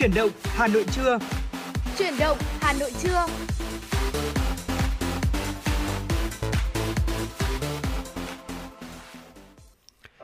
Chuyển động Hà Nội trưa. Chuyển động Hà Nội trưa.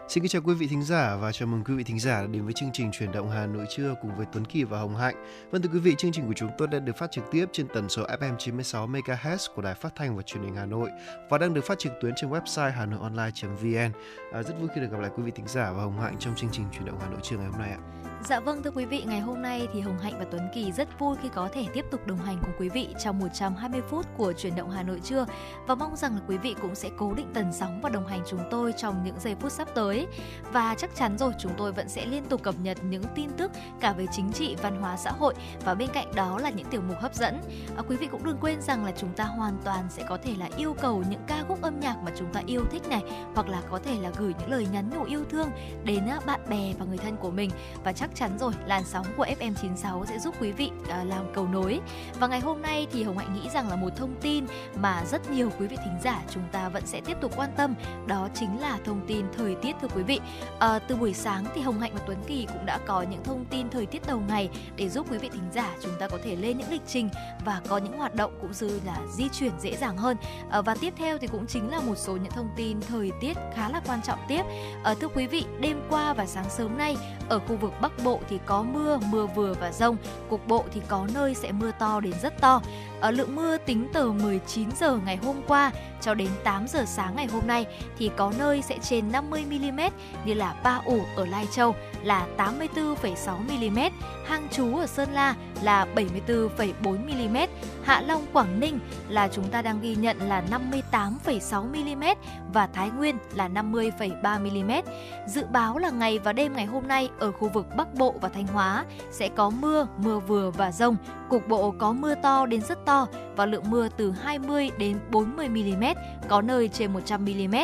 Xin kính chào quý vị thính giả và chào mừng quý vị thính giả đến với chương trình Chuyển động Hà Nội trưa cùng với Tuấn Kỳ và Hồng Hạnh. Vâng thưa quý vị, chương trình của chúng tôi đã được phát trực tiếp trên tần số FM 96 MHz của Đài Phát thanh và Truyền hình Hà Nội và đang được phát trực tuyến trên website hanoionline.vn. À, rất vui khi được gặp lại quý vị thính giả và Hồng Hạnh trong chương trình Chuyển động Hà Nội trưa ngày hôm nay ạ. Dạ vâng thưa quý vị, ngày hôm nay thì Hồng Hạnh và Tuấn Kỳ rất vui khi có thể tiếp tục đồng hành cùng quý vị trong 120 phút của chuyển động Hà Nội trưa và mong rằng là quý vị cũng sẽ cố định tần sóng và đồng hành chúng tôi trong những giây phút sắp tới. Và chắc chắn rồi chúng tôi vẫn sẽ liên tục cập nhật những tin tức cả về chính trị, văn hóa, xã hội và bên cạnh đó là những tiểu mục hấp dẫn. À, quý vị cũng đừng quên rằng là chúng ta hoàn toàn sẽ có thể là yêu cầu những ca khúc âm nhạc mà chúng ta yêu thích này hoặc là có thể là gửi những lời nhắn nhủ yêu thương đến bạn bè và người thân của mình và chắc chắn rồi làn sóng của FM96 sẽ giúp quý vị à, làm cầu nối. Và ngày hôm nay thì Hồng Hạnh nghĩ rằng là một thông tin mà rất nhiều quý vị thính giả chúng ta vẫn sẽ tiếp tục quan tâm đó chính là thông tin thời tiết thưa quý vị. À, từ buổi sáng thì Hồng Hạnh và Tuấn Kỳ cũng đã có những thông tin thời tiết đầu ngày để giúp quý vị thính giả chúng ta có thể lên những lịch trình và có những hoạt động cũng như là di chuyển dễ dàng hơn. À, và tiếp theo thì cũng chính là một số những thông tin thời tiết khá là quan trọng tiếp. À, thưa quý vị đêm qua và sáng sớm nay ở khu vực Bắc Bộ thì có mưa, mưa vừa và rông, cục bộ thì có nơi sẽ mưa to đến rất to. Ở lượng mưa tính từ 19 giờ ngày hôm qua cho đến 8 giờ sáng ngày hôm nay thì có nơi sẽ trên 50 mm như là Ba Ủ ở Lai Châu là 84,6 mm, Hang Chú ở Sơn La là 74,4 mm, Hạ Long Quảng Ninh là chúng ta đang ghi nhận là 58,6 mm và Thái Nguyên là 50,3 mm. Dự báo là ngày và đêm ngày hôm nay ở khu vực Bắc Bộ và Thanh Hóa sẽ có mưa, mưa vừa và rông, cục bộ có mưa to đến rất to và lượng mưa từ 20 đến 40 mm, có nơi trên 100 mm.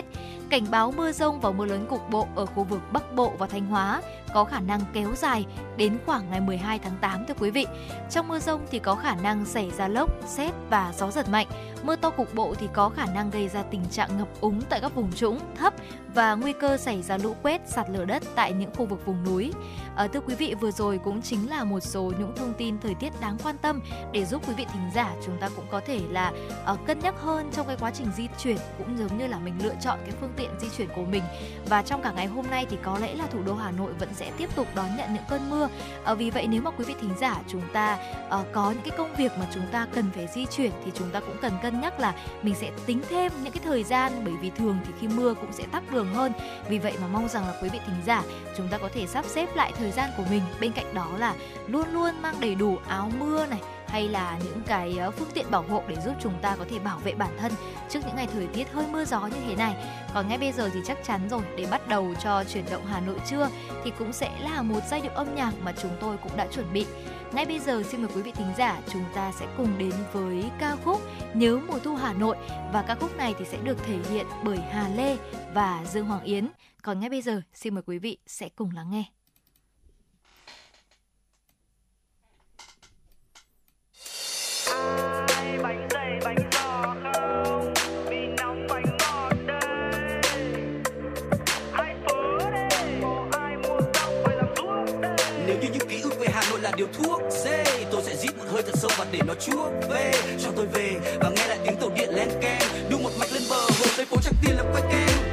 Cảnh báo mưa rông và mưa lớn cục bộ ở khu vực Bắc Bộ và Thanh Hóa có khả năng kéo dài đến khoảng ngày 12 tháng 8 thưa quý vị. Trong mưa rông thì có khả năng xảy ra lốc, xét và gió giật mạnh. Mưa to cục bộ thì có khả năng gây ra tình trạng ngập úng tại các vùng trũng, thấp và nguy cơ xảy ra lũ quét, sạt lở đất tại những khu vực vùng núi. À, thưa quý vị, vừa rồi cũng chính là một số những thông tin thời tiết đáng quan tâm để giúp quý vị thính giả chúng ta cũng có thể là uh, cân nhắc hơn trong cái quá trình di chuyển cũng giống như là mình lựa chọn cái phương tiện di chuyển của mình. Và trong cả ngày hôm nay thì có lẽ là thủ đô Hà Nội vẫn sẽ sẽ tiếp tục đón nhận những cơn mưa. À, vì vậy nếu mà quý vị thính giả chúng ta à, có những cái công việc mà chúng ta cần phải di chuyển thì chúng ta cũng cần cân nhắc là mình sẽ tính thêm những cái thời gian bởi vì thường thì khi mưa cũng sẽ tắc đường hơn. Vì vậy mà mong rằng là quý vị thính giả chúng ta có thể sắp xếp lại thời gian của mình bên cạnh đó là luôn luôn mang đầy đủ áo mưa này hay là những cái ờ, phương tiện bảo hộ để giúp chúng ta có thể bảo vệ bản thân trước những ngày thời tiết hơi mưa gió như thế này. Còn ngay bây giờ thì chắc chắn rồi, để bắt đầu cho chuyển động Hà Nội trưa thì cũng sẽ là một giai điệu âm nhạc mà chúng tôi cũng đã chuẩn bị. Ngay bây giờ xin mời quý vị thính giả chúng ta sẽ cùng đến với ca khúc Nhớ mùa thu Hà Nội và ca khúc này thì sẽ được thể hiện bởi Hà Lê và Dương Hoàng Yến. Còn ngay bây giờ, xin mời quý vị sẽ cùng lắng nghe. Điều thuốc. Dê, tôi sẽ rít một hơi thật sâu và để nó chuốc về. Cho tôi về và nghe lại tiếng tàu điện len keng. Đu một mạch lên bờ, hồ tây phố chắc tiên là quay kem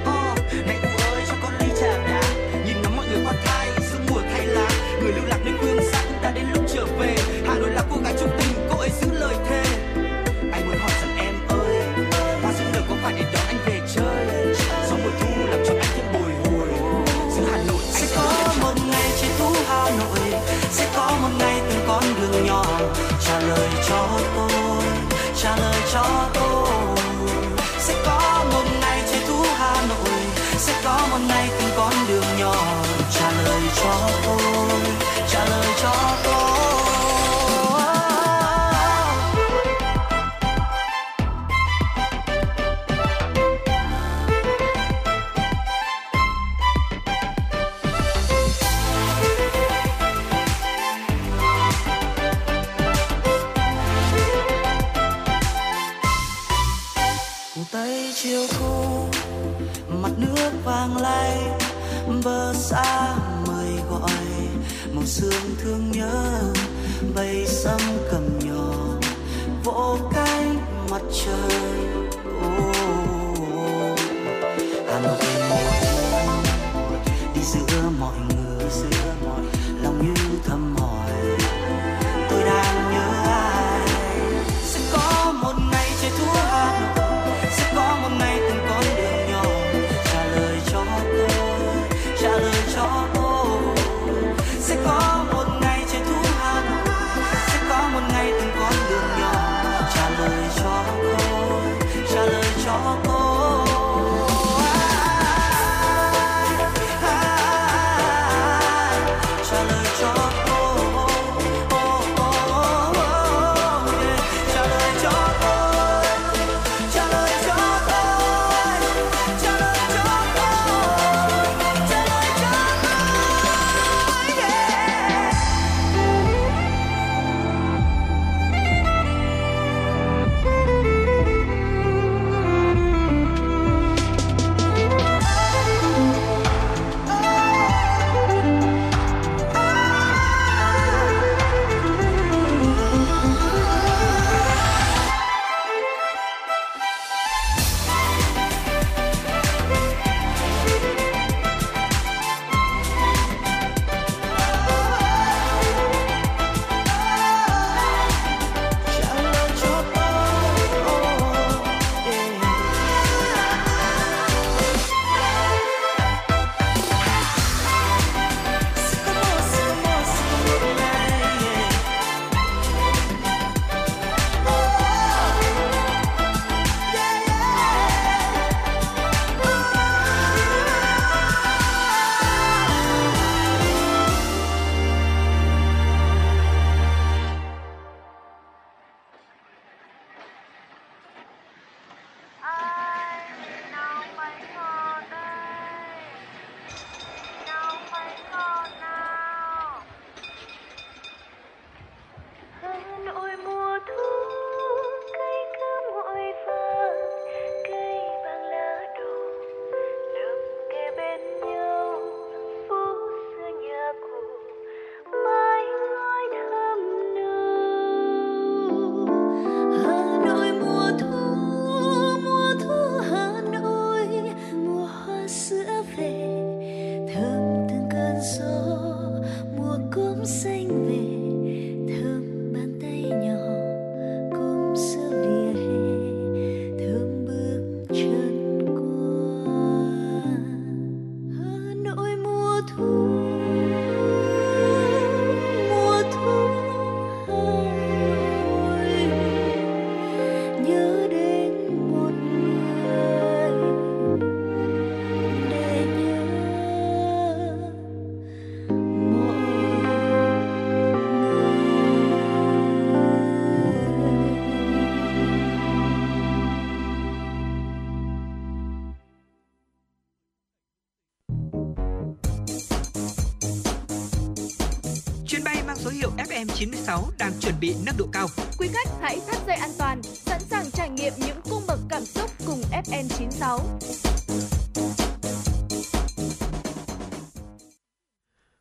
bị nâng độ cao. Quý khách hãy thắt dây an toàn, sẵn sàng trải nghiệm những cung bậc cảm xúc cùng FN96.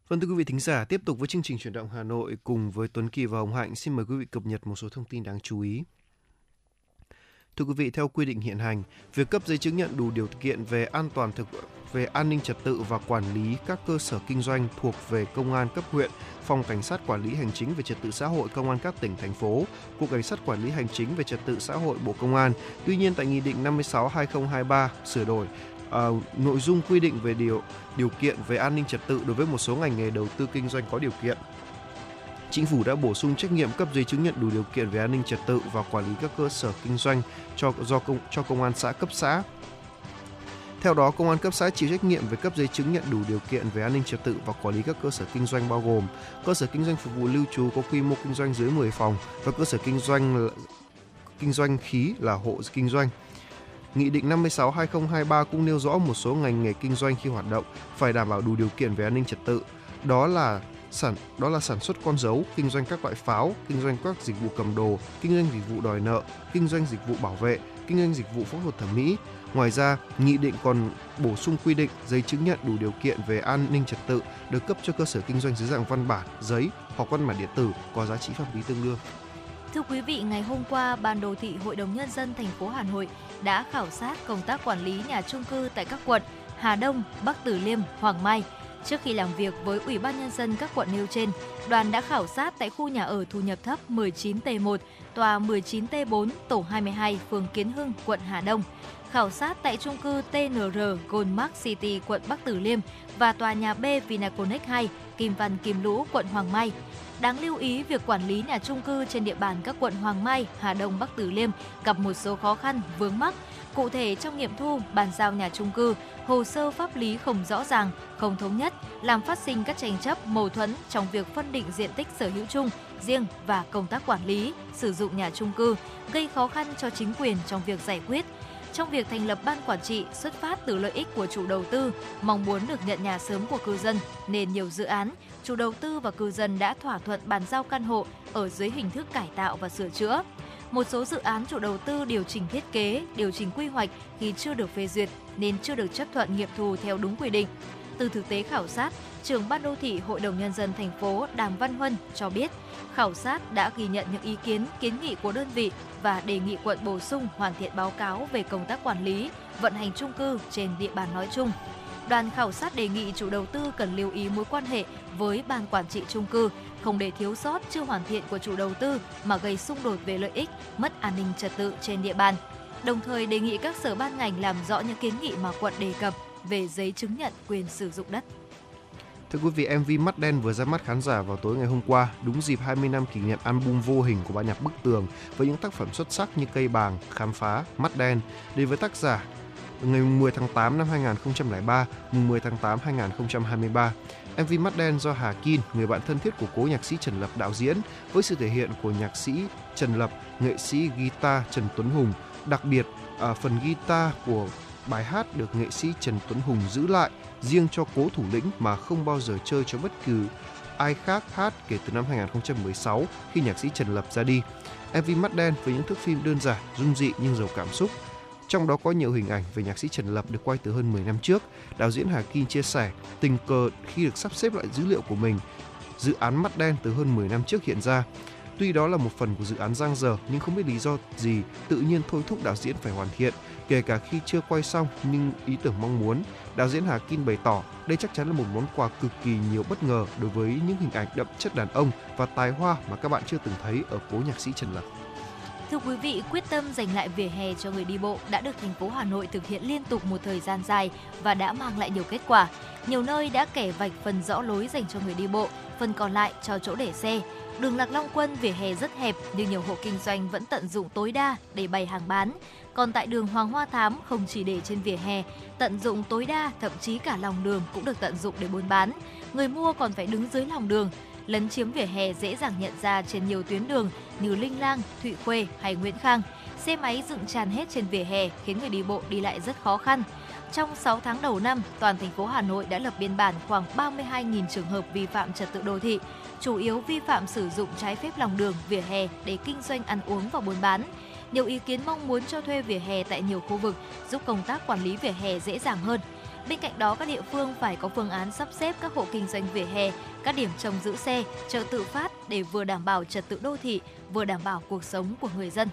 Vâng thưa quý vị thính giả, tiếp tục với chương trình chuyển động Hà Nội cùng với Tuấn Kỳ và Hồng Hạnh xin mời quý vị cập nhật một số thông tin đáng chú ý. Thưa quý vị, theo quy định hiện hành, việc cấp giấy chứng nhận đủ điều kiện về an toàn thực về an ninh trật tự và quản lý các cơ sở kinh doanh thuộc về công an cấp huyện, phòng cảnh sát quản lý hành chính về trật tự xã hội công an các tỉnh thành phố, cục cảnh sát quản lý hành chính về trật tự xã hội Bộ Công an. Tuy nhiên tại nghị định 56/2023 sửa đổi À, nội dung quy định về điều điều kiện về an ninh trật tự đối với một số ngành nghề đầu tư kinh doanh có điều kiện. Chính phủ đã bổ sung trách nhiệm cấp giấy chứng nhận đủ điều kiện về an ninh trật tự và quản lý các cơ sở kinh doanh cho do công cho công an xã cấp xã. Theo đó, công an cấp xã chịu trách nhiệm về cấp giấy chứng nhận đủ điều kiện về an ninh trật tự và quản lý các cơ sở kinh doanh bao gồm cơ sở kinh doanh phục vụ lưu trú có quy mô kinh doanh dưới 10 phòng và cơ sở kinh doanh kinh doanh khí là hộ kinh doanh. Nghị định 56/2023 cũng nêu rõ một số ngành nghề kinh doanh khi hoạt động phải đảm bảo đủ điều kiện về an ninh trật tự. Đó là sản đó là sản xuất con dấu, kinh doanh các loại pháo, kinh doanh các dịch vụ cầm đồ, kinh doanh dịch vụ đòi nợ, kinh doanh dịch vụ bảo vệ, kinh doanh dịch vụ phẫu thuật thẩm mỹ, Ngoài ra, nghị định còn bổ sung quy định giấy chứng nhận đủ điều kiện về an ninh trật tự được cấp cho cơ sở kinh doanh dưới dạng văn bản, giấy hoặc văn bản điện tử có giá trị pháp lý tương đương. Thưa quý vị, ngày hôm qua, Ban đồ thị Hội đồng Nhân dân thành phố Hà Nội đã khảo sát công tác quản lý nhà trung cư tại các quận Hà Đông, Bắc Từ Liêm, Hoàng Mai. Trước khi làm việc với Ủy ban Nhân dân các quận nêu trên, đoàn đã khảo sát tại khu nhà ở thu nhập thấp 19T1, tòa 19T4, tổ 22, phường Kiến Hưng, quận Hà Đông. Khảo sát tại trung cư TNR Goldmark City, quận Bắc Từ Liêm và tòa nhà B Vinaconex 2, Kim Văn Kim Lũ, quận Hoàng Mai. Đáng lưu ý, việc quản lý nhà trung cư trên địa bàn các quận Hoàng Mai, Hà Đông, Bắc Từ Liêm gặp một số khó khăn, vướng mắc. Cụ thể trong nghiệm thu, bàn giao nhà trung cư, hồ sơ pháp lý không rõ ràng, không thống nhất, làm phát sinh các tranh chấp, mâu thuẫn trong việc phân định diện tích sở hữu chung, riêng và công tác quản lý, sử dụng nhà trung cư, gây khó khăn cho chính quyền trong việc giải quyết. Trong việc thành lập ban quản trị xuất phát từ lợi ích của chủ đầu tư, mong muốn được nhận nhà sớm của cư dân nên nhiều dự án, chủ đầu tư và cư dân đã thỏa thuận bàn giao căn hộ ở dưới hình thức cải tạo và sửa chữa. Một số dự án chủ đầu tư điều chỉnh thiết kế, điều chỉnh quy hoạch khi chưa được phê duyệt nên chưa được chấp thuận nghiệm thu theo đúng quy định. Từ thực tế khảo sát, trưởng ban đô thị Hội đồng nhân dân thành phố Đàm Văn Huân cho biết, khảo sát đã ghi nhận những ý kiến, kiến nghị của đơn vị và đề nghị quận bổ sung hoàn thiện báo cáo về công tác quản lý, vận hành chung cư trên địa bàn nói chung. Đoàn khảo sát đề nghị chủ đầu tư cần lưu ý mối quan hệ với ban quản trị chung cư, không để thiếu sót chưa hoàn thiện của chủ đầu tư mà gây xung đột về lợi ích, mất an ninh trật tự trên địa bàn. Đồng thời đề nghị các sở ban ngành làm rõ những kiến nghị mà quận đề cập về giấy chứng nhận quyền sử dụng đất. Thưa quý vị, MV Mắt Đen vừa ra mắt khán giả vào tối ngày hôm qua, đúng dịp 20 năm kỷ niệm album vô hình của ban nhạc Bức Tường với những tác phẩm xuất sắc như Cây Bàng, Khám Phá, Mắt Đen. Đến với tác giả ngày 10 tháng 8 năm 2003, mùng 10 tháng 8 2023. MV Mắt Đen do Hà Kim, người bạn thân thiết của cố nhạc sĩ Trần Lập đạo diễn, với sự thể hiện của nhạc sĩ Trần Lập, nghệ sĩ guitar Trần Tuấn Hùng. Đặc biệt, ở phần guitar của bài hát được nghệ sĩ Trần Tuấn Hùng giữ lại riêng cho cố thủ lĩnh mà không bao giờ chơi cho bất cứ ai khác hát kể từ năm 2016 khi nhạc sĩ Trần Lập ra đi. MV Mắt Đen với những thước phim đơn giản, dung dị nhưng giàu cảm xúc. Trong đó có nhiều hình ảnh về nhạc sĩ Trần Lập được quay từ hơn 10 năm trước. Đạo diễn Hà Kim chia sẻ, tình cờ khi được sắp xếp lại dữ liệu của mình, dự án Mắt Đen từ hơn 10 năm trước hiện ra. Tuy đó là một phần của dự án giang dở nhưng không biết lý do gì tự nhiên thôi thúc đạo diễn phải hoàn thiện kể cả khi chưa quay xong nhưng ý tưởng mong muốn. Đạo diễn Hà Kim bày tỏ đây chắc chắn là một món quà cực kỳ nhiều bất ngờ đối với những hình ảnh đậm chất đàn ông và tài hoa mà các bạn chưa từng thấy ở cố nhạc sĩ Trần Lập. Thưa quý vị, quyết tâm giành lại vỉa hè cho người đi bộ đã được thành phố Hà Nội thực hiện liên tục một thời gian dài và đã mang lại nhiều kết quả. Nhiều nơi đã kẻ vạch phần rõ lối dành cho người đi bộ, phần còn lại cho chỗ để xe. Đường Lạc Long Quân vỉa hè rất hẹp nhưng nhiều hộ kinh doanh vẫn tận dụng tối đa để bày hàng bán. Còn tại đường Hoàng Hoa Thám không chỉ để trên vỉa hè, tận dụng tối đa thậm chí cả lòng đường cũng được tận dụng để buôn bán. Người mua còn phải đứng dưới lòng đường, lấn chiếm vỉa hè dễ dàng nhận ra trên nhiều tuyến đường như Linh Lang, Thụy Khuê hay Nguyễn Khang. Xe máy dựng tràn hết trên vỉa hè khiến người đi bộ đi lại rất khó khăn. Trong 6 tháng đầu năm, toàn thành phố Hà Nội đã lập biên bản khoảng 32.000 trường hợp vi phạm trật tự đô thị, chủ yếu vi phạm sử dụng trái phép lòng đường, vỉa hè để kinh doanh ăn uống và buôn bán. Nhiều ý kiến mong muốn cho thuê vỉa hè tại nhiều khu vực giúp công tác quản lý vỉa hè dễ dàng hơn. Bên cạnh đó, các địa phương phải có phương án sắp xếp các hộ kinh doanh vỉa hè, các điểm trông giữ xe, chợ tự phát để vừa đảm bảo trật tự đô thị, vừa đảm bảo cuộc sống của người dân.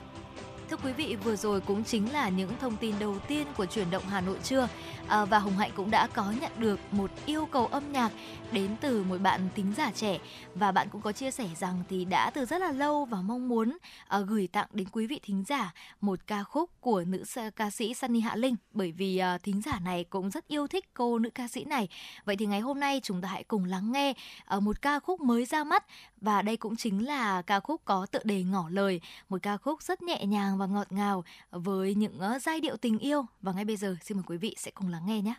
Thưa quý vị, vừa rồi cũng chính là những thông tin đầu tiên của chuyển động Hà Nội trưa à, và Hồng Hạnh cũng đã có nhận được một yêu cầu âm nhạc đến từ một bạn thính giả trẻ. Và bạn cũng có chia sẻ rằng thì đã từ rất là lâu và mong muốn uh, gửi tặng đến quý vị thính giả một ca khúc của nữ ca sĩ Sunny Hạ Linh. Bởi vì uh, thính giả này cũng rất yêu thích cô nữ ca sĩ này. Vậy thì ngày hôm nay chúng ta hãy cùng lắng nghe uh, một ca khúc mới ra mắt. Và đây cũng chính là ca khúc có tựa đề ngỏ lời, một ca khúc rất nhẹ nhàng và ngọt ngào với những uh, giai điệu tình yêu. Và ngay bây giờ xin mời quý vị sẽ cùng lắng nghe nhé.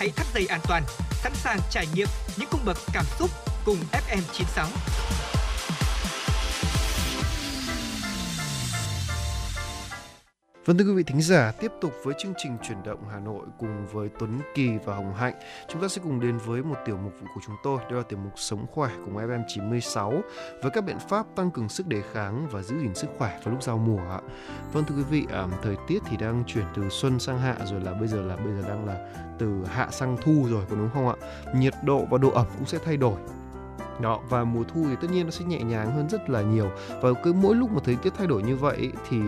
hãy thắt dây an toàn, sẵn sàng trải nghiệm những cung bậc cảm xúc cùng FM96. Vâng thưa quý vị thính giả, tiếp tục với chương trình chuyển động Hà Nội cùng với Tuấn Kỳ và Hồng Hạnh. Chúng ta sẽ cùng đến với một tiểu mục của chúng tôi, đó là tiểu mục Sống khỏe cùng FM 96 với các biện pháp tăng cường sức đề kháng và giữ gìn sức khỏe vào lúc giao mùa ạ. Vâng thưa quý vị, à, thời tiết thì đang chuyển từ xuân sang hạ rồi là bây giờ là bây giờ đang là từ hạ sang thu rồi có đúng không ạ? Nhiệt độ và độ ẩm cũng sẽ thay đổi đó và mùa thu thì tất nhiên nó sẽ nhẹ nhàng hơn rất là nhiều và cứ mỗi lúc mà thời tiết thay đổi như vậy thì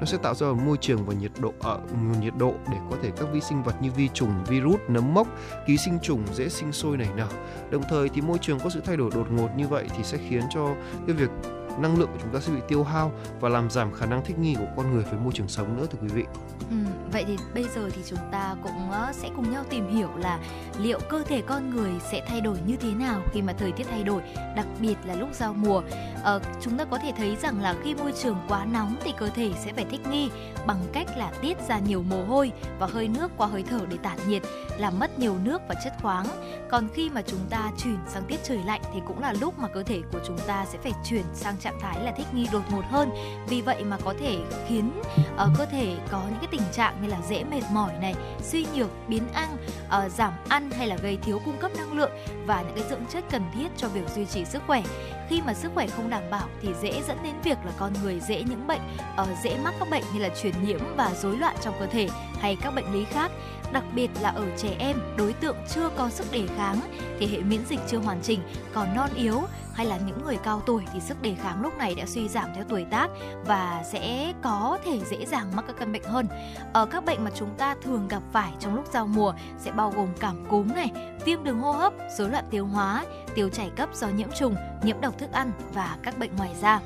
nó sẽ tạo ra một môi trường và nhiệt độ ờ, ở nhiệt độ để có thể các vi sinh vật như vi trùng, virus, nấm mốc, ký sinh trùng dễ sinh sôi nảy nở. Đồng thời thì môi trường có sự thay đổi đột ngột như vậy thì sẽ khiến cho cái việc năng lượng của chúng ta sẽ bị tiêu hao và làm giảm khả năng thích nghi của con người với môi trường sống nữa thưa quý vị. Ừ, vậy thì bây giờ thì chúng ta cũng ờ, sẽ cùng nhau tìm hiểu là liệu cơ thể con người sẽ thay đổi như thế nào khi mà thời tiết thay đổi, đặc biệt là lúc giao mùa. Ờ, chúng ta có thể thấy rằng là khi môi trường quá nóng thì cơ thể sẽ phải thích nghi bằng cách là tiết ra nhiều mồ hôi và hơi nước qua hơi thở để tản nhiệt, làm mất nhiều nước và chất khoáng. Còn khi mà chúng ta chuyển sang tiết trời lạnh thì cũng là lúc mà cơ thể của chúng ta sẽ phải chuyển sang trạng trạng thái là thích nghi đột ngột hơn. Vì vậy mà có thể khiến uh, cơ thể có những cái tình trạng như là dễ mệt mỏi này suy nhược biến ăn uh, giảm ăn hay là gây thiếu cung cấp năng lượng và những cái dưỡng chất cần thiết cho việc duy trì sức khỏe. Khi mà sức khỏe không đảm bảo thì dễ dẫn đến việc là con người dễ những bệnh uh, dễ mắc các bệnh như là truyền nhiễm và rối loạn trong cơ thể hay các bệnh lý khác. Đặc biệt là ở trẻ em đối tượng chưa có sức đề kháng thì hệ miễn dịch chưa hoàn chỉnh còn non yếu hay là những người cao tuổi thì sức đề kháng lúc này đã suy giảm theo tuổi tác và sẽ có thể dễ dàng mắc các căn bệnh hơn. Ở các bệnh mà chúng ta thường gặp phải trong lúc giao mùa sẽ bao gồm cảm cúm này, viêm đường hô hấp, rối loạn tiêu hóa, tiêu chảy cấp do nhiễm trùng, nhiễm độc thức ăn và các bệnh ngoài da.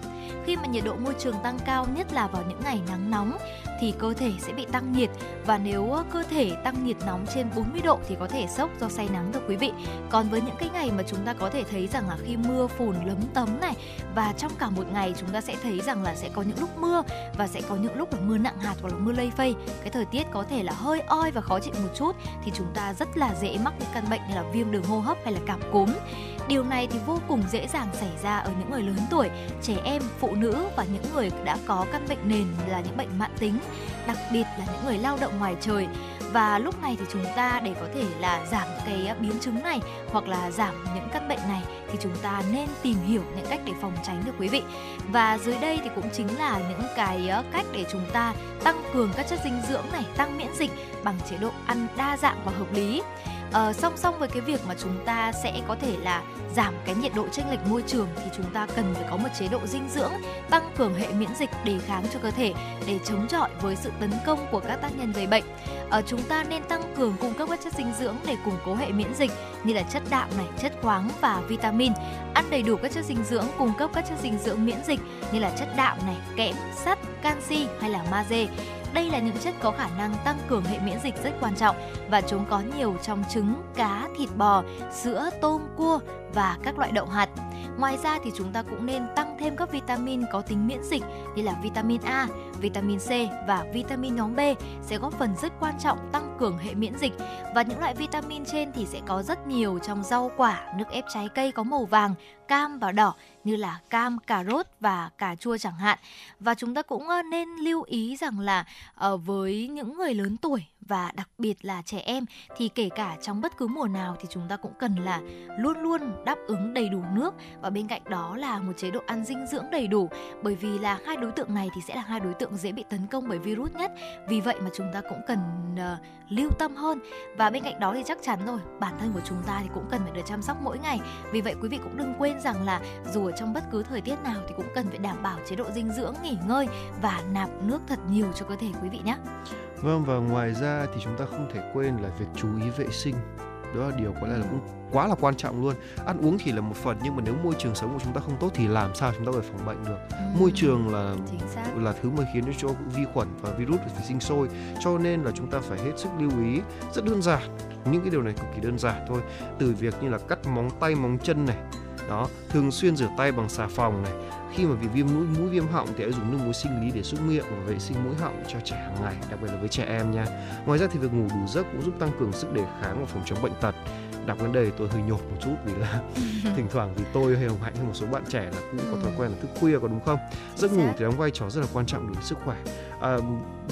Khi mà nhiệt độ môi trường tăng cao nhất là vào những ngày nắng nóng thì cơ thể sẽ bị tăng nhiệt và nếu cơ thể tăng nhiệt nóng trên 40 độ thì có thể sốc do say nắng thưa quý vị. Còn với những cái ngày mà chúng ta có thể thấy rằng là khi mưa phùn lấm tấm này, và trong cả một ngày chúng ta sẽ thấy rằng là sẽ có những lúc mưa, và sẽ có những lúc là mưa nặng hạt hoặc là mưa lây phây. Cái thời tiết có thể là hơi oi và khó chịu một chút, thì chúng ta rất là dễ mắc những căn bệnh như là viêm đường hô hấp hay là cảm cúm. Điều này thì vô cùng dễ dàng xảy ra ở những người lớn tuổi, trẻ em, phụ nữ và những người đã có căn bệnh nền là những bệnh mãn tính, đặc biệt là những người lao động ngoài trời. Và lúc này thì chúng ta để có thể là giảm cái biến chứng này hoặc là giảm những căn bệnh này thì chúng ta nên tìm hiểu những cách để phòng tránh được quý vị. Và dưới đây thì cũng chính là những cái cách để chúng ta tăng cường các chất dinh dưỡng này tăng miễn dịch bằng chế độ ăn đa dạng và hợp lý uh, song song với cái việc mà chúng ta sẽ có thể là giảm cái nhiệt độ chênh lệch môi trường thì chúng ta cần phải có một chế độ dinh dưỡng tăng cường hệ miễn dịch đề kháng cho cơ thể để chống chọi với sự tấn công của các tác nhân gây bệnh. Uh, chúng ta nên tăng cường cung cấp các chất dinh dưỡng để củng cố hệ miễn dịch như là chất đạm này, chất khoáng và vitamin. Ăn đầy đủ các chất dinh dưỡng cung cấp các chất dinh dưỡng miễn dịch như là chất đạm này, kẽm, sắt, canxi hay là magie đây là những chất có khả năng tăng cường hệ miễn dịch rất quan trọng và chúng có nhiều trong trứng, cá, thịt bò, sữa, tôm, cua và các loại đậu hạt. Ngoài ra thì chúng ta cũng nên tăng thêm các vitamin có tính miễn dịch như là vitamin A, vitamin C và vitamin nhóm B sẽ góp phần rất quan trọng tăng cường hệ miễn dịch và những loại vitamin trên thì sẽ có rất nhiều trong rau quả, nước ép trái cây có màu vàng, cam và đỏ như là cam, cà rốt và cà chua chẳng hạn. Và chúng ta cũng ờ, nên lưu ý rằng là ờ, với những người lớn tuổi và đặc biệt là trẻ em thì kể cả trong bất cứ mùa nào thì chúng ta cũng cần là luôn luôn đáp ứng đầy đủ nước. Và bên cạnh đó là một chế độ ăn dinh dưỡng đầy đủ bởi vì là hai đối tượng này thì sẽ là hai đối tượng dễ bị tấn công bởi virus nhất. Vì vậy mà chúng ta cũng cần uh, lưu tâm hơn. Và bên cạnh đó thì chắc chắn rồi bản thân của chúng ta thì cũng cần phải được chăm sóc mỗi ngày. Vì vậy quý vị cũng đừng quên rằng là dù ở trong bất cứ thời tiết nào thì cũng cần phải đảm bảo chế độ dinh dưỡng nghỉ ngơi và nạp nước thật nhiều cho cơ thể quý vị nhé. Vâng và ngoài ra thì chúng ta không thể quên là việc chú ý vệ sinh. Đó là điều có lẽ là cũng quá là quan trọng luôn. Ăn uống thì là một phần nhưng mà nếu môi trường sống của chúng ta không tốt thì làm sao chúng ta có thể phòng bệnh được? Ừ. môi trường là là thứ mà khiến cho vi khuẩn và virus phải sinh sôi. Cho nên là chúng ta phải hết sức lưu ý. Rất đơn giản những cái điều này cực kỳ đơn giản thôi. Từ việc như là cắt móng tay móng chân này đó thường xuyên rửa tay bằng xà phòng này khi mà bị viêm mũi mũi viêm họng thì hãy dùng nước muối sinh lý để xúc miệng và vệ sinh mũi họng cho trẻ hàng ngày đặc biệt là với trẻ em nha. Ngoài ra thì việc ngủ đủ giấc cũng giúp tăng cường sức đề kháng và phòng chống bệnh tật. Đọc đến đây tôi hơi nhột một chút vì là thỉnh thoảng thì tôi hay hồng hạnh hay một số bạn trẻ là cũng có thói quen là thức khuya có đúng không? Giấc ngủ thì đóng vai trò rất là quan trọng đối với sức khỏe. À,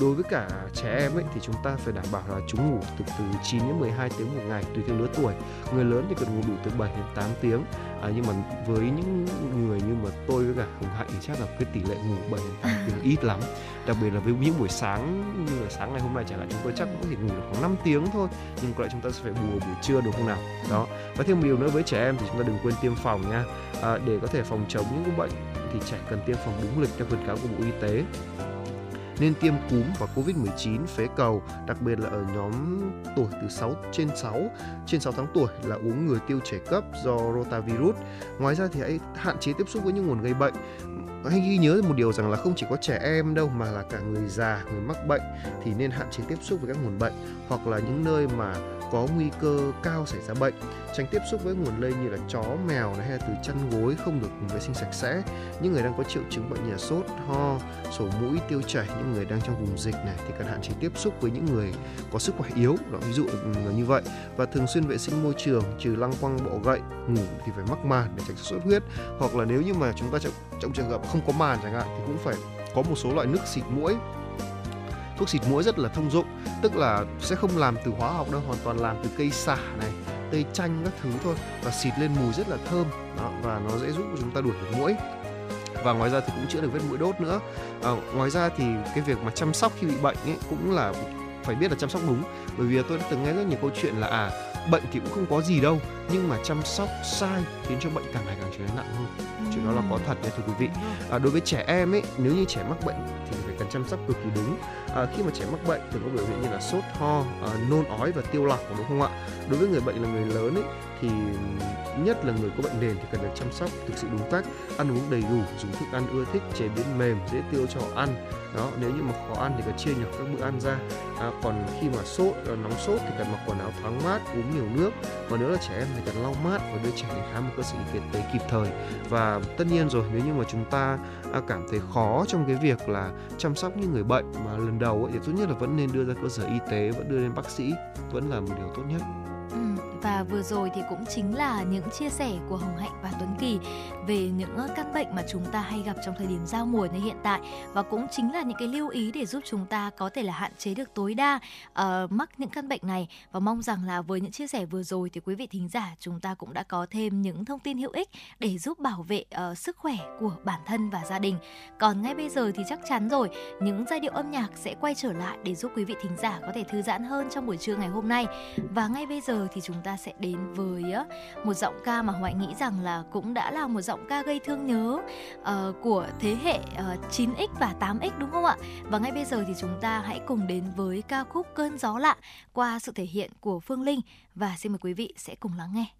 đối với cả trẻ em ấy thì chúng ta phải đảm bảo là chúng ngủ từ từ 9 đến 12 tiếng một ngày tùy theo lứa tuổi. Người lớn thì cần ngủ đủ từ 7 đến 8 tiếng à, nhưng mà với những người như mà tôi với cả hồng hạnh thì chắc là cái tỷ lệ ngủ 7 tiếng ít lắm. Đặc biệt là với những buổi sáng như là sáng ngày hôm nay chẳng hạn chúng tôi chắc cũng chỉ ngủ được khoảng 5 tiếng thôi. Nhưng có lẽ chúng ta sẽ phải bù buổi trưa được không nào? Đó. Và thêm một điều nữa với trẻ em thì chúng ta đừng quên tiêm phòng nha. À, để có thể phòng chống những cái bệnh thì trẻ cần tiêm phòng đúng lịch theo khuyến cáo của bộ y tế nên tiêm cúm và Covid-19 phế cầu, đặc biệt là ở nhóm tuổi từ 6 trên 6 trên 6 tháng tuổi là uống người tiêu chảy cấp do rotavirus. Ngoài ra thì hãy hạn chế tiếp xúc với những nguồn gây bệnh hãy ghi nhớ một điều rằng là không chỉ có trẻ em đâu mà là cả người già người mắc bệnh thì nên hạn chế tiếp xúc với các nguồn bệnh hoặc là những nơi mà có nguy cơ cao xảy ra bệnh. Tránh tiếp xúc với nguồn lây như là chó mèo hay là từ chăn gối không được vệ sinh sạch sẽ. Những người đang có triệu chứng bệnh như là sốt ho sổ mũi tiêu chảy những người đang trong vùng dịch này thì cần hạn chế tiếp xúc với những người có sức khỏe yếu. Đó ví dụ ừ, là như vậy. Và thường xuyên vệ sinh môi trường trừ lăng quăng bọ gậy ngủ thì phải mắc màn để tránh sốt huyết. Hoặc là nếu như mà chúng ta trong, trong trường hợp không có màn chẳng hạn thì cũng phải có một số loại nước xịt mũi thuốc xịt mũi rất là thông dụng tức là sẽ không làm từ hóa học đâu hoàn toàn làm từ cây xả này tây chanh các thứ thôi và xịt lên mùi rất là thơm. Đó, và nó sẽ giúp chúng ta đuổi được mũi. Và ngoài ra thì cũng chữa được vết mũi đốt nữa. À, ngoài ra thì cái việc mà chăm sóc khi bị bệnh ấy cũng là phải biết là chăm sóc đúng. Bởi vì tôi đã từng nghe rất nhiều câu chuyện là à bệnh thì cũng không có gì đâu nhưng mà chăm sóc sai khiến cho bệnh càng ngày càng trở nên nặng hơn. Chuyện đó là có thật nha thưa quý vị. À, đối với trẻ em ấy nếu như trẻ mắc bệnh thì cần chăm sóc cực kỳ đúng. À, khi mà trẻ mắc bệnh thường có biểu hiện như là sốt ho à, nôn ói và tiêu lọc đúng không ạ? Đối với người bệnh là người lớn ấy thì nhất là người có bệnh nền thì cần được chăm sóc thực sự đúng cách ăn uống đầy đủ dùng thức ăn ưa thích chế biến mềm dễ tiêu cho họ ăn. Đó nếu như mà khó ăn thì cần chia nhỏ các bữa ăn ra. À, còn khi mà sốt ờ, nóng sốt thì cần mặc quần áo thoáng mát uống nhiều nước. Và nếu là trẻ em thì cần lau mát và đưa trẻ đến khám một cơ sở y tế kịp thời. Và tất nhiên rồi nếu như mà chúng ta à, cảm thấy khó trong cái việc là chăm sóc những người bệnh mà lần đầu ấy, thì tốt nhất là vẫn nên đưa ra cơ sở y tế vẫn đưa lên bác sĩ vẫn là một điều tốt nhất và vừa rồi thì cũng chính là những chia sẻ của Hồng Hạnh và Tuấn Kỳ về những ờ, căn bệnh mà chúng ta hay gặp trong thời điểm giao mùa như hiện tại và cũng chính là những cái lưu ý để giúp chúng ta có thể là hạn chế được tối đa uh, mắc những căn bệnh này và mong rằng là với những chia sẻ vừa rồi thì quý vị thính giả chúng ta cũng đã có thêm những thông tin hữu ích để giúp bảo vệ uh, sức khỏe của bản thân và gia đình. Còn ngay bây giờ thì chắc chắn rồi, những giai điệu âm nhạc sẽ quay trở lại để giúp quý vị thính giả có thể thư giãn hơn trong buổi trưa ngày hôm nay. Và ngay bây giờ thì chúng ta sẽ đến với một giọng ca mà Hoài nghĩ rằng là cũng đã là một giọng ca gây thương nhớ uh, của thế hệ ờ, uh, 9X và 8X đúng không ạ? Và ngay bây giờ thì chúng ta hãy cùng đến với ca khúc Cơn gió lạ qua sự thể hiện của Phương Linh và xin mời quý vị sẽ cùng lắng nghe.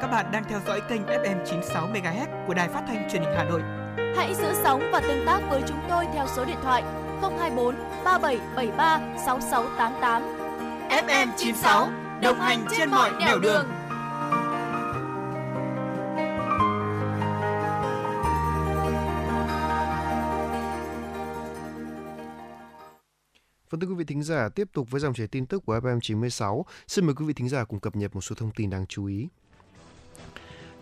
Các bạn đang theo dõi kênh FM 96 MHz của đài phát thanh truyền hình Hà Nội. Hãy giữ sóng và tương tác với chúng tôi theo số điện thoại 024 3773 6688. FM 96 đồng hành trên mọi nẻo đường. Vâng thưa quý vị thính giả, tiếp tục với dòng chảy tin tức của FM 96, xin mời quý vị thính giả cùng cập nhật một số thông tin đáng chú ý.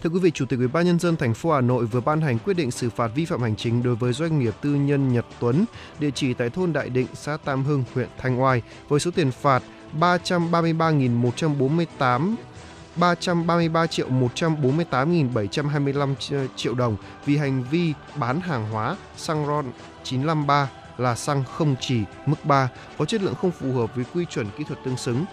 Thưa quý vị, Chủ tịch Ủy ban nhân dân thành phố Hà Nội vừa ban hành quyết định xử phạt vi phạm hành chính đối với doanh nghiệp tư nhân Nhật Tuấn, địa chỉ tại thôn Đại Định, xã Tam Hưng, huyện Thanh Oai với số tiền phạt 333.148 333 triệu 148.725 triệu đồng vì hành vi bán hàng hóa xăng RON 953 là xăng không chỉ mức 3 có chất lượng không phù hợp với quy chuẩn kỹ thuật tương xứng.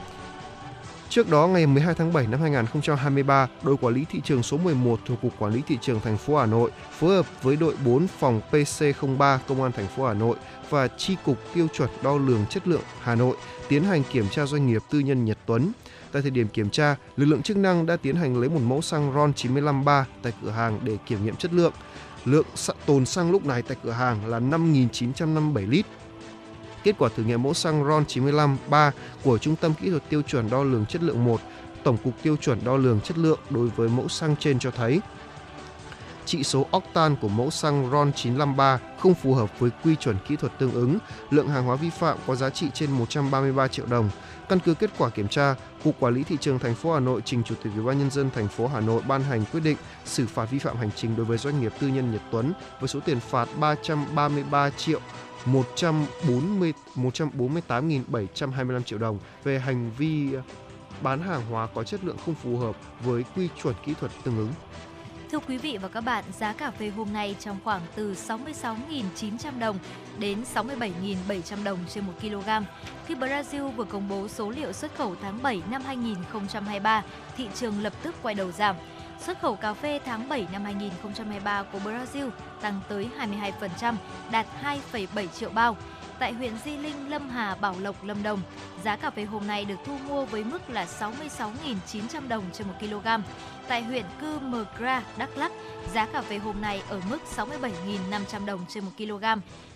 Trước đó, ngày 12 tháng 7 năm 2023, đội quản lý thị trường số 11 thuộc Cục Quản lý Thị trường thành phố Hà Nội phối hợp với đội 4 phòng PC03 Công an thành phố Hà Nội và Chi cục Tiêu chuẩn đo lường chất lượng Hà Nội tiến hành kiểm tra doanh nghiệp tư nhân Nhật Tuấn. Tại thời điểm kiểm tra, lực lượng chức năng đã tiến hành lấy một mẫu xăng RON 953 tại cửa hàng để kiểm nghiệm chất lượng. Lượng tồn xăng lúc này tại cửa hàng là 5.957 lít. Kết quả thử nghiệm mẫu xăng RON 95 3 của Trung tâm Kỹ thuật Tiêu chuẩn Đo lường Chất lượng 1, Tổng cục Tiêu chuẩn Đo lường Chất lượng đối với mẫu xăng trên cho thấy trị số octan của mẫu xăng RON 953 không phù hợp với quy chuẩn kỹ thuật tương ứng, lượng hàng hóa vi phạm có giá trị trên 133 triệu đồng. Căn cứ kết quả kiểm tra, Cục Quản lý thị trường thành phố Hà Nội trình Chủ tịch Ủy ban nhân dân thành phố Hà Nội ban hành quyết định xử phạt vi phạm hành chính đối với doanh nghiệp tư nhân Nhật Tuấn với số tiền phạt 333 triệu 140 148.725 triệu đồng về hành vi bán hàng hóa có chất lượng không phù hợp với quy chuẩn kỹ thuật tương ứng. Thưa quý vị và các bạn, giá cà phê hôm nay trong khoảng từ 66.900 đồng đến 67.700 đồng trên 1 kg. Khi Brazil vừa công bố số liệu xuất khẩu tháng 7 năm 2023, thị trường lập tức quay đầu giảm. Xuất khẩu cà phê tháng 7 năm 2023 của Brazil tăng tới 22%, đạt 2,7 triệu bao. Tại huyện Di Linh, Lâm Hà, Bảo Lộc, Lâm Đồng, giá cà phê hôm nay được thu mua với mức là 66.900 đồng trên 1 kg. Tại huyện Cư Mờ Gra, Đắk Lắk, giá cà phê hôm nay ở mức 67.500 đồng trên 1 kg.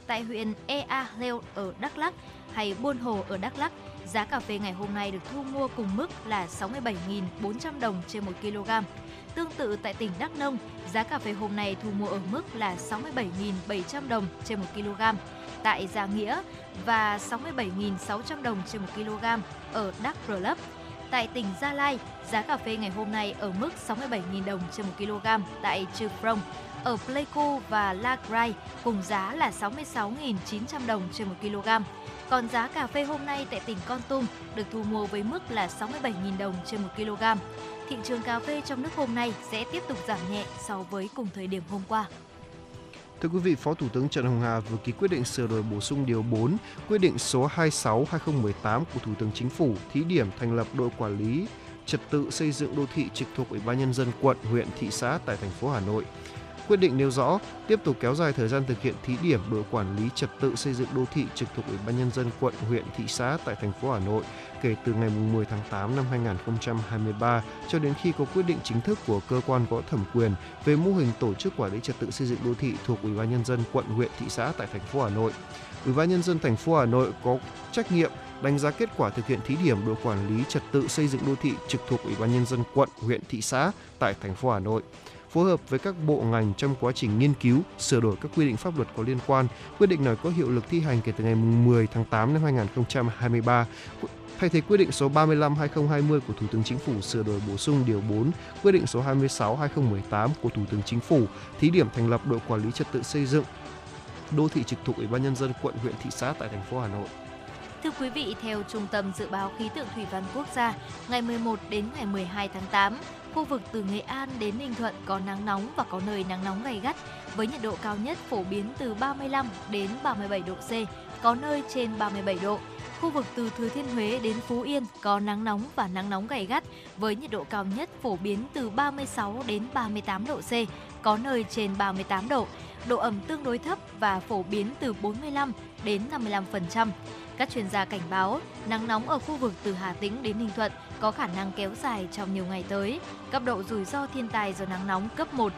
Tại huyện Ea Leo ở Đắk Lắk hay Buôn Hồ ở Đắk Lắk, giá cà phê ngày hôm nay được thu mua cùng mức là 67.400 đồng trên 1 kg. Tương tự tại tỉnh Đắk Nông, giá cà phê hôm nay thu mua ở mức là 67.700 đồng trên 1 kg. Tại Gia Nghĩa và 67.600 đồng trên 1 kg ở Đắk Rờ Lấp. Tại tỉnh Gia Lai, giá cà phê ngày hôm nay ở mức 67.000 đồng trên 1 kg tại trư Prong. Ở Pleiku và La Grai cùng giá là 66.900 đồng trên 1 kg. Còn giá cà phê hôm nay tại tỉnh Con Tum được thu mua với mức là 67.000 đồng trên 1 kg. Thị trường cà phê trong nước hôm nay sẽ tiếp tục giảm nhẹ so với cùng thời điểm hôm qua. Thưa quý vị, Phó Thủ tướng Trần Hồng Hà vừa ký quyết định sửa đổi bổ sung điều 4, quyết định số 26/2018 của Thủ tướng Chính phủ thí điểm thành lập đội quản lý trật tự xây dựng đô thị trực thuộc Ủy ban nhân dân quận, huyện, thị xã tại thành phố Hà Nội. Quyết định nêu rõ tiếp tục kéo dài thời gian thực hiện thí điểm đội quản lý trật tự xây dựng đô thị trực thuộc Ủy ban nhân dân quận, huyện, thị xã tại thành phố Hà Nội kể từ ngày 10 tháng 8 năm 2023 cho đến khi có quyết định chính thức của cơ quan có thẩm quyền về mô hình tổ chức quản lý trật tự xây dựng đô thị thuộc Ủy ban nhân dân quận, huyện, thị xã tại thành phố Hà Nội. Ủy ban nhân dân thành phố Hà Nội có trách nhiệm đánh giá kết quả thực hiện thí điểm đội quản lý trật tự xây dựng đô thị trực thuộc Ủy ban nhân dân quận, huyện, thị xã tại thành phố Hà Nội phối hợp với các bộ ngành trong quá trình nghiên cứu, sửa đổi các quy định pháp luật có liên quan. Quyết định này có hiệu lực thi hành kể từ ngày 10 tháng 8 năm 2023 thay thế quyết định số 35/2020 của Thủ tướng Chính phủ sửa đổi bổ sung điều 4, quyết định số 26/2018 của Thủ tướng Chính phủ thí điểm thành lập đội quản lý trật tự xây dựng đô thị trực thuộc Ủy ban nhân dân quận, huyện, thị xã tại thành phố Hà Nội. Thưa quý vị, theo Trung tâm Dự báo Khí tượng Thủy văn Quốc gia, ngày 11 đến ngày 12 tháng 8, khu vực từ Nghệ An đến Ninh Thuận có nắng nóng và có nơi nắng nóng gay gắt với nhiệt độ cao nhất phổ biến từ 35 đến 37 độ C, có nơi trên 37 độ. Khu vực từ Thừa Thiên Huế đến Phú Yên có nắng nóng và nắng nóng gay gắt với nhiệt độ cao nhất phổ biến từ 36 đến 38 độ C, có nơi trên 38 độ. Độ ẩm tương đối thấp và phổ biến từ 45 đến 55%. Các chuyên gia cảnh báo, nắng nóng ở khu vực từ Hà Tĩnh đến Ninh Thuận có khả năng kéo dài trong nhiều ngày tới. Cấp độ rủi ro thiên tai do nắng nóng cấp 1.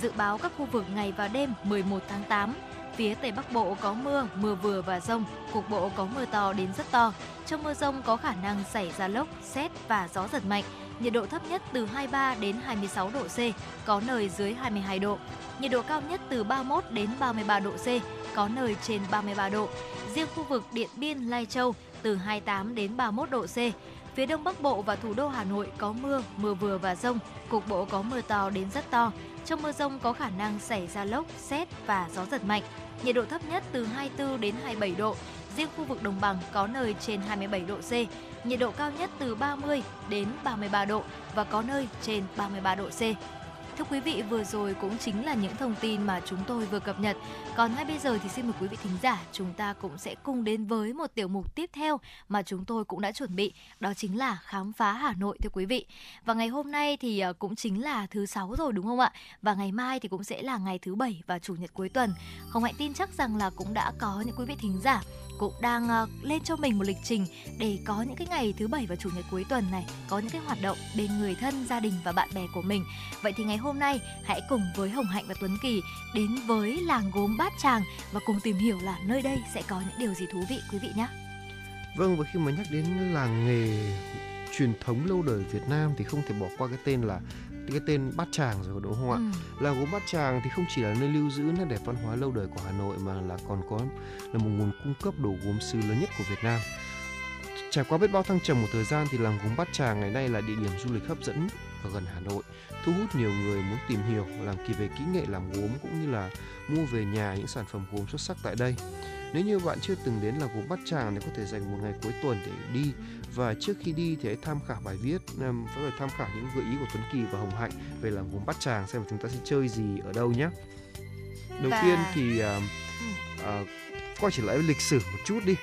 Dự báo các khu vực ngày và đêm 11 tháng 8, phía Tây Bắc Bộ có mưa, mưa vừa và rông, cục bộ có mưa to đến rất to. Trong mưa rông có khả năng xảy ra lốc, xét và gió giật mạnh. Nhiệt độ thấp nhất từ 23 đến 26 độ C, có nơi dưới 22 độ. Nhiệt độ cao nhất từ 31 đến 33 độ C, có nơi trên 33 độ. Riêng khu vực Điện Biên, Lai Châu từ 28 đến 31 độ C. Phía Đông Bắc Bộ và thủ đô Hà Nội có mưa, mưa vừa và rông, cục bộ có mưa to đến rất to. Trong mưa rông có khả năng xảy ra lốc, xét và gió giật mạnh. Nhiệt độ thấp nhất từ 24 đến 27 độ. Riêng khu vực đồng bằng có nơi trên 27 độ C. Nhiệt độ cao nhất từ 30 đến 33 độ và có nơi trên 33 độ C. Thưa quý vị, vừa rồi cũng chính là những thông tin mà chúng tôi vừa cập nhật. Còn ngay bây giờ thì xin mời quý vị thính giả, chúng ta cũng sẽ cùng đến với một tiểu mục tiếp theo mà chúng tôi cũng đã chuẩn bị, đó chính là khám phá Hà Nội thưa quý vị. Và ngày hôm nay thì ờ, cũng chính là thứ sáu rồi đúng không ạ? Và ngày mai thì cũng sẽ là ngày thứ bảy và chủ nhật cuối tuần. Hồng Hạnh tin chắc rằng là cũng đã có những quý vị thính giả cũng đang uh, lên cho mình một lịch trình để có những cái ngày thứ bảy và chủ nhật cuối tuần này có những cái hoạt động bên người thân, gia đình và bạn bè của mình. Vậy thì ngày hôm nay hãy cùng với Hồng Hạnh và Tuấn Kỳ đến với làng gốm Bát Tràng và cùng tìm hiểu là nơi đây sẽ có những điều gì thú vị quý vị nhé. Vâng và khi mà nhắc đến làng nghề truyền thống lâu đời Việt Nam thì không thể bỏ qua cái tên là cái tên Bát Tràng rồi đúng không ạ? Ừ. Làng gốm Bát Tràng thì không chỉ là nơi lưu giữ nét đẹp văn hóa lâu đời của Hà Nội mà là còn có là một nguồn cung cấp đồ gốm sứ lớn nhất của Việt Nam. Trải qua biết bao thăng trầm một thời gian thì làng gốm Bát Tràng ngày nay là địa điểm du lịch hấp dẫn ở gần Hà Nội, thu hút nhiều người muốn tìm hiểu làm kỳ về kỹ nghệ làm gốm cũng như là mua về nhà những sản phẩm gốm xuất sắc tại đây. Nếu như bạn chưa từng đến làng gốm Bát Tràng thì có thể dành một ngày cuối tuần để đi và trước khi đi thì hãy tham khảo bài viết um, phải tham khảo những gợi ý của Tuấn Kỳ và Hồng Hạnh về làng gốm Bát Tràng xem chúng ta sẽ chơi gì ở đâu nhé. Đầu Và- tiên thì à, à, quay trở lại với lịch sử một chút đi.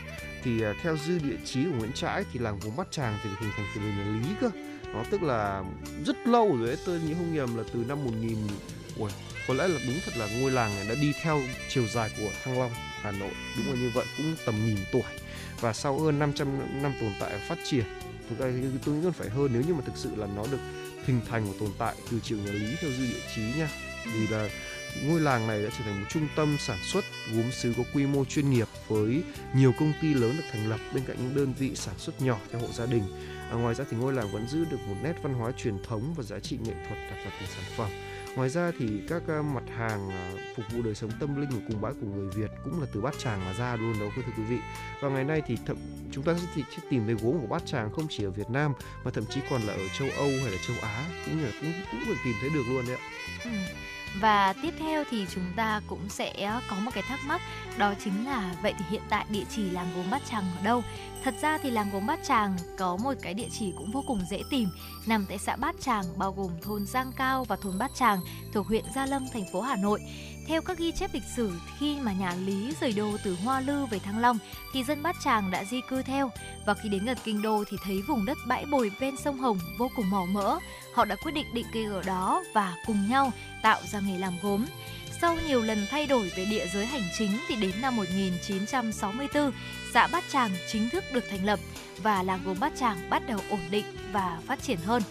Thì à, theo dư địa chí của Nguyễn Trãi thì làng gốm Bát Tràng thì được hình thành từ thời nhà Lý cơ. Nó tức là rất lâu rồi ấy tôi nhớ không nhầm là từ năm 1000 Ui, có lẽ là đúng thật là ngôi làng này đã đi theo chiều dài của Thăng Long Hà Nội. Đúng là như vậy cũng tầm nghìn tuổi và sau hơn 500 năm tồn tại và phát triển thực ra tôi nghĩ còn phải hơn nếu như mà thực sự là nó được hình thành và tồn tại từ triều nhà Lý theo dư địa chí nha vì là ngôi làng này đã trở thành một trung tâm sản xuất gốm sứ có quy mô chuyên nghiệp với nhiều công ty lớn được thành lập bên cạnh những đơn vị sản xuất nhỏ theo hộ gia đình. À, ngoài ra thì ngôi làng vẫn giữ được một nét văn hóa truyền thống và giá trị nghệ thuật đặc biệt từ sản phẩm. Ngoài ra thì các ờ, mặt hàng ờ, phục vụ đời sống tâm linh của cùng bãi của người Việt cũng là từ Bát Tràng mà ra luôn đó, thưa quý vị. Và ngày nay thì thậm, chúng ta sẽ sẽ tìm thấy gốm của Bát Tràng không chỉ ở Việt Nam mà thậm chí còn là ở châu Âu hay là châu Á, cũng như là cũng cũng được tìm thấy được luôn đấy ạ. Ừ. Và tiếp theo thì chúng ta cũng sẽ có một cái thắc mắc, đó chính là vậy thì hiện tại địa chỉ làng gốm Bát Tràng ở đâu? Thật ra thì làng gốm Bát Tràng có một cái địa chỉ cũng vô cùng dễ tìm, nằm tại xã Bát Tràng, bao gồm thôn Giang Cao và thôn Bát Tràng thuộc huyện Gia Lâm, thành phố Hà Nội. Theo các ghi chép lịch sử khi mà nhà Lý rời đô từ Hoa Lư về Thăng Long thì dân Bát Tràng đã di cư theo và khi đến gần kinh đô thì thấy vùng đất bãi bồi ven sông Hồng vô cùng màu mỡ. Họ đã quyết định định cư ở đó và cùng nhau tạo ra nghề làm gốm. Sau nhiều lần thay đổi về địa giới hành chính thì đến năm 1964, xã Bát Tràng chính thức được thành lập và làng gốm Bát Tràng bắt đầu ổn định và phát triển hơn.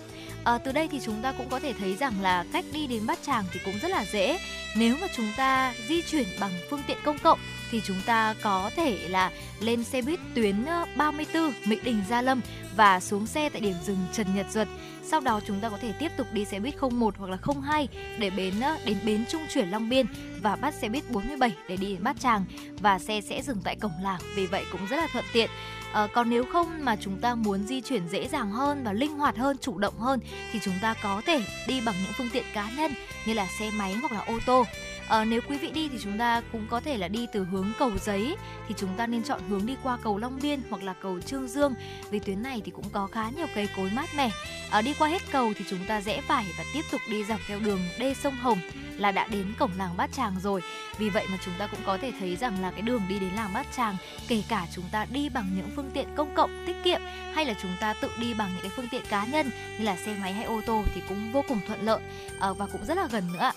À, từ đây thì chúng ta cũng có thể thấy rằng là cách đi đến Bát Tràng thì cũng rất là dễ. Nếu mà chúng ta di chuyển bằng phương tiện công cộng thì chúng ta có thể là lên xe buýt tuyến 34 Mỹ Đình Gia Lâm và xuống xe tại điểm dừng Trần Nhật Duật. Sau đó chúng ta có thể tiếp tục đi xe buýt 01 hoặc là 02 để bến đến bến trung chuyển Long Biên và bắt xe buýt 47 để đi đến Bát Tràng và xe sẽ dừng tại cổng làng. Vì vậy cũng rất là thuận tiện. À, còn nếu không mà chúng ta muốn di chuyển dễ dàng hơn và linh hoạt hơn, chủ động hơn thì chúng ta có thể đi bằng những phương tiện cá nhân như là xe máy hoặc là ô tô. À, nếu quý vị đi thì chúng ta cũng có thể là đi từ hướng cầu giấy thì chúng ta nên chọn hướng đi qua cầu Long Biên hoặc là cầu Trương Dương vì tuyến này thì cũng có khá nhiều cây cối mát mẻ. À, đi qua hết cầu thì chúng ta rẽ phải và tiếp tục đi dọc theo đường đê sông Hồng là đã đến cổng làng Bát Tràng rồi. Vì vậy mà chúng ta cũng có thể thấy rằng là cái đường đi đến làng Bát Tràng kể cả chúng ta đi bằng những phương tiện công cộng tiết kiệm hay là chúng ta tự đi bằng những cái phương tiện cá nhân như là xe máy hay ô tô thì cũng vô cùng thuận lợi à, và cũng rất là gần nữa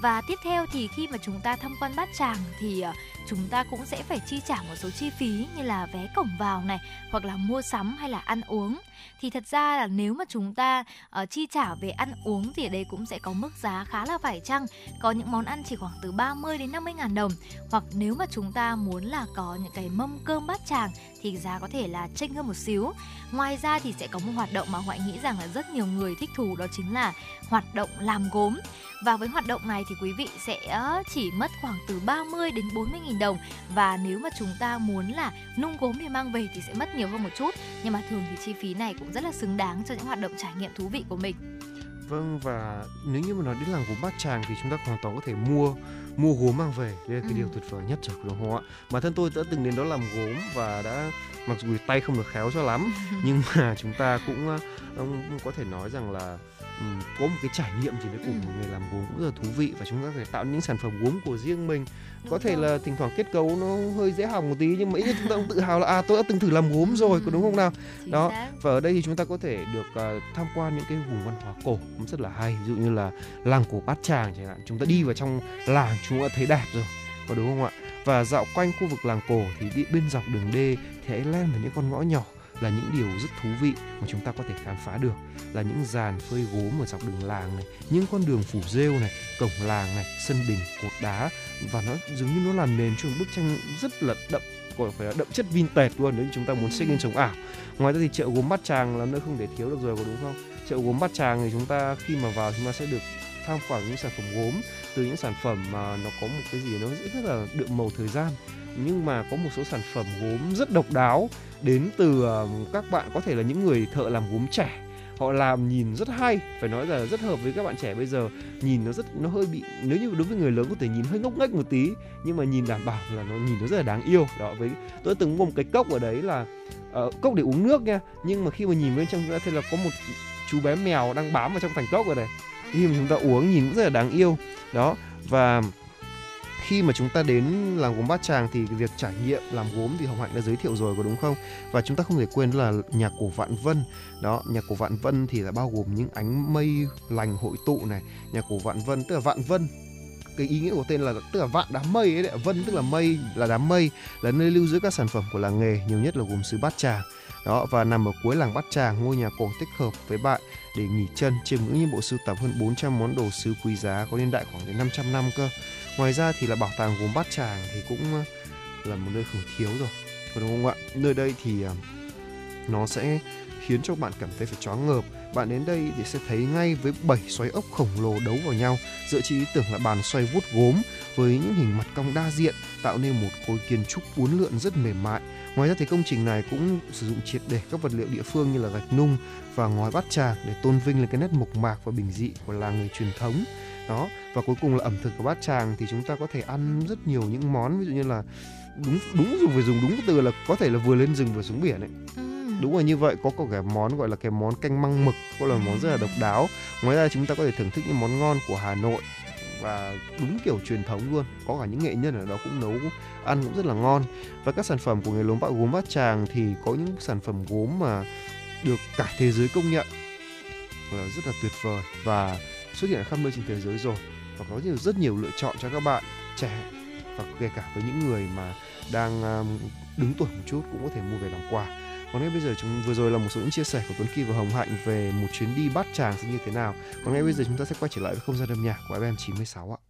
và tiếp theo thì khi mà chúng ta tham quan bát tràng thì ờ, chúng ta cũng sẽ phải chi trả một số chi phí như là vé cổng vào này hoặc là mua sắm hay là ăn uống. Thì thật ra là nếu mà chúng ta uh, chi trả về ăn uống thì ở đây cũng sẽ có mức giá khá là phải chăng? Có những món ăn chỉ khoảng từ 30 đến 50 ngàn đồng. Hoặc nếu mà chúng ta muốn là có những cái mâm cơm bát tràng thì giá có thể là chênh hơn một xíu. Ngoài ra thì sẽ có một hoạt động mà hoại nghĩ rằng là rất nhiều người thích thú đó chính là hoạt động làm gốm và với hoạt động này thì quý vị sẽ chỉ mất khoảng từ 30 đến 40 nghìn đồng. Và nếu mà chúng ta muốn là nung gốm để mang về thì sẽ mất nhiều hơn một chút. Nhưng mà thường thì chi phí này cũng rất là xứng đáng cho những hoạt động trải nghiệm thú vị của mình. Vâng và nếu như mà nói đến làng gốm Bát Tràng thì chúng ta hoàn toàn có thể mua mua gốm mang về. Đây là cái ừ. điều tuyệt vời nhất rồi đúng không ạ? Bản thân tôi đã từng đến đó làm gốm và đã mặc dù tay không được khéo cho lắm. Nhưng mà chúng ta cũng, cũng có thể nói rằng là um, có một cái trải nghiệm gì đấy của ừ. một người làm gốm cũng rất là thú vị và chúng ta có thể tạo những sản phẩm gốm của riêng mình Đúng có thể rồi. là thỉnh thoảng kết cấu nó hơi dễ hỏng một tí nhưng mà ít nhất chúng ta cũng tự hào là à tôi đã từng thử làm gốm rồi có đúng không nào Chính đó xác. và ở đây thì chúng ta có thể được uh, tham quan những cái vùng văn hóa cổ cũng rất là hay ví dụ như là làng cổ bát tràng chẳng hạn chúng ta đi vào trong làng chúng ta thấy đẹp rồi có đúng không ạ và dạo quanh khu vực làng cổ thì đi bên dọc đường đê thì hãy len vào những con ngõ nhỏ là những điều rất thú vị mà chúng ta có thể khám phá được. Là những dàn phơi gốm ở dọc đường làng này những con đường phủ rêu này cổng làng này sân đình cột đá. Và nó dường như nó làm nền cho một bức tranh rất là đậm gọi phải là đậm chất vintage luôn nếu như chúng ta muốn xích lên sống ảo. Ngoài ra thì chợ gốm bát tràng là nơi không để thiếu được rồi có đúng không? Chợ gốm bát tràng thì chúng ta khi mà vào chúng ta sẽ được tham khảo những sản phẩm gốm từ những sản phẩm mà nó có một cái gì nó rất là đượm màu thời gian. Nhưng mà có một số sản phẩm gốm rất độc đáo đến từ ờ, các bạn có thể là những người thợ làm gốm trẻ. Họ làm nhìn rất hay phải nói là rất hợp với các bạn trẻ bây giờ. Nhìn nó rất nó hơi bị nếu như đối với người lớn có thể nhìn hơi ngốc nghếch một tí nhưng mà nhìn đảm bảo là nó nhìn nó rất là đáng yêu. Đó với tôi từng mua một cái cốc ở đấy là uh, cốc để uống nước nha nhưng mà khi mà nhìn bên trong ra thì thấy là có một chú bé mèo đang bám vào trong thành cốc rồi này khi mà chúng ta uống nhìn cũng rất là đáng yêu. Đó và khi mà chúng ta đến làng gốm bát tràng thì việc trải nghiệm làm gốm thì hồng hạnh đã giới thiệu rồi, có đúng không? Và chúng ta không thể quên là nhà cổ vạn vân. Đó nhà cổ vạn vân thì là bao gồm những ánh mây lành hội tụ này nhà cổ vạn vân, tức là vạn vân. Cái ý nghĩa của tên là, tức là vạn đám mây ấy đấy vân tức là mây, là đám mây, là nơi lưu giữ các sản phẩm của làng nghề, nhiều nhất là gồm sứ bát tràng. Đó, và nằm ở cuối làng Bát Tràng, ngôi nhà cổ tích hợp với bạn để nghỉ chân chiêm ngưỡng những bộ sưu tập hơn 400 món đồ sứ quý giá có niên đại khoảng đến 500 năm cơ ngoài ra thì là bảo tàng gốm Bát Tràng thì cũng ờ, là một nơi không thiếu rồi, có đúng không ạ? Nơi đây thì ờ, nó sẽ khiến cho bạn cảm thấy phải choáng ngợp. Bạn đến đây thì sẽ thấy ngay với bảy xoáy ốc khổng lồ đấu vào nhau, dựa trên ý tưởng là bàn xoay vuốt gốm với những hình mặt cong đa diện, tạo nên một khối kiến trúc uốn lượn rất mềm mại. Ngoài ra thì công trình này cũng sử dụng triệt để các vật liệu địa phương như là gạch nung và ngói bát tràng để tôn vinh lên cái nét mộc mạc và bình dị của làng người truyền thống đó và cuối cùng là ẩm thực của bát tràng thì chúng ta có thể ăn rất nhiều những món ví dụ như là đúng đúng dùng phải dùng đúng từ là có thể là vừa lên rừng vừa xuống biển ấy. Ừ. đúng rồi như vậy có có cái món gọi là cái món canh măng mực có là món rất là độc đáo. Ngoài ra chúng ta có thể thưởng thức những món ngon của hà nội và đúng kiểu truyền thống luôn. Có cả những nghệ nhân ở đó cũng nấu ăn cũng rất là ngon. Và các sản phẩm của nghề lốm bạo gốm bát tràng thì có những sản phẩm gốm mà được cả thế giới công nhận là rất là tuyệt vời. Và xuất hiện ở khắp nơi trên thế giới rồi. Và có nhiều, rất nhiều lựa chọn cho các bạn trẻ, và kể cả với những người mà đang um, đứng tuổi một chút cũng có thể mua về làm quà. Còn ngay bây giờ chúng, vừa rồi là một số những chia sẻ của Tuấn Kỳ và Hồng Hạnh về một chuyến đi bát tràng sẽ như thế nào. Còn ngay bây giờ chúng ta sẽ quay trở lại với không gian âm nhạc của FM 96 ạ.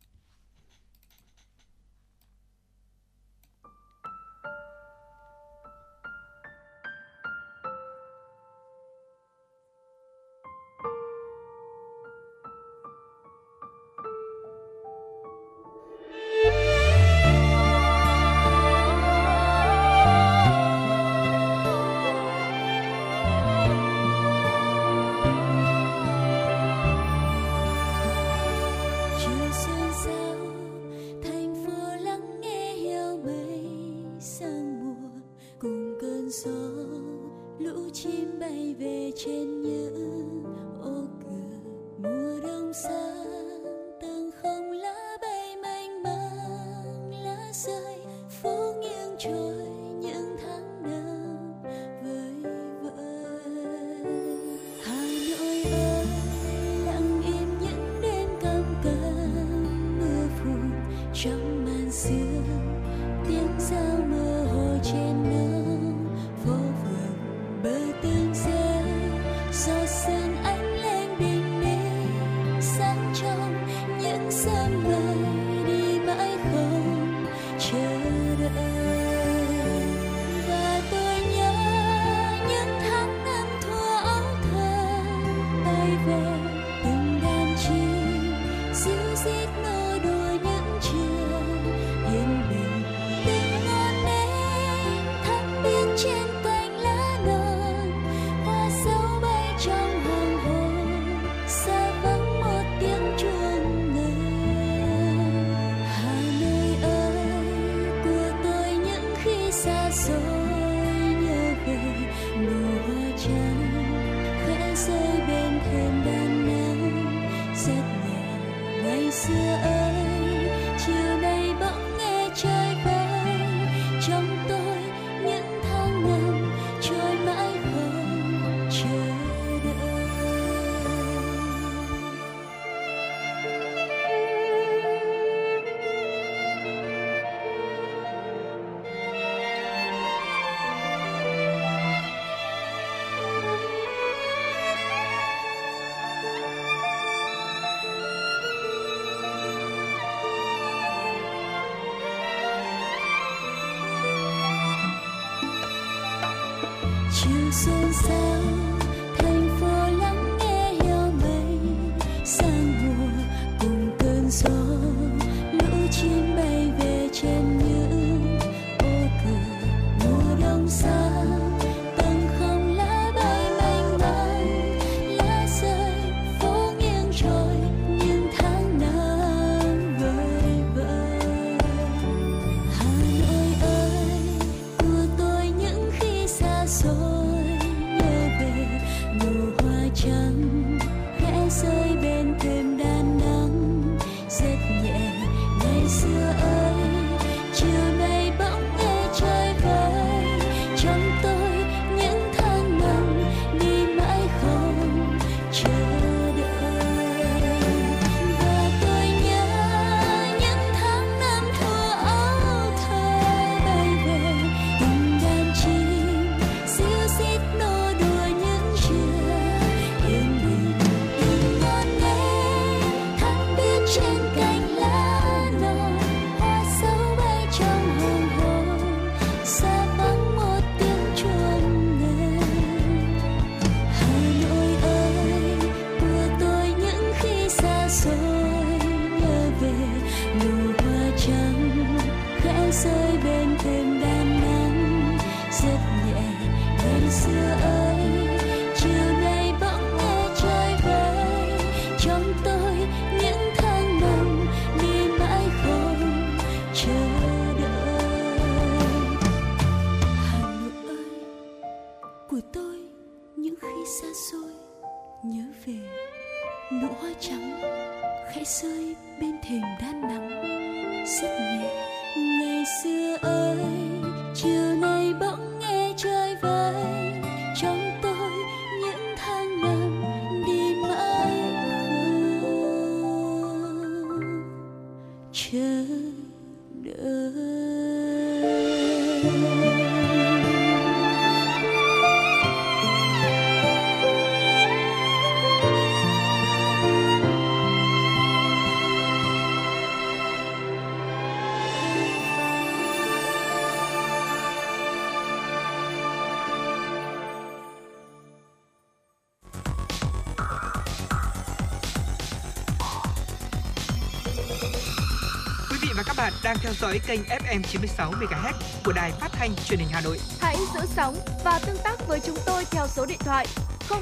Bạn đang theo dõi kênh FM 96 MHz của đài phát thanh truyền hình Hà Nội. Hãy giữ sóng và tương tác với chúng tôi theo số điện thoại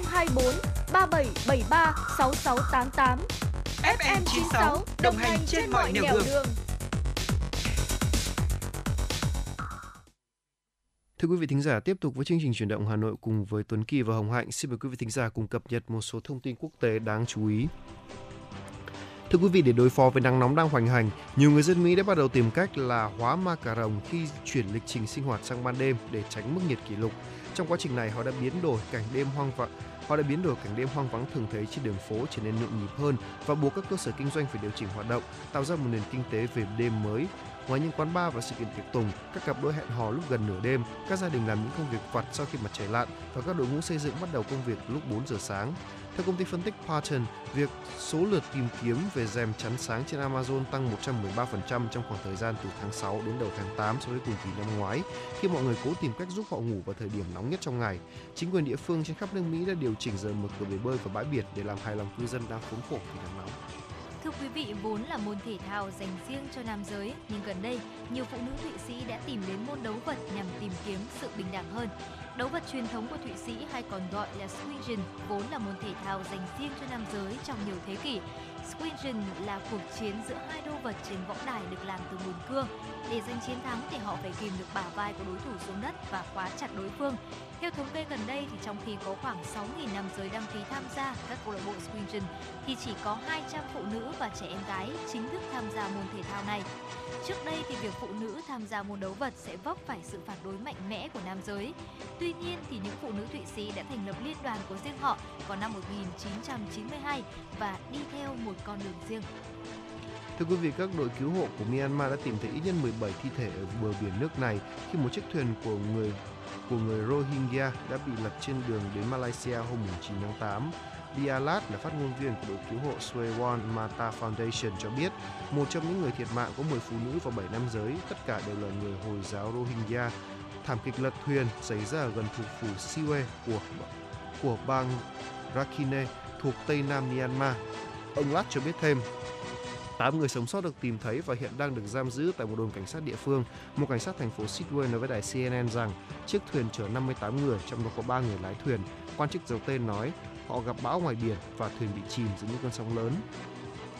024 3773 6688. FM 96 đồng hành trên mọi nẻo đường. Thưa quý vị thính giả, tiếp tục với chương trình chuyển động Hà Nội cùng với Tuấn Kỳ và Hồng Hạnh. Xin mời quý vị thính giả cùng cập nhật một số thông tin quốc tế đáng chú ý. Thưa quý vị, để đối phó với nắng nóng đang hoành hành, nhiều người dân Mỹ đã bắt đầu tìm cách là hóa ma cà rồng khi chuyển lịch trình sinh hoạt sang ban đêm để tránh mức nhiệt kỷ lục. Trong quá trình này, họ đã biến đổi cảnh đêm hoang vắng Họ đã biến đổi cảnh đêm hoang vắng thường thấy trên đường phố trở nên nhộn nhịp hơn và buộc các cơ sở kinh doanh phải điều chỉnh hoạt động, tạo ra một nền kinh tế về đêm mới. Ngoài những quán bar và sự kiện tiệc tùng, các cặp đôi hẹn hò lúc gần nửa đêm, các gia đình làm những công việc vặt sau khi mặt trời lặn và các đội ngũ xây dựng bắt đầu công việc lúc 4 giờ sáng. Theo công ty phân tích Parton, việc số lượt tìm kiếm về rèm chắn sáng trên Amazon tăng 113% trong khoảng thời gian từ tháng 6 đến đầu tháng 8 so với cùng kỳ năm ngoái, khi mọi người cố tìm cách giúp họ ngủ vào thời điểm nóng nhất trong ngày. Chính quyền địa phương trên khắp nước Mỹ đã điều chỉnh giờ mở cửa bể bơi và bãi biển để làm hài lòng cư dân đang khốn khổ vì nắng nóng. Vị, vốn là môn thể thao dành riêng cho nam giới, nhưng gần đây, nhiều phụ nữ Thụy Sĩ đã tìm đến môn đấu vật nhằm tìm kiếm sự bình đẳng hơn. Đấu vật truyền thống của Thụy Sĩ hay còn gọi là Squingen vốn là môn thể thao dành riêng cho nam giới trong nhiều thế kỷ. Squingen là cuộc chiến giữa hai đô vật trên võ đài được làm từ mùn cương. Để giành chiến thắng thì họ phải kìm được bả vai của đối thủ xuống đất và khóa chặt đối phương. Theo thống kê gần đây thì trong khi có khoảng 6.000 nam giới đăng ký tham gia các câu lạc bộ Squingen thì chỉ có 200 phụ nữ và trẻ em gái chính thức tham gia môn thể thao này. Trước đây thì việc phụ nữ tham gia môn đấu vật sẽ vấp phải sự phản đối mạnh mẽ của nam giới. Tuy nhiên thì những phụ nữ Thụy Sĩ đã thành lập liên đoàn của riêng họ vào năm 1992 và đi theo một con đường riêng. Thưa quý vị, các đội cứu hộ của Myanmar đã tìm thấy ít nhất 17 thi thể ở bờ biển nước này khi một chiếc thuyền của người của người Rohingya đã bị lật trên đường đến Malaysia hôm 9 tháng 8. Dialat là phát ngôn viên của đội cứu hộ Suewon Mata Foundation cho biết, một trong những người thiệt mạng có 10 phụ nữ và 7 nam giới, tất cả đều là người Hồi giáo Rohingya. thảm kịch lật thuyền xảy ra ở gần thủ phủ Siwe của của bang Rakhine thuộc Tây Nam Myanmar. Ông Lat cho biết thêm, 8 người sống sót được tìm thấy và hiện đang được giam giữ tại một đồn cảnh sát địa phương. Một cảnh sát thành phố Sydney nói với đài CNN rằng chiếc thuyền chở 58 người, trong đó có 3 người lái thuyền. Quan chức giấu tên nói họ gặp bão ngoài biển và thuyền bị chìm dưới những cơn sóng lớn.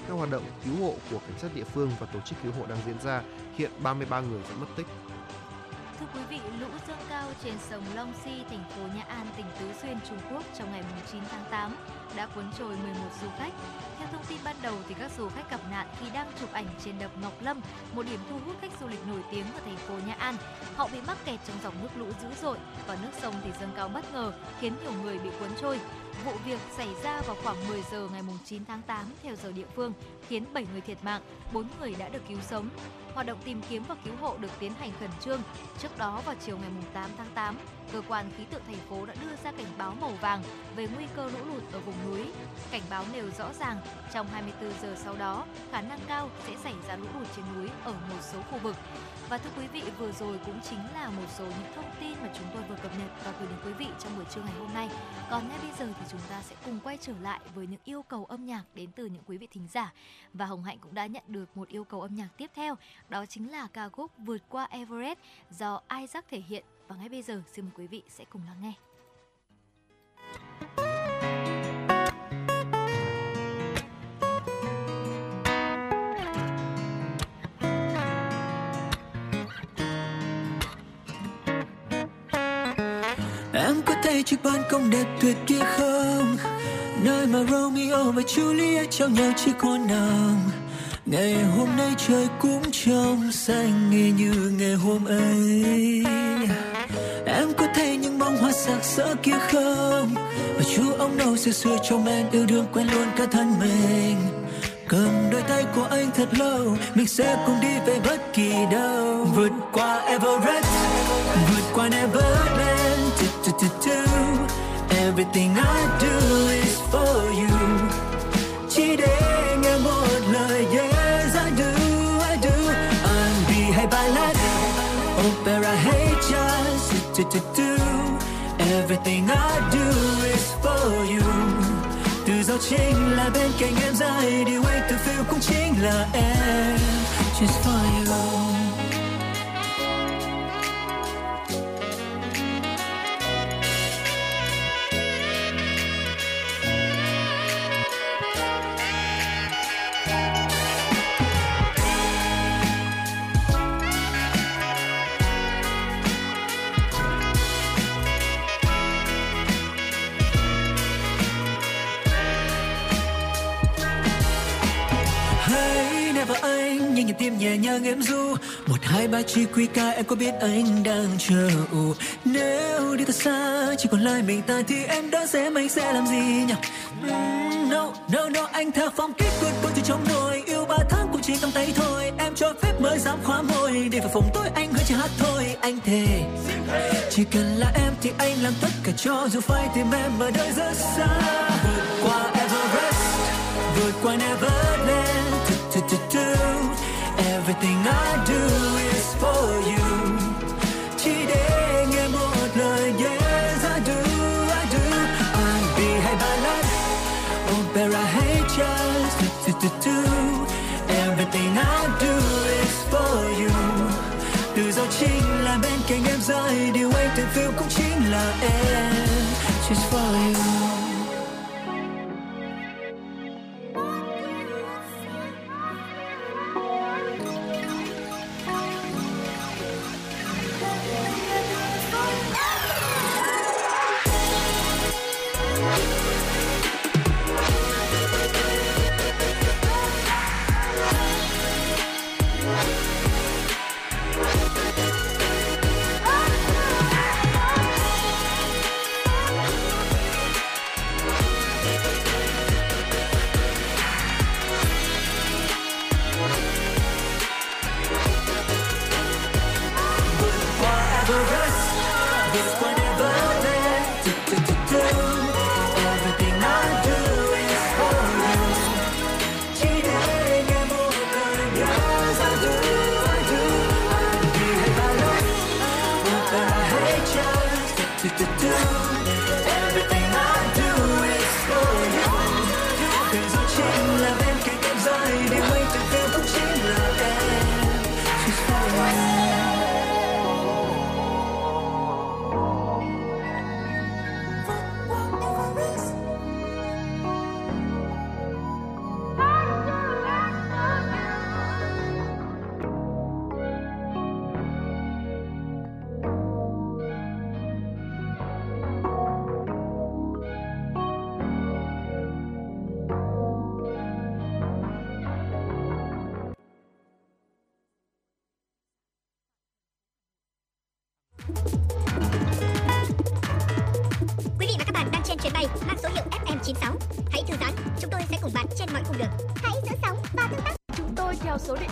Các hoạt động cứu hộ của cảnh sát địa phương và tổ chức cứu hộ đang diễn ra. Hiện 33 người vẫn mất tích. Thưa quý vị, lũ dâng cao trên sông Long Si, thành phố Nhã An, tỉnh Tứ Xuyên, Trung Quốc trong ngày 9 tháng 8 đã cuốn trôi 11 du khách. Theo thông tin ban đầu thì các du khách gặp nạn khi đang chụp ảnh trên đập Ngọc Lâm, một điểm thu hút khách du lịch nổi tiếng ở thành phố Nhã An. Họ bị mắc kẹt trong dòng nước lũ dữ dội và nước sông thì dâng cao bất ngờ khiến nhiều người bị cuốn trôi. Vụ việc xảy ra vào khoảng 10 giờ ngày 9 tháng 8 theo giờ địa phương, khiến 7 người thiệt mạng, 4 người đã được cứu sống. Hoạt động tìm kiếm và cứu hộ được tiến hành khẩn trương. Trước đó vào chiều ngày 8 tháng 8, cơ quan khí tượng thành phố đã đưa ra cảnh báo màu vàng về nguy cơ lũ lụt ở vùng núi. Cảnh báo nêu rõ ràng trong 24 giờ sau đó, khả năng cao sẽ xảy ra lũ lụt trên núi ở một số khu vực. Và thưa quý vị, vừa rồi cũng chính là một số những thông tin mà chúng tôi vừa cập nhật và gửi đến quý vị trong buổi trưa ngày hôm nay. Còn ngay bây giờ thì chúng ta sẽ cùng quay trở lại với những yêu cầu âm nhạc đến từ những quý vị thính giả. Và Hồng Hạnh cũng đã nhận được một yêu cầu âm nhạc tiếp theo, đó chính là ca khúc Vượt qua Everest do Isaac thể hiện. Và ngay bây giờ xin mời quý vị sẽ cùng lắng nghe. Thấy chiếc ban công đẹp tuyệt kia không? Nơi mà Romeo và Juliet trao nhau chiếc hôn nàng Ngày hôm nay trời cũng trong xanh nghe như ngày hôm ấy. Em có thấy những bông hoa sặc sỡ kia không? Và chú ông đâu xưa xưa trong em yêu đương quen luôn cả thân mình. Cầm đôi tay của anh thật lâu, Mình sẽ cùng đi về bất kỳ đâu. Vượt qua Everest, Vượt qua Neverland do, do, do. Everything I do is for you. Chỉ để nghe một lời Yes I do, I do. R&B hay ballad Opera hay jazz do, do, do. Everything I do is for you. Từ gió chính là bên cạnh em dài Điều anh tự feel cũng chính là em. Just for you. Tim nhẹ nhàng em du một hai ba chỉ quy ca em có biết anh đang chờ. Ủ nếu đi thật xa chỉ còn lại mình ta thì em đã sẽ anh sẽ làm gì nhỉ? Mm, no no no anh theo phong cách cuốn cuộn từ trong đôi yêu. Ba tháng cũng chỉ trong tay thôi em cho phép mới dám khóa môi. Để vào phòng tối anh hứa chỉ hát thôi anh thề. Chỉ cần là em thì anh làm tất cả cho dù phải tìm em ở nơi rất xa. Vượt qua Everest vượt qua Neverland. Everything I do is for you. Chỉ để nghe một lời Yes I do, I do. R&B hay ballad Opera hay jazz. Do, do, do, do. Everything I do is for you. Từ gió chính là bên cạnh em dài Điều anh từng feel cũng chính là em. Just for you.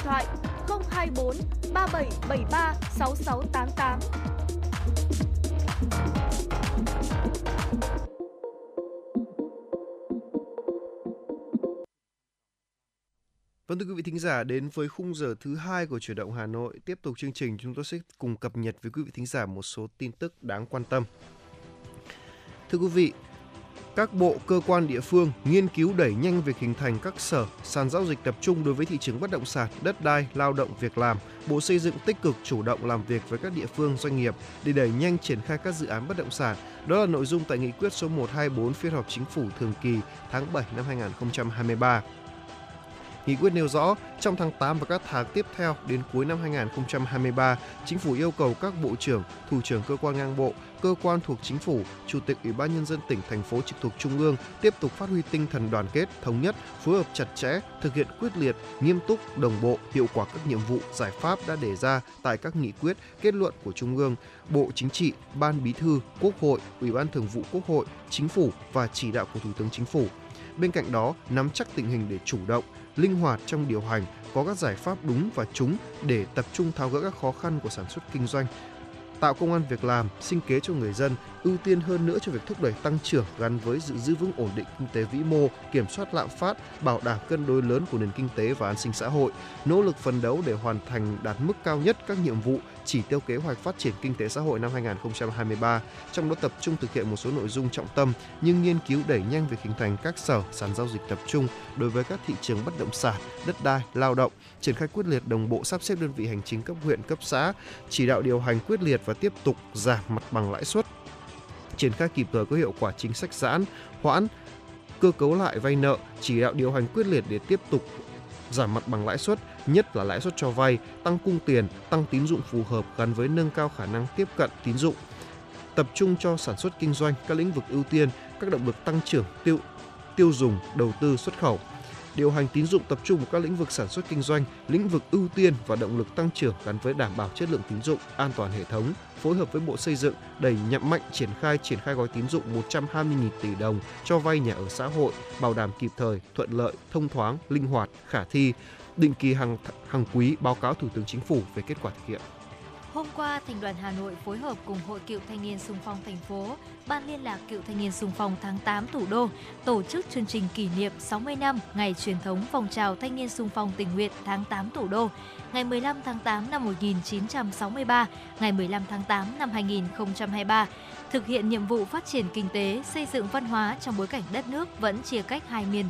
Thoại 024 3773 6688. Vâng thưa quý vị thính giả, đến với khung giờ thứ hai của chuyển động Hà Nội, tiếp tục chương trình chúng tôi sẽ cùng cập nhật với quý vị thính giả một số tin tức đáng quan tâm. Thưa quý vị, các bộ cơ quan địa phương nghiên cứu đẩy nhanh việc hình thành các sở sàn giao dịch tập trung đối với thị trường bất động sản, đất đai, lao động, việc làm. Bộ Xây dựng tích cực chủ động làm việc với các địa phương doanh nghiệp để đẩy nhanh triển khai các dự án bất động sản. Đó là nội dung tại nghị quyết số 124 phiên họp chính phủ thường kỳ tháng 7 năm 2023. Nghị quyết nêu rõ, trong tháng 8 và các tháng tiếp theo đến cuối năm 2023, Chính phủ yêu cầu các bộ trưởng, thủ trưởng cơ quan ngang bộ, cơ quan thuộc Chính phủ, Chủ tịch Ủy ban Nhân dân tỉnh, thành phố trực thuộc Trung ương tiếp tục phát huy tinh thần đoàn kết, thống nhất, phối hợp chặt chẽ, thực hiện quyết liệt, nghiêm túc, đồng bộ, hiệu quả các nhiệm vụ, giải pháp đã đề ra tại các nghị quyết, kết luận của Trung ương, Bộ Chính trị, Ban Bí thư, Quốc hội, Ủy ban Thường vụ Quốc hội, Chính phủ và chỉ đạo của Thủ tướng Chính phủ. Bên cạnh đó, nắm chắc tình hình để chủ động, linh hoạt trong điều hành, có các giải pháp đúng và trúng để tập trung tháo gỡ các khó khăn của sản xuất kinh doanh, tạo công an việc làm, sinh kế cho người dân, ưu tiên hơn nữa cho việc thúc đẩy tăng trưởng gắn với giữ giữ vững ổn định kinh tế vĩ mô, kiểm soát lạm phát, bảo đảm cân đối lớn của nền kinh tế và an sinh xã hội, nỗ lực phấn đấu để hoàn thành đạt mức cao nhất các nhiệm vụ chỉ tiêu kế hoạch phát triển kinh tế xã hội năm 2023, trong đó tập trung thực hiện một số nội dung trọng tâm như nghiên cứu đẩy nhanh việc hình thành các sở sàn giao dịch tập trung đối với các thị trường bất động sản, đất đai, lao động, triển khai quyết liệt đồng bộ sắp xếp đơn vị hành chính cấp huyện, cấp xã, chỉ đạo điều hành quyết liệt và tiếp tục giảm mặt bằng lãi suất, triển khai kịp thời có hiệu quả chính sách giãn, hoãn, cơ cấu lại vay nợ, chỉ đạo điều hành quyết liệt để tiếp tục giảm mặt bằng lãi suất, nhất là lãi suất cho vay, tăng cung tiền, tăng tín dụng phù hợp gắn với nâng cao khả năng tiếp cận tín dụng. Tập trung cho sản xuất kinh doanh các lĩnh vực ưu tiên, các động lực tăng trưởng tiêu tiêu dùng, đầu tư, xuất khẩu. Điều hành tín dụng tập trung vào các lĩnh vực sản xuất kinh doanh, lĩnh vực ưu tiên và động lực tăng trưởng gắn với đảm bảo chất lượng tín dụng, an toàn hệ thống, phối hợp với Bộ Xây dựng đẩy nhậm mạnh triển khai triển khai gói tín dụng 120.000 tỷ đồng cho vay nhà ở xã hội, bảo đảm kịp thời, thuận lợi, thông thoáng, linh hoạt, khả thi, định kỳ hàng hàng quý báo cáo Thủ tướng Chính phủ về kết quả thực hiện. Hôm qua, Thành đoàn Hà Nội phối hợp cùng Hội Cựu Thanh niên Sung phong thành phố, Ban Liên lạc Cựu Thanh niên Sung phong tháng 8 thủ đô tổ chức chương trình kỷ niệm 60 năm ngày truyền thống phong trào Thanh niên Sung phong tình nguyện tháng 8 thủ đô, ngày 15 tháng 8 năm 1963, ngày 15 tháng 8 năm 2023, thực hiện nhiệm vụ phát triển kinh tế, xây dựng văn hóa trong bối cảnh đất nước vẫn chia cách hai miền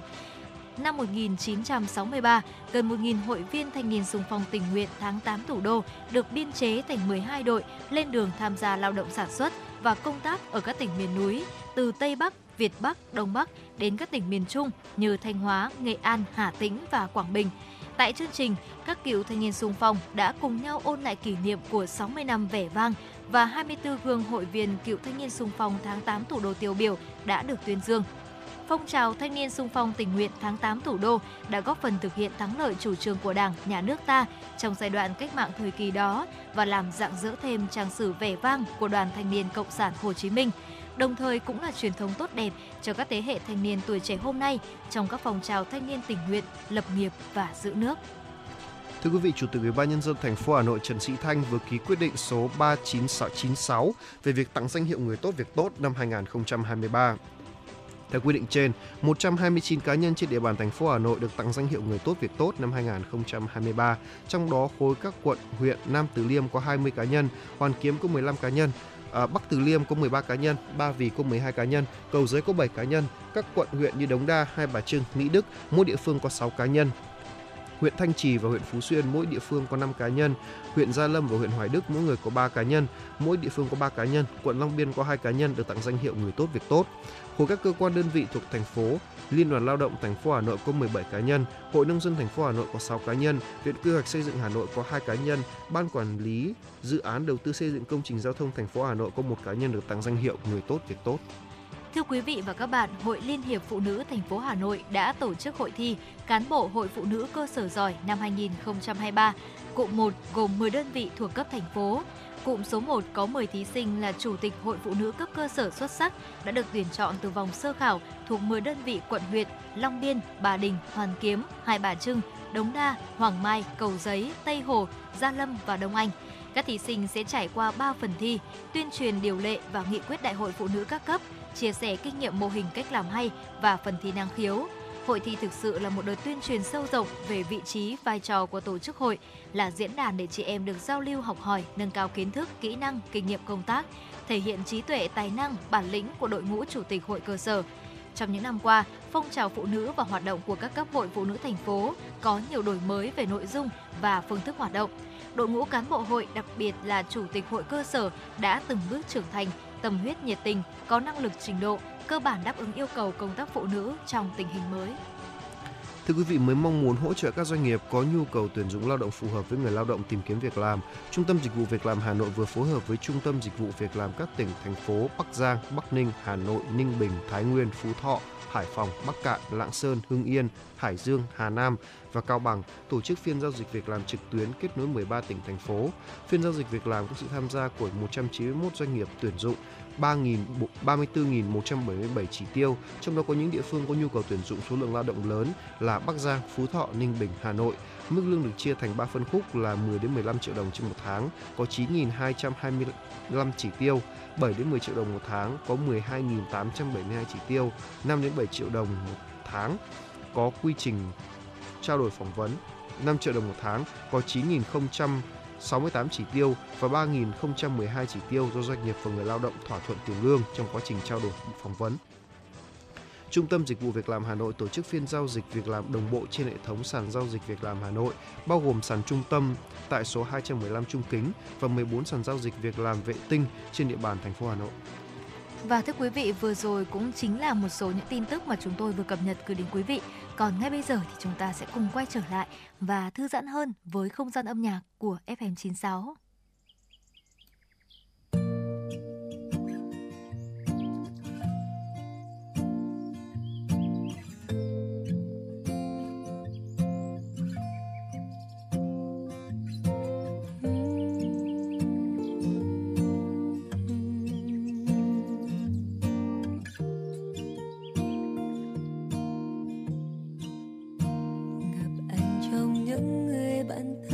năm 1963, gần 1.000 hội viên thanh niên sung phong tình nguyện tháng 8 thủ đô được biên chế thành 12 đội lên đường tham gia lao động sản xuất và công tác ở các tỉnh miền núi từ Tây Bắc, Việt Bắc, Đông Bắc đến các tỉnh miền Trung như Thanh Hóa, Nghệ An, Hà Tĩnh và Quảng Bình. Tại chương trình, các cựu thanh niên sung phong đã cùng nhau ôn lại kỷ niệm của 60 năm vẻ vang và 24 gương hội viên cựu thanh niên sung phong tháng 8 thủ đô tiêu biểu đã được tuyên dương phong trào thanh niên sung phong tình nguyện tháng 8 thủ đô đã góp phần thực hiện thắng lợi chủ trương của Đảng, nhà nước ta trong giai đoạn cách mạng thời kỳ đó và làm dạng dỡ thêm trang sử vẻ vang của Đoàn Thanh niên Cộng sản Hồ Chí Minh. Đồng thời cũng là truyền thống tốt đẹp cho các thế hệ thanh niên tuổi trẻ hôm nay trong các phong trào thanh niên tình nguyện, lập nghiệp và giữ nước. Thưa quý vị, Chủ tịch Ủy ban nhân dân thành phố Hà Nội Trần Sĩ Thanh vừa ký quyết định số 39696 về việc tặng danh hiệu người tốt việc tốt năm 2023. Theo quy định trên, 129 cá nhân trên địa bàn thành phố Hà Nội được tặng danh hiệu người tốt việc tốt năm 2023, trong đó khối các quận, huyện Nam Từ Liêm có 20 cá nhân, Hoàn Kiếm có 15 cá nhân, à, Bắc Từ Liêm có 13 cá nhân, Ba Vì có 12 cá nhân, Cầu Giấy có 7 cá nhân, các quận huyện như Đống Đa, Hai Bà Trưng, Mỹ Đức mỗi địa phương có 6 cá nhân, huyện Thanh Trì và huyện Phú Xuyên mỗi địa phương có 5 cá nhân, huyện Gia Lâm và huyện Hoài Đức mỗi người có 3 cá nhân, mỗi địa phương có 3 cá nhân, quận Long Biên có 2 cá nhân được tặng danh hiệu người tốt việc tốt. Khối các cơ quan đơn vị thuộc thành phố, Liên đoàn Lao động thành phố Hà Nội có 17 cá nhân, Hội nông dân thành phố Hà Nội có 6 cá nhân, Viện Quy hoạch xây dựng Hà Nội có 2 cá nhân, Ban quản lý dự án đầu tư xây dựng công trình giao thông thành phố Hà Nội có một cá nhân được tặng danh hiệu người tốt việc tốt. Thưa quý vị và các bạn, Hội Liên hiệp Phụ nữ thành phố Hà Nội đã tổ chức hội thi Cán bộ Hội Phụ nữ cơ sở giỏi năm 2023. Cụm 1 gồm 10 đơn vị thuộc cấp thành phố. Cụm số 1 có 10 thí sinh là Chủ tịch Hội Phụ nữ cấp cơ sở xuất sắc đã được tuyển chọn từ vòng sơ khảo thuộc 10 đơn vị quận huyện Long Biên, Bà Đình, Hoàn Kiếm, Hai Bà Trưng, Đống Đa, Hoàng Mai, Cầu Giấy, Tây Hồ, Gia Lâm và Đông Anh. Các thí sinh sẽ trải qua 3 phần thi, tuyên truyền điều lệ và nghị quyết đại hội phụ nữ các cấp, chia sẻ kinh nghiệm mô hình cách làm hay và phần thi năng khiếu. Hội thi thực sự là một đợt tuyên truyền sâu rộng về vị trí, vai trò của tổ chức hội, là diễn đàn để chị em được giao lưu học hỏi, nâng cao kiến thức, kỹ năng, kinh nghiệm công tác, thể hiện trí tuệ, tài năng, bản lĩnh của đội ngũ chủ tịch hội cơ sở. Trong những năm qua, phong trào phụ nữ và hoạt động của các cấp hội phụ nữ thành phố có nhiều đổi mới về nội dung và phương thức hoạt động. Đội ngũ cán bộ hội, đặc biệt là chủ tịch hội cơ sở đã từng bước trưởng thành, tâm huyết nhiệt tình, có năng lực trình độ, cơ bản đáp ứng yêu cầu công tác phụ nữ trong tình hình mới. Thưa quý vị, mới mong muốn hỗ trợ các doanh nghiệp có nhu cầu tuyển dụng lao động phù hợp với người lao động tìm kiếm việc làm, Trung tâm Dịch vụ Việc làm Hà Nội vừa phối hợp với Trung tâm Dịch vụ Việc làm các tỉnh, thành phố Bắc Giang, Bắc Ninh, Hà Nội, Ninh Bình, Thái Nguyên, Phú Thọ, Hải Phòng, Bắc Cạn, Lạng Sơn, Hưng Yên, Hải Dương, Hà Nam và Cao Bằng tổ chức phiên giao dịch việc làm trực tuyến kết nối 13 tỉnh thành phố. Phiên giao dịch việc làm có sự tham gia của 191 doanh nghiệp tuyển dụng 34.177 chỉ tiêu, trong đó có những địa phương có nhu cầu tuyển dụng số lượng lao động lớn là Bắc Giang, Phú Thọ, Ninh Bình, Hà Nội. Mức lương được chia thành 3 phân khúc là 10 đến 15 triệu đồng trên một tháng, có 9.225 chỉ tiêu, 7 đến 10 triệu đồng một tháng, có 12.872 chỉ tiêu, 5 đến 7 triệu đồng một tháng, có quy trình trao đổi phỏng vấn, 5 triệu đồng một tháng, có 9.000 68 chỉ tiêu và 3.012 chỉ tiêu do doanh nghiệp và người lao động thỏa thuận tiền lương trong quá trình trao đổi phỏng vấn. Trung tâm Dịch vụ Việc làm Hà Nội tổ chức phiên giao dịch việc làm đồng bộ trên hệ thống sàn giao dịch việc làm Hà Nội, bao gồm sàn trung tâm tại số 215 Trung Kính và 14 sàn giao dịch việc làm vệ tinh trên địa bàn thành phố Hà Nội. Và thưa quý vị, vừa rồi cũng chính là một số những tin tức mà chúng tôi vừa cập nhật gửi đến quý vị. Còn ngay bây giờ thì chúng ta sẽ cùng quay trở lại và thư giãn hơn với không gian âm nhạc của FM96. Xưa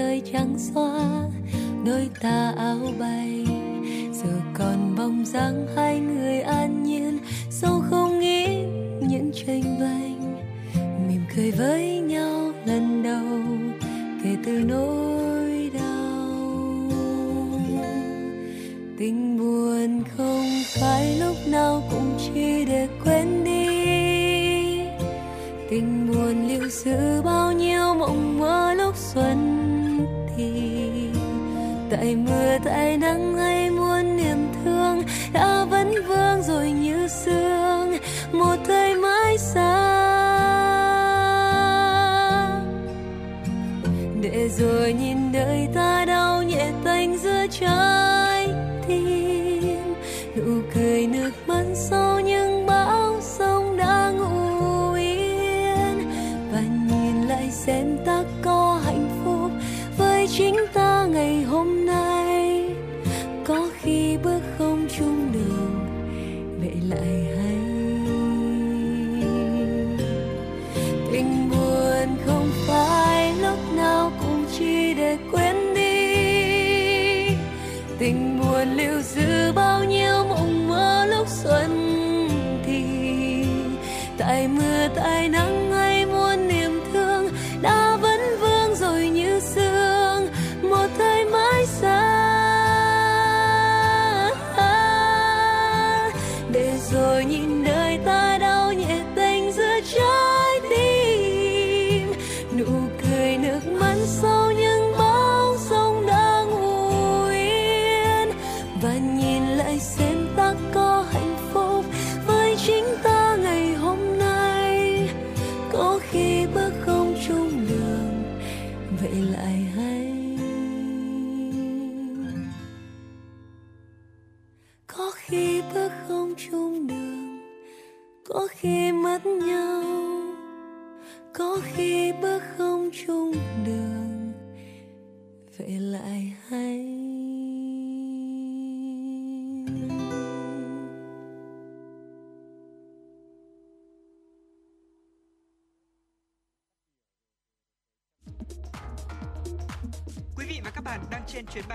trời trắng xóa, đôi ta áo bay. Giờ còn bóng dáng hai người an nhiên, sâu không nghĩ những tranh vanh. Mỉm cười với nhau lần đầu, kể từ nỗi đau. Tình buồn không phải lúc nào cũng chỉ để quên đi. Tình buồn lưu giữ bao nhiêu mộng mơ lúc xuân tại mưa tại nắng hay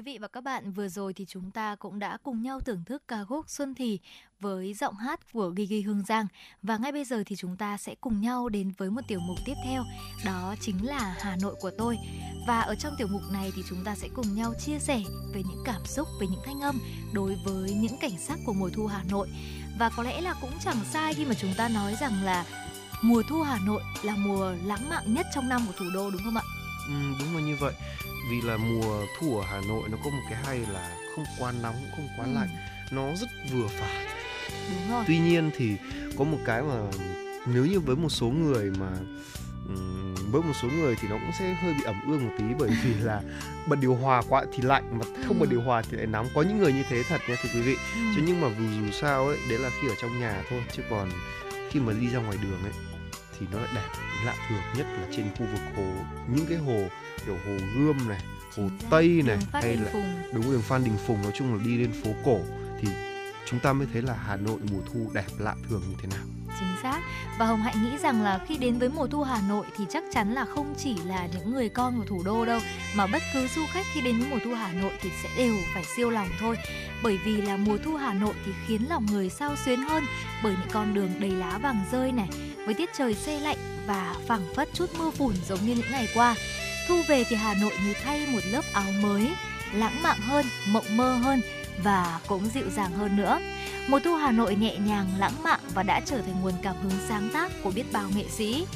Quý vị và các bạn, vừa rồi thì chúng ta cũng đã cùng nhau thưởng thức ca khúc Xuân Thì với giọng hát của Gigi Hương Giang và ngay bây giờ thì chúng ta sẽ cùng nhau đến với một tiểu mục tiếp theo, đó chính là Hà Nội của tôi. Và ở trong tiểu mục này thì chúng ta sẽ cùng nhau chia sẻ về những cảm xúc, về những thanh âm đối với những cảnh sắc của mùa thu Hà Nội. Và có lẽ là cũng chẳng sai khi mà chúng ta nói rằng là mùa thu Hà Nội là mùa lãng mạn nhất trong năm của thủ đô đúng không ạ? Ừ, đúng là như vậy vì là mùa thu ở Hà Nội nó có một cái hay là không quá nóng không quá Ừ. lạnh nó rất vừa phải Đúng rồi. tuy nhiên thì có một cái mà nếu như với một số người mà ừm, với một số người thì nó cũng sẽ hơi bị ẩm ương một tí bởi vì là bật điều hòa quá thì lạnh mà không bật Ừ. điều hòa thì lại nóng có những người như thế thật nha thưa quý vị Ừ. chứ nhưng mà dù dù sao ấy đấy là khi ở trong nhà thôi chứ còn khi mà đi ra ngoài đường ấy thì nó lại đẹp lạ thường nhất là trên khu vực hồ những cái hồ kiểu hồ gươm này hồ tây này hay là đúng đường phan đình phùng nói chung là đi lên phố cổ thì chúng ta mới thấy là hà nội mùa thu đẹp lạ thường như thế nào Chính xác. Và Hồng Hạnh nghĩ rằng là khi đến với mùa thu Hà Nội thì chắc chắn là không chỉ là những người con của thủ đô đâu mà bất cứ du khách khi đến với mùa thu Hà Nội thì sẽ đều phải siêu lòng thôi. Bởi vì là mùa thu Hà Nội thì khiến lòng người sao xuyến hơn bởi những con đường đầy lá vàng rơi này, với tiết trời se lạnh và phảng phất chút mưa phùn giống như những ngày qua. Thu về thì Hà Nội như thay một lớp áo mới, lãng mạn hơn, mộng mơ hơn và cũng dịu dàng hơn nữa. Mùa thu Hà Nội nhẹ nhàng, lãng mạn và đã trở thành nguồn cảm hứng sáng tác của biết bao nghệ sĩ.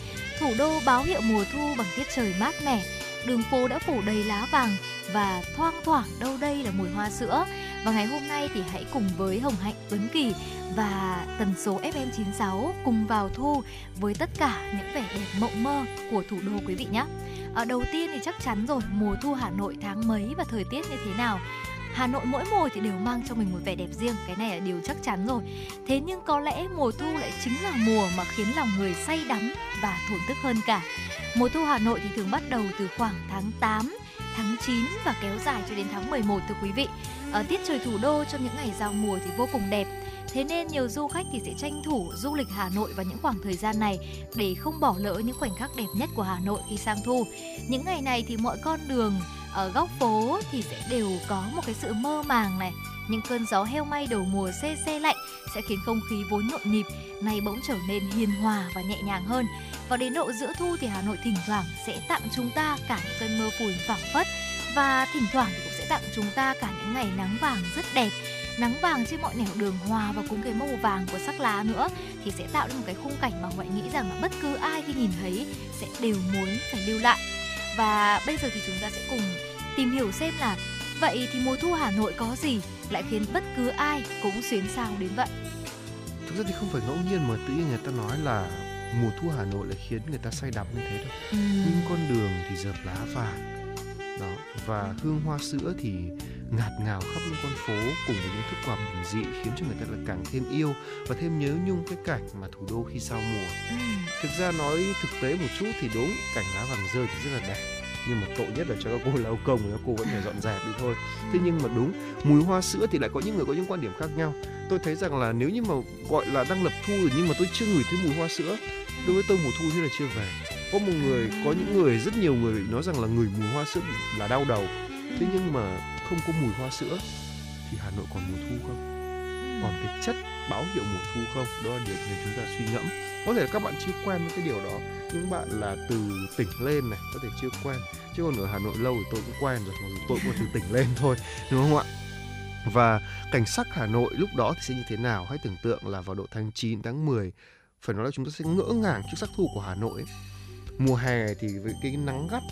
Thủ đô báo hiệu mùa thu bằng tiết trời mát mẻ, đường phố đã phủ đầy lá vàng và thoang thoảng đâu đây là mùi hoa sữa. Và ngày hôm nay thì hãy cùng với Hồng Hạnh Tuấn Kỳ và tần số FM96 cùng vào thu với tất cả những vẻ đẹp mộng mơ của thủ đô quý vị nhé. Ở đầu tiên thì chắc chắn rồi, mùa thu Hà Nội tháng mấy và thời tiết như thế nào Hà Nội mỗi mùa thì đều mang cho mình một vẻ đẹp riêng, cái này là điều chắc chắn rồi. Thế nhưng có lẽ mùa thu lại chính là mùa mà khiến lòng người say đắm và thổn thức hơn cả. Mùa thu Hà Nội thì thường bắt đầu từ khoảng tháng 8, tháng 9 và kéo dài cho đến tháng 11 thưa quý vị. Ở tiết trời thủ đô trong những ngày giao mùa thì vô cùng đẹp. Thế nên nhiều du khách thì sẽ tranh thủ du lịch Hà Nội vào những khoảng thời gian này để không bỏ lỡ những khoảnh khắc đẹp nhất của Hà Nội khi sang thu. Những ngày này thì mọi con đường ở góc phố thì sẽ đều có một cái sự mơ màng này. Những cơn gió heo may đầu mùa xe xe lạnh sẽ khiến không khí vốn nhộn nhịp, nay bỗng trở nên hiền hòa và nhẹ nhàng hơn. Và đến độ giữa thu thì Hà Nội thỉnh thoảng sẽ tặng chúng ta cả những cơn mưa phùn phảng phất. Và thỉnh thoảng thì cũng sẽ tặng chúng ta cả những ngày nắng vàng rất đẹp. Nắng vàng trên mọi nẻo đường, hòa và cùng cái màu vàng của sắc lá nữa thì sẽ tạo nên một cái khung cảnh mà ngoại nghĩ rằng là bất cứ ai khi nhìn thấy sẽ đều muốn phải lưu lại và bây giờ thì chúng ta sẽ cùng tìm hiểu xem là vậy thì mùa thu Hà Nội có gì lại khiến bất cứ ai cũng xuyến sao đến vậy? Thực ra thì không phải ngẫu nhiên mà tự nhiên người ta nói là mùa thu Hà Nội lại khiến người ta say đắm như thế đâu. Ừ. những con đường thì dợp lá vàng đó và hương hoa sữa thì ngạt ngào khắp những con phố cùng với những thức quà bình dị khiến cho người ta là càng thêm yêu và thêm nhớ nhung cái cảnh mà thủ đô khi sau mùa. Ừ. Thực ra nói thực tế một chút thì đúng cảnh lá vàng rơi thì rất là đẹp nhưng mà tội nhất là cho các cô lao công các cô vẫn phải dọn dẹp đi thôi thế nhưng mà đúng mùi hoa sữa thì lại có những người có những quan điểm khác nhau tôi thấy rằng là nếu như mà gọi là đang lập thu rồi nhưng mà tôi chưa ngửi thấy mùi hoa sữa đối với tôi mùa thu thế là chưa về có một người, có những người, rất nhiều người nói rằng là người mùi hoa sữa là đau đầu. Thế nhưng mà không có mùi hoa sữa thì hà nội còn mùa thu không? Còn cái chất báo hiệu mùa thu không? Đó là điều mà chúng ta suy ngẫm. Có thể là các bạn chưa quen với cái điều đó những bạn là từ tỉnh lên này, có thể chưa quen. Chứ còn ở hà nội lâu thì tôi cũng quen rồi, mặc dù tôi cũng từ tỉnh lên thôi, đúng không ạ? Và cảnh sắc Hà Nội lúc đó thì sẽ như thế nào? Hãy tưởng tượng là vào độ tháng 9 tháng 10 phải nói là chúng ta sẽ ngỡ ngàng trước sắc thu của Hà Nội ấy mùa hè thì với cái nắng gắt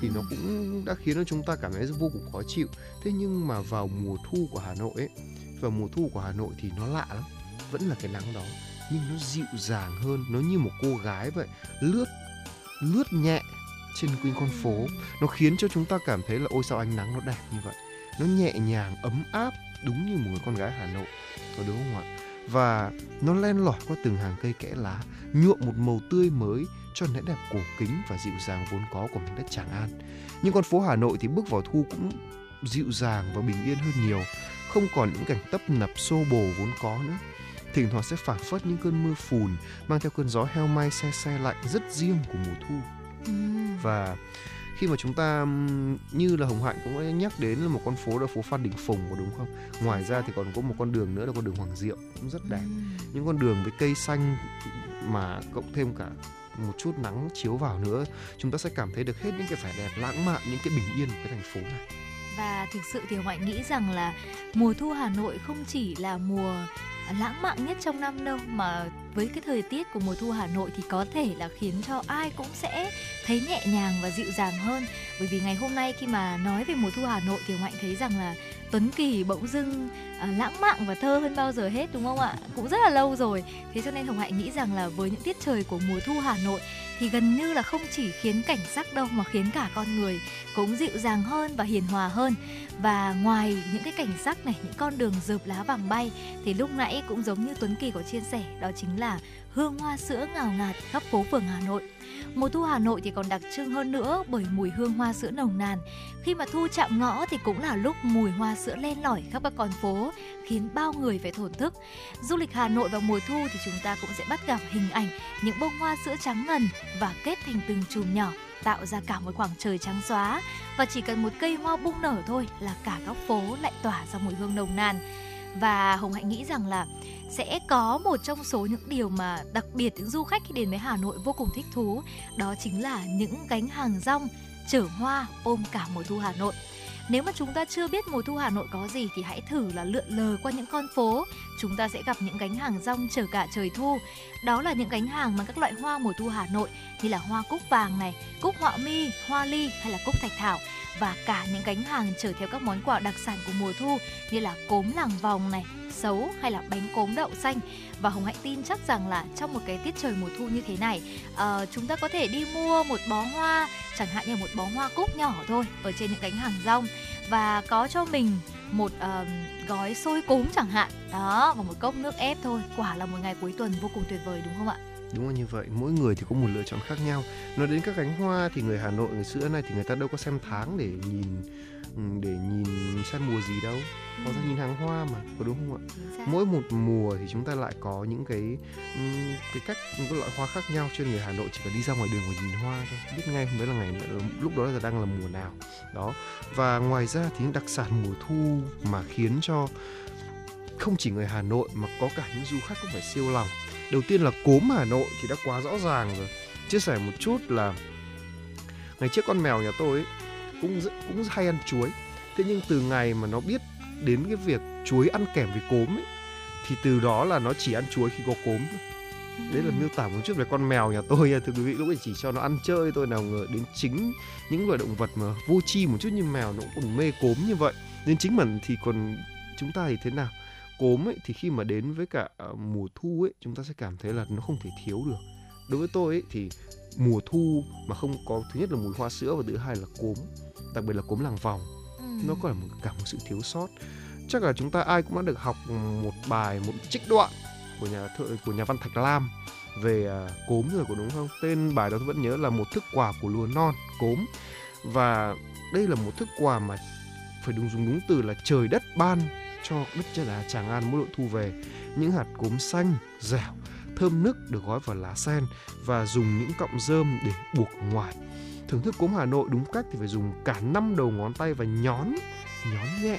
thì nó cũng đã khiến cho chúng ta cảm thấy vô cùng khó chịu. Thế nhưng mà vào mùa thu của Hà Nội ấy vào mùa thu của Hà Nội thì nó lạ lắm vẫn là cái nắng đó nhưng nó dịu dàng hơn nó như một cô gái vậy lướt lướt nhẹ trên quanh con phố. Nó khiến cho chúng ta cảm thấy là ôi sao ánh nắng nó đẹp như vậy? Nó nhẹ nhàng ấm áp đúng như một người con gái Hà Nội. Có đúng không ạ? Và nó len lỏi qua từng hàng cây kẽ lá nhuộm một màu tươi mới cho nét đẹp cổ kính và dịu dàng vốn có của mảnh đất Tràng An. Nhưng con phố Hà Nội thì bước vào thu cũng dịu dàng và bình yên hơn nhiều không còn những cảnh tấp nập xô bồ vốn có nữa. Thỉnh thoảng sẽ phảng phất những cơn mưa phùn mang theo cơn gió heo may xe xe lạnh rất riêng của mùa thu. Và khi mà chúng ta như là Hồng Hạnh cũng đã nhắc đến là một con phố là phố Phan Đình Phùng có đúng không? Ngoài ra thì còn có một con đường nữa là con đường Hoàng Diệu cũng rất đẹp. Những con đường với cây xanh mà cộng thêm cả một chút nắng chiếu vào nữa, chúng ta sẽ cảm thấy được hết những cái vẻ đẹp lãng mạn, những cái bình yên của cái thành phố này và thực sự thì ngoại nghĩ rằng là mùa thu Hà Nội không chỉ là mùa lãng mạn nhất trong năm đâu mà với cái thời tiết của mùa thu Hà Nội thì có thể là khiến cho ai cũng sẽ thấy nhẹ nhàng và dịu dàng hơn. Bởi vì ngày hôm nay khi mà nói về mùa thu Hà Nội thì Hạnh thấy rằng là Tuấn Kỳ bỗng dưng à, lãng mạn và thơ hơn bao giờ hết đúng không ạ? Cũng rất là lâu rồi. Thế cho nên Hồng Hạnh nghĩ rằng là với những tiết trời của mùa thu Hà Nội thì gần như là không chỉ khiến cảnh sắc đâu mà khiến cả con người cũng dịu dàng hơn và hiền hòa hơn. Và ngoài những cái cảnh sắc này, những con đường rợp lá vàng bay, thì lúc nãy cũng giống như Tuấn Kỳ có chia sẻ, đó chính là hương hoa sữa ngào ngạt khắp phố phường Hà Nội. Mùa thu Hà Nội thì còn đặc trưng hơn nữa bởi mùi hương hoa sữa nồng nàn. Khi mà thu chạm ngõ thì cũng là lúc mùi hoa sữa len lỏi khắp các con phố, khiến bao người phải thổn thức. Du lịch Hà Nội vào mùa thu thì chúng ta cũng sẽ bắt gặp hình ảnh những bông hoa sữa trắng ngần và kết thành từng chùm nhỏ tạo ra cả một khoảng trời trắng xóa và chỉ cần một cây hoa bung nở thôi là cả góc phố lại tỏa ra mùi hương nồng nàn và hồng hạnh nghĩ rằng là sẽ có một trong số những điều mà đặc biệt những du khách khi đến với hà nội vô cùng thích thú đó chính là những gánh hàng rong chở hoa ôm cả mùa thu hà nội nếu mà chúng ta chưa biết mùa thu Hà Nội có gì thì hãy thử là lượn lờ qua những con phố. Chúng ta sẽ gặp những gánh hàng rong chở cả trời thu. Đó là những gánh hàng bằng các loại hoa mùa thu Hà Nội như là hoa cúc vàng này, cúc họa mi, hoa ly hay là cúc thạch thảo và cả những gánh hàng chở theo các món quà đặc sản của mùa thu như là cốm làng vòng này, sấu hay là bánh cốm đậu xanh. Và hồng hãy tin chắc rằng là trong một cái tiết trời mùa thu như thế này uh, chúng ta có thể đi mua một bó hoa chẳng hạn như một bó hoa cúc nhỏ thôi ở trên những gánh hàng rong. Và có cho mình một uh, gói xôi cốm chẳng hạn. Đó và một cốc nước ép thôi. Quả là một ngày cuối tuần vô cùng tuyệt vời đúng không ạ? Đúng là như vậy, mỗi người thì có một lựa chọn khác nhau. Nói đến các cánh hoa thì người Hà Nội ngày xưa này thì người ta đâu có xem tháng để nhìn ừ, để nhìn xem mùa gì đâu. Họ ra nhìn hàng hoa mà, có đúng không ạ? Mỗi một mùa thì chúng ta lại có những cái ừm, cái cách những cái loại hoa khác nhau cho người Hà Nội chỉ cần đi ra ngoài đường và nhìn hoa thôi, biết ngay đấy là ngày lúc đó là đang là mùa nào. Đó. Và ngoài ra thì những đặc sản mùa thu mà khiến cho không chỉ người Hà Nội mà có cả những du khách cũng phải siêu lòng. Đầu tiên là cốm Hà Nội thì đã quá rõ ràng rồi. Chia sẻ một chút là ngày trước con mèo nhà tôi ấy, cũng cũng hay ăn chuối. Thế nhưng từ ngày mà nó biết đến cái việc chuối ăn kèm với cốm ấy thì từ đó là nó chỉ ăn chuối khi có cốm. Đấy là miêu tả một chút về con mèo nhà tôi thưa quý vị lúc ấy chỉ cho nó ăn chơi thôi nào ngờ đến chính những loài động vật mà vô tri một chút như mèo nó cũng mê cốm như vậy nên chính mình thì còn chúng ta thì thế nào cốm ấy thì khi mà đến với cả ờ, mùa thu ấy chúng ta sẽ cảm thấy là nó không thể thiếu được. Đối với tôi ấy thì mùa thu mà không có thứ nhất là mùi hoa sữa và thứ hai là cốm đặc biệt là cốm làng vòng. Ừ. nó có là một cả một sự thiếu sót. Chắc là chúng ta ai cũng đã được học một bài một trích đoạn của nhà thơ của nhà văn Thạch Lam về à, cốm rồi có đúng không? Tên bài đó tôi vẫn nhớ là một thức quà của lúa non cốm. Và đây là một thức quà mà phải đúng dùng đúng từ là trời đất ban cho đất chân đá Tràng An mỗi độ thu về. Những hạt cốm xanh, dẻo, thơm nức được gói vào lá sen và dùng những cọng rơm để buộc ngoài. Thưởng thức cốm Hà Nội đúng cách thì phải dùng cả năm đầu ngón tay và nhón nhón nhẹ,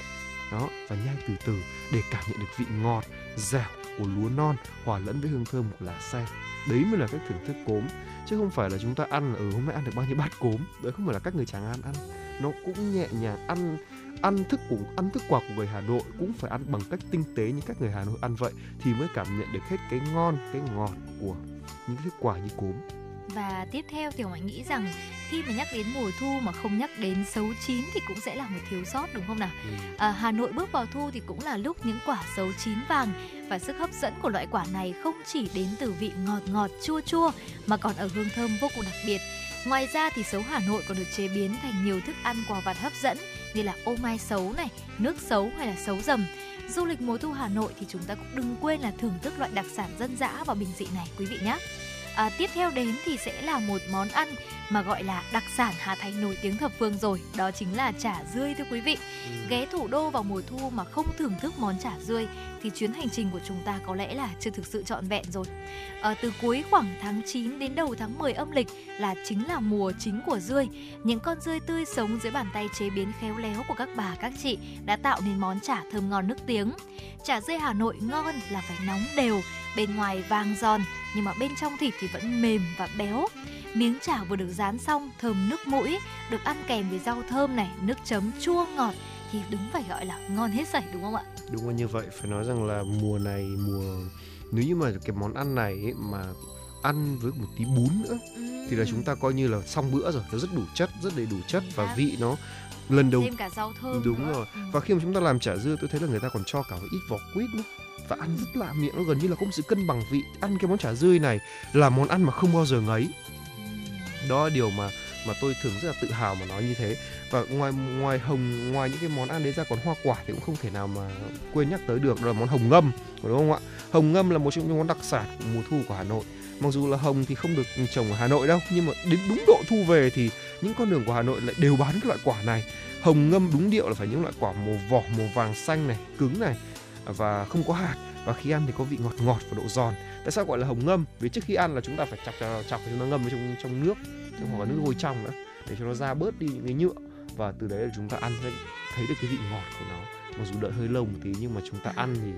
đó, và nhai từ từ để cảm nhận được vị ngọt, dẻo của lúa non hòa lẫn với hương thơm của lá sen. Đấy mới là cách thưởng thức cốm, chứ không phải là chúng ta ăn là ừ hôm nay ăn được bao nhiêu bát cốm. Đấy không phải là cách người Tràng An ăn. Nó cũng nhẹ nhàng ăn ăn thức của ăn thức quà của người Hà Nội cũng phải ăn bằng cách tinh tế như các người Hà Nội ăn vậy thì mới cảm nhận được hết cái ngon cái ngọt của những thức quà như cốm Và tiếp theo thì Hồng nghĩ rằng khi mà nhắc đến mùa thu mà không nhắc đến xấu chín thì cũng sẽ là một thiếu sót đúng không nào? À, Hà Nội bước vào thu thì cũng là lúc những quả xấu chín vàng và sức hấp dẫn của loại quả này không chỉ đến từ vị ngọt ngọt chua chua mà còn ở hương thơm vô cùng đặc biệt. Ngoài ra thì sấu Hà Nội còn được chế biến thành nhiều thức ăn quà vặt hấp dẫn như là ô mai sấu này, nước sấu hay là sấu dầm. Du lịch mùa thu Hà Nội thì chúng ta cũng đừng quên là thưởng thức loại đặc sản dân dã và bình dị này quý vị nhé. À, tiếp theo đến thì sẽ là một món ăn mà gọi là đặc sản Hà Thành nổi tiếng thập phương rồi, đó chính là chả rươi thưa quý vị. Ghé thủ đô vào mùa thu mà không thưởng thức món chả rươi thì chuyến hành trình của chúng ta có lẽ là chưa thực sự trọn vẹn rồi. À, từ cuối khoảng tháng 9 đến đầu tháng 10 âm lịch là chính là mùa chính của rươi. Những con rươi tươi sống dưới bàn tay chế biến khéo léo của các bà các chị đã tạo nên món chả thơm ngon nức tiếng. Chả rươi Hà Nội ngon là phải nóng đều, bên ngoài vàng giòn nhưng mà bên trong thịt thì vẫn mềm và béo. Miếng chả vừa được rán xong thơm nước mũi, được ăn kèm với rau thơm này, nước chấm chua ngọt thì đúng phải gọi là ngon hết sảy đúng không ạ? đúng là như vậy phải nói rằng là mùa này mùa nếu như mà cái món ăn này ấy, mà ăn với một tí bún nữa thì là chúng ta coi như là xong bữa rồi nó rất đủ chất rất đầy đủ chất và vị nó lần đầu thêm cả rau thơm đúng nữa. rồi Ừ. và khi mà chúng ta làm chả dưa tôi thấy là người ta còn cho cả một ít vỏ quýt nữa và ăn rất lạ miệng, nó gần như là có một sự cân bằng vị. Ăn cái món chả dươi này là món ăn mà không bao giờ ngấy. Đó là điều mà mà tôi thường rất là tự hào mà nói như thế. Và ngoài ngoài hồng, ngoài những cái món ăn đấy ra còn hoa quả thì cũng không thể nào mà quên nhắc tới được. Đó là món hồng ngâm đúng không ạ? Hồng ngâm là một trong những món đặc sản của mùa thu của hà nội. Mặc dù là hồng thì không được trồng ở hà nội đâu, nhưng mà đến đúng độ thu về thì những con đường của hà nội lại đều bán cái loại quả này. Hồng ngâm đúng điệu là phải những loại quả màu vỏ, màu vàng xanh này, cứng này và không có hạt. Và khi ăn thì có vị ngọt ngọt và độ giòn. Tại sao gọi là hồng ngâm? Vì trước khi ăn là chúng ta phải chọc chọc, chọc chúng ta ngâm vào trong trong nước trong hoặc là nước vôi trong nữa. Để cho nó ra bớt đi những cái nhựa. Và từ đấy là chúng ta ăn thấy, thấy được cái vị ngọt của nó. Mặc dù đợi hơi lâu một tí nhưng mà chúng ta ăn thì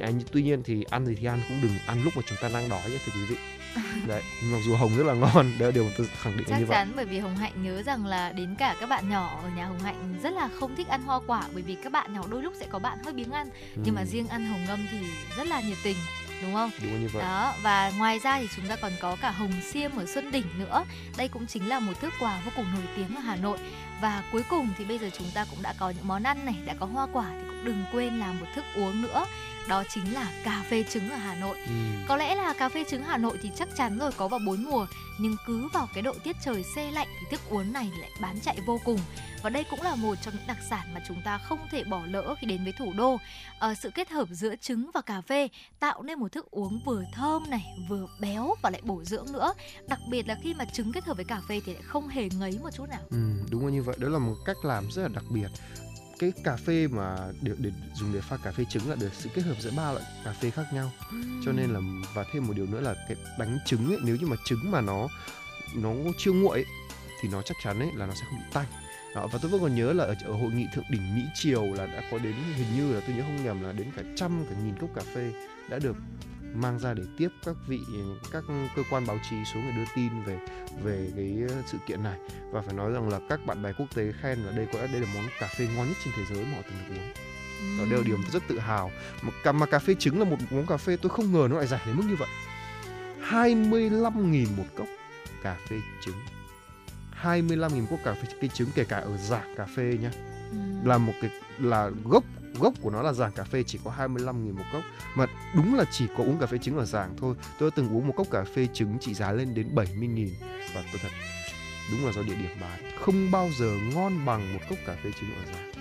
anh tuy nhiên thì ăn thì thì ăn cũng đừng ăn lúc mà chúng ta đang đói nhé thưa quý vị. đấy mặc dù hồng rất là ngon đấy là điều mà tôi khẳng định Chắc như vậy chắn bởi vì Hồng Hạnh nhớ rằng là đến cả các bạn nhỏ ở nhà Hồng Hạnh rất là không thích ăn hoa quả bởi vì các bạn nhỏ đôi lúc sẽ có bạn hơi biếng ăn nhưng mà Ừ, riêng ăn hồng ngâm thì rất là nhiệt tình đúng không? đúng như vậy Đó và ngoài ra thì chúng ta còn có cả hồng xiêm ở Xuân Đỉnh nữa. Đây cũng chính là một thức quà vô cùng nổi tiếng ở Hà Nội. Và cuối cùng thì bây giờ chúng ta cũng đã có những món ăn này, đã có hoa quả thì cũng đừng quên là một thức uống nữa đó chính là cà phê trứng ở Hà Nội. Ừ. Có lẽ là cà phê trứng Hà Nội thì chắc chắn rồi có vào bốn mùa nhưng cứ vào cái độ tiết trời xe lạnh thì thức uống này lại bán chạy vô cùng và đây cũng là một trong những đặc sản mà chúng ta không thể bỏ lỡ khi đến với thủ đô. Ờ, sự kết hợp giữa trứng và cà phê tạo nên một thức uống vừa thơm này, vừa béo và lại bổ dưỡng nữa. Đặc biệt là khi mà trứng kết hợp với cà phê thì lại không hề ngấy một chút nào. Ừ, đúng là như vậy. Đó là một cách làm rất là đặc biệt. Cái cà phê mà được để dùng để pha cà phê trứng là được sự kết hợp giữa ba loại cà phê khác nhau. Cho nên là và thêm một điều nữa là cái đánh trứng ấy, nếu như mà trứng mà nó nó chưa nguội ấy, thì nó chắc chắn ấy là nó sẽ không bị tanh. Đó, và tôi vẫn còn nhớ là ở, ở hội nghị thượng đỉnh Mỹ Triều là đã có đến hình như là tôi nhớ không nhầm là đến cả trăm cả nghìn cốc cà phê đã được mang ra để tiếp các vị các cơ quan báo chí xuống để đưa tin về về cái ờ, sự kiện này. Và phải nói rằng là các bạn bè quốc tế khen là đây có đây là món cà phê ngon nhất trên thế giới mà họ từng được uống. Đó đều là điều rất tự hào. Mà cà, mà cà phê trứng là một món cà phê tôi không ngờ nó lại rẻ đến mức như vậy. 25.000 một cốc cà phê trứng. 25.000 cốc cà phê cây trứng kể cả ở giảng cà phê nhá là một cái là gốc gốc của nó là giảng cà phê chỉ có 25.000 một cốc. Mà đúng là chỉ có uống cà phê trứng ở giảng thôi. Tôi đã từng uống một cốc cà phê trứng trị giá lên đến 70.000 và tôi thật đúng là do địa điểm bán không bao giờ ngon bằng một cốc cà phê trứng ở giảng.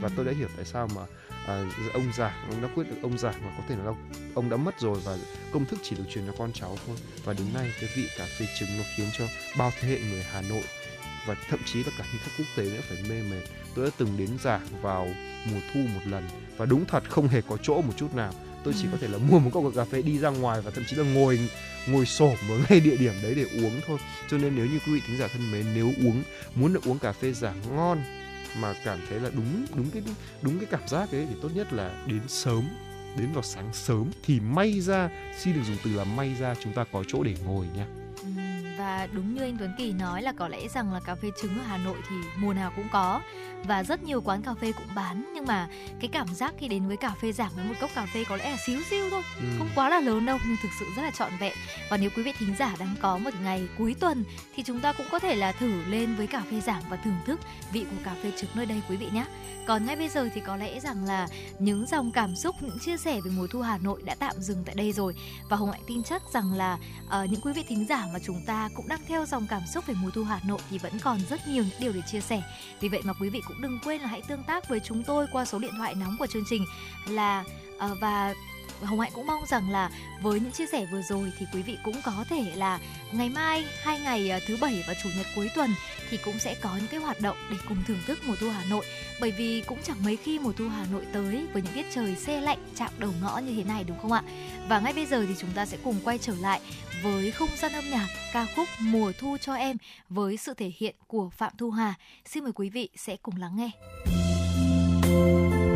Và tôi đã hiểu tại sao mà à, ông giảng ông đã quyết được ông giảng mà có thể là ông đã mất rồi và công thức chỉ được truyền cho con cháu thôi. Và đến nay cái vị cà phê trứng nó khiến cho bao thế hệ người Hà Nội và thậm chí là cả những khách quốc tế nữa phải mê mệt. Tôi đã từng đến giảng vào mùa thu một lần và đúng thật không hề có chỗ một chút nào. Tôi chỉ có thể là mua một cốc cà phê đi ra ngoài và thậm chí là ngồi ngồi xổm ở ngay địa điểm đấy để uống thôi. Cho nên nếu như quý vị thính giả thân mến nếu uống muốn được uống cà phê giả ngon mà cảm thấy là đúng đúng cái đúng cái cảm giác ấy thì tốt nhất là đến sớm đến vào sáng sớm thì may ra xin được dùng từ là may ra chúng ta có chỗ để ngồi nha và đúng như anh Tuấn Kỳ nói là có lẽ rằng là cà phê trứng ở Hà Nội thì mùa nào cũng có. Và rất nhiều quán cà phê cũng bán nhưng mà cái cảm giác khi đến với cà phê giảng với một cốc cà phê có lẽ là xíu xiu thôi Ừ. không quá là lớn đâu nhưng thực sự rất là trọn vẹn. Và nếu quý vị thính giả đang có một ngày cuối tuần thì chúng ta cũng có thể là thử lên với cà phê giảng và thưởng thức vị của cà phê trứng nơi đây quý vị nhé. Còn ngay bây giờ thì có lẽ rằng là những dòng cảm xúc những chia sẻ về mùa thu Hà Nội đã tạm dừng tại đây rồi. Và Hồng Hạnh tin chắc rằng là ờ, những quý vị thính giả mà chúng ta cũng đang theo dòng cảm xúc về mùa thu Hà Nội thì vẫn còn rất nhiều những điều để chia sẻ. Vì vậy mà quý vị cũng đừng quên là hãy tương tác với chúng tôi qua số điện thoại nóng của chương trình là ờ, và Hồng Hạnh cũng mong rằng là với những chia sẻ vừa rồi thì quý vị cũng có thể là ngày mai, hai ngày à, thứ bảy và chủ nhật cuối tuần thì cũng sẽ có những cái hoạt động để cùng thưởng thức mùa thu Hà Nội bởi vì cũng chẳng mấy khi mùa thu Hà Nội tới với những tiết trời xe lạnh, chạm đầu ngõ như thế này, đúng không ạ? Và ngay bây giờ thì chúng ta sẽ cùng quay trở lại với không gian âm nhạc ca khúc Mùa thu cho em với sự thể hiện của Phạm Thu Hà. Xin mời quý vị sẽ cùng lắng nghe. Em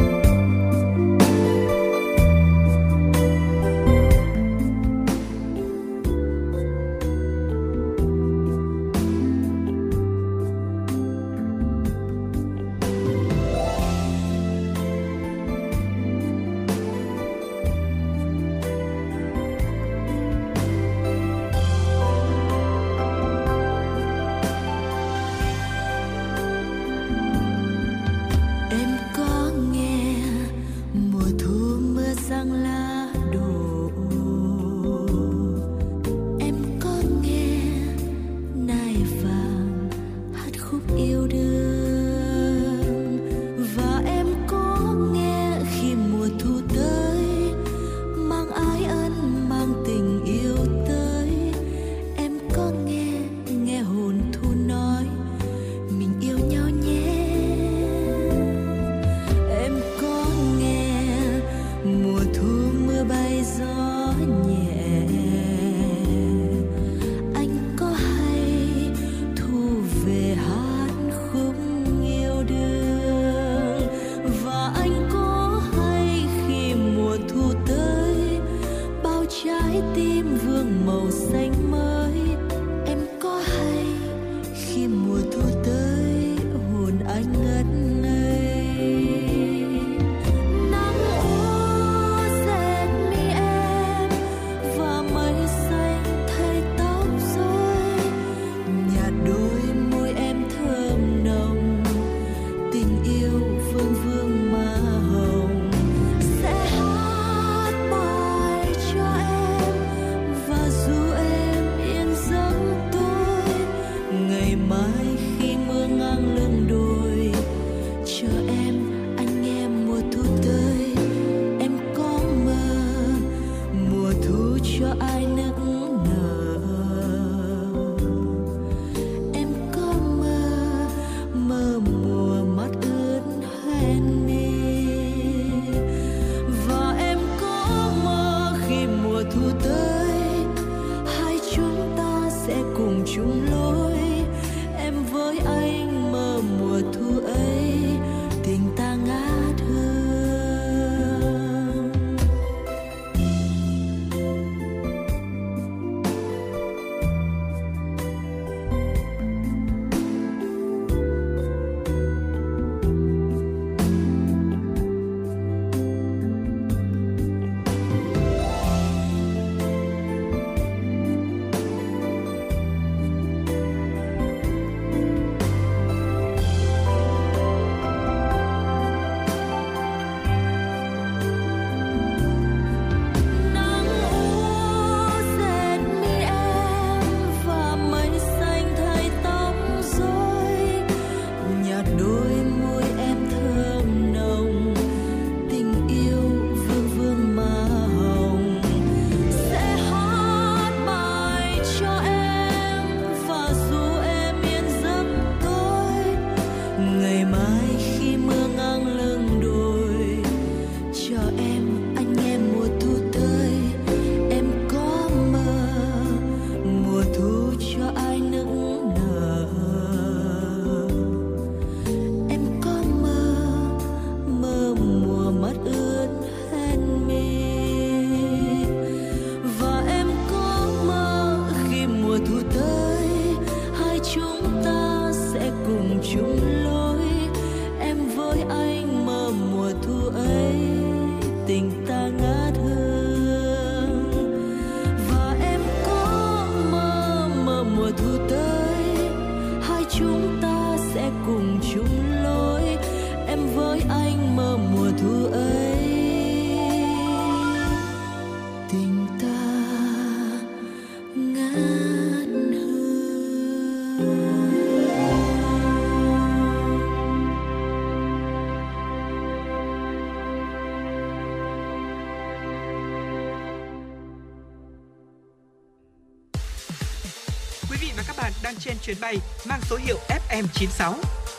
chuyến bay mang số hiệu FM96.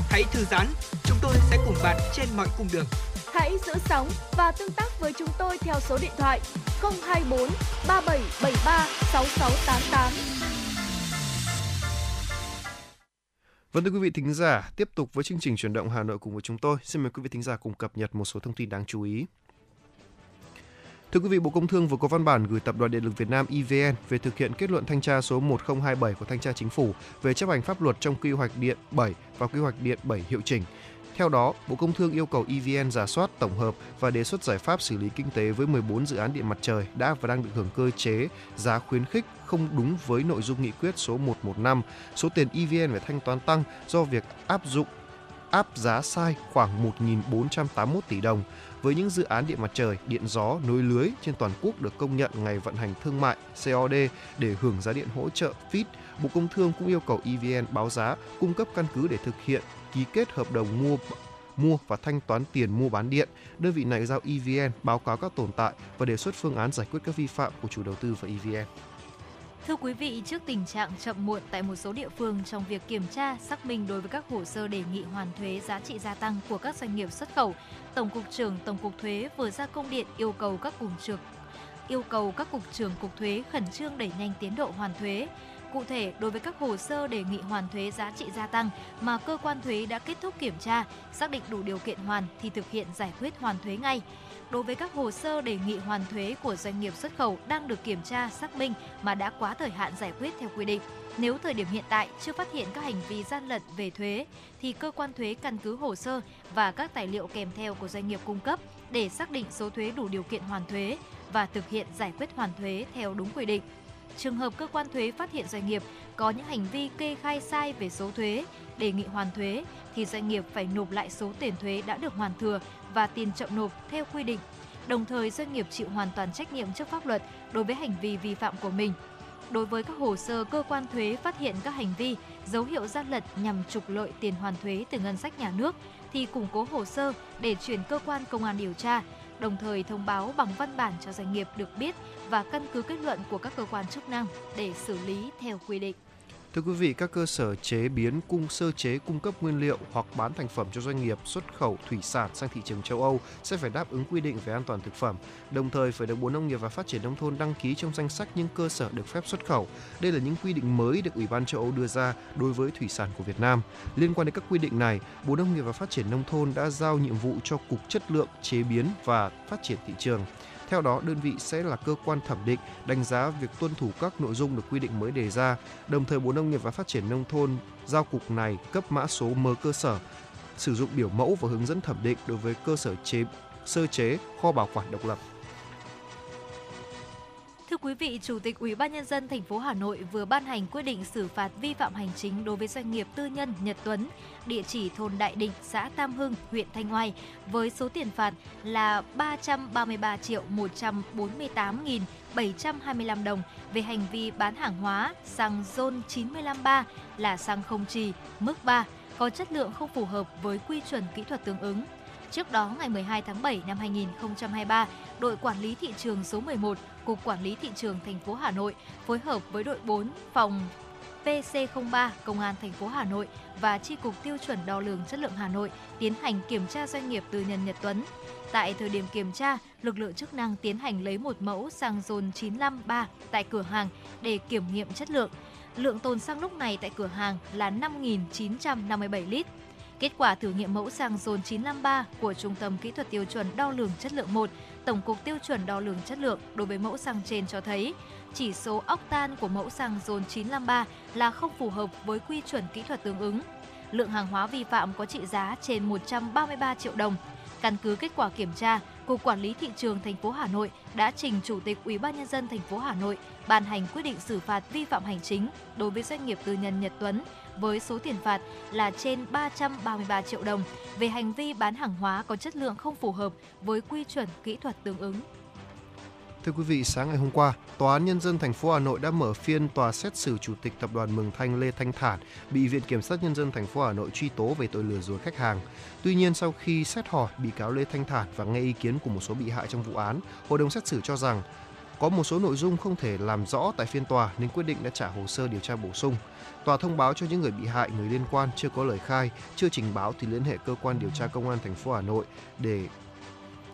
Hãy thư giãn, chúng tôi sẽ cùng bạn trên mọi cung đường. Hãy giữ sóng và tương tác với chúng tôi theo số điện thoại 024 3773 6688. Vâng thưa quý vị thính giả, tiếp tục với chương trình chuyển động Hà Nội cùng với chúng tôi. Xin mời quý vị thính giả cùng cập nhật một số thông tin đáng chú ý. Thưa quý vị, Bộ Công Thương vừa có văn bản gửi Tập đoàn Điện lực Việt Nam EVN về thực hiện kết luận thanh tra số 1027 của Thanh tra Chính phủ về chấp hành pháp luật trong quy hoạch điện 7 và quy hoạch điện 7 hiệu chỉnh. Theo đó, Bộ Công Thương yêu cầu EVN giả soát, tổng hợp và đề xuất giải pháp xử lý kinh tế với 14 dự án điện mặt trời đã và đang được hưởng cơ chế giá khuyến khích không đúng với nội dung nghị quyết số 115. Số tiền EVN phải thanh toán tăng do việc áp dụng áp giá sai khoảng 1.481 tỷ đồng với những dự án điện mặt trời, điện gió, nối lưới trên toàn quốc được công nhận ngày vận hành thương mại COD để hưởng giá điện hỗ trợ FIT. Bộ Công Thương cũng yêu cầu EVN báo giá, cung cấp căn cứ để thực hiện ký kết hợp đồng mua mua và thanh toán tiền mua bán điện. Đơn vị này giao EVN báo cáo các tồn tại và đề xuất phương án giải quyết các vi phạm của chủ đầu tư và EVN. Thưa quý vị, trước tình trạng chậm muộn tại một số địa phương trong việc kiểm tra, xác minh đối với các hồ sơ đề nghị hoàn thuế giá trị gia tăng của các doanh nghiệp xuất khẩu, Tổng cục trưởng Tổng cục Thuế vừa ra công điện yêu cầu các cục trưởng yêu cầu các cục trưởng cục thuế khẩn trương đẩy nhanh tiến độ hoàn thuế. Cụ thể, đối với các hồ sơ đề nghị hoàn thuế giá trị gia tăng mà cơ quan thuế đã kết thúc kiểm tra, xác định đủ điều kiện hoàn thì thực hiện giải quyết hoàn thuế ngay. Đối với các hồ sơ đề nghị hoàn thuế của doanh nghiệp xuất khẩu đang được kiểm tra xác minh mà đã quá thời hạn giải quyết theo quy định, nếu thời điểm hiện tại chưa phát hiện các hành vi gian lận về thuế thì cơ quan thuế căn cứ hồ sơ và các tài liệu kèm theo của doanh nghiệp cung cấp để xác định số thuế đủ điều kiện hoàn thuế và thực hiện giải quyết hoàn thuế theo đúng quy định. Trường hợp cơ quan thuế phát hiện doanh nghiệp có những hành vi kê khai sai về số thuế, đề nghị hoàn thuế thì doanh nghiệp phải nộp lại số tiền thuế đã được hoàn thừa và tiền chậm nộp theo quy định. Đồng thời doanh nghiệp chịu hoàn toàn trách nhiệm trước pháp luật đối với hành vi vi phạm của mình. Đối với các hồ sơ cơ quan thuế phát hiện các hành vi dấu hiệu gian lận nhằm trục lợi tiền hoàn thuế từ ngân sách nhà nước thì củng cố hồ sơ để chuyển cơ quan công an điều tra, đồng thời thông báo bằng văn bản cho doanh nghiệp được biết và căn cứ kết luận của các cơ quan chức năng để xử lý theo quy định. Thưa quý vị, các cơ sở chế biến cung sơ chế cung cấp nguyên liệu hoặc bán thành phẩm cho doanh nghiệp xuất khẩu thủy sản sang thị trường châu Âu sẽ phải đáp ứng quy định về an toàn thực phẩm, đồng thời phải được Bộ Nông nghiệp và Phát triển nông thôn đăng ký trong danh sách những cơ sở được phép xuất khẩu. Đây là những quy định mới được Ủy ban châu Âu đưa ra đối với thủy sản của Việt Nam. Liên quan đến các quy định này, Bộ Nông nghiệp và Phát triển nông thôn đã giao nhiệm vụ cho Cục Chất lượng, Chế biến và Phát triển thị trường theo đó, đơn vị sẽ là cơ quan thẩm định, đánh giá việc tuân thủ các nội dung được quy định mới đề ra. Đồng thời, Bộ Nông nghiệp và Phát triển nông thôn giao cục này cấp mã số mớ cơ sở, sử dụng biểu mẫu và hướng dẫn thẩm định đối với cơ sở chế sơ chế, kho bảo quản độc lập. Thưa quý vị, Chủ tịch Ủy ban nhân dân thành phố Hà Nội vừa ban hành quyết định xử phạt vi phạm hành chính đối với doanh nghiệp tư nhân Nhật Tuấn, địa chỉ thôn Đại Định, xã Tam Hưng, huyện Thanh Oai với số tiền phạt là 333 triệu 148 nghìn 725 đồng về hành vi bán hàng hóa xăng RON 953 là xăng không trì mức 3 có chất lượng không phù hợp với quy chuẩn kỹ thuật tương ứng. Trước đó, ngày 12 tháng 7 năm 2023, đội quản lý thị trường số 11, Cục Quản lý Thị trường thành phố Hà Nội phối hợp với đội 4 phòng PC03 Công an thành phố Hà Nội và Chi cục Tiêu chuẩn đo lường chất lượng Hà Nội tiến hành kiểm tra doanh nghiệp tư nhân Nhật Tuấn. Tại thời điểm kiểm tra, lực lượng chức năng tiến hành lấy một mẫu xăng RON 953 tại cửa hàng để kiểm nghiệm chất lượng. Lượng tồn xăng lúc này tại cửa hàng là 5.957 lít. Kết quả thử nghiệm mẫu xăng RON 953 của Trung tâm Kỹ thuật Tiêu chuẩn Đo lường Chất lượng 1, Tổng cục Tiêu chuẩn Đo lường Chất lượng đối với mẫu xăng trên cho thấy chỉ số octan của mẫu xăng RON 953 là không phù hợp với quy chuẩn kỹ thuật tương ứng. Lượng hàng hóa vi phạm có trị giá trên 133 triệu đồng. Căn cứ kết quả kiểm tra, Cục Quản lý thị trường thành phố Hà Nội đã trình Chủ tịch Ủy ban nhân dân thành phố Hà Nội ban hành quyết định xử phạt vi phạm hành chính đối với doanh nghiệp tư nhân Nhật Tuấn với số tiền phạt là trên 333 triệu đồng về hành vi bán hàng hóa có chất lượng không phù hợp với quy chuẩn kỹ thuật tương ứng. Thưa quý vị, sáng ngày hôm qua, Tòa án Nhân dân thành phố Hà Nội đã mở phiên tòa xét xử Chủ tịch Tập đoàn Mường Thanh Lê Thanh Thản bị Viện Kiểm sát Nhân dân thành phố Hà Nội truy tố về tội lừa dối khách hàng. Tuy nhiên, sau khi xét hỏi bị cáo Lê Thanh Thản và nghe ý kiến của một số bị hại trong vụ án, Hội đồng xét xử cho rằng có một số nội dung không thể làm rõ tại phiên tòa nên quyết định đã trả hồ sơ điều tra bổ sung. Tòa thông báo cho những người bị hại, người liên quan chưa có lời khai, chưa trình báo thì liên hệ cơ quan điều tra công an thành phố Hà Nội để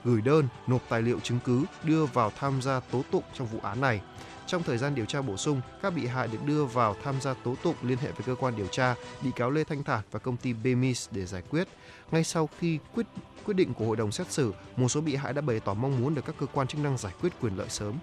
gửi đơn, nộp tài liệu chứng cứ đưa vào tham gia tố tụng trong vụ án này. Trong thời gian điều tra bổ sung, các bị hại được đưa vào tham gia tố tụng liên hệ với cơ quan điều tra, bị cáo Lê Thanh Thản và công ty Bemis để giải quyết. Ngay sau khi quyết quyết định của hội đồng xét xử, một số bị hại đã bày tỏ mong muốn được các cơ quan chức năng giải quyết quyền lợi sớm.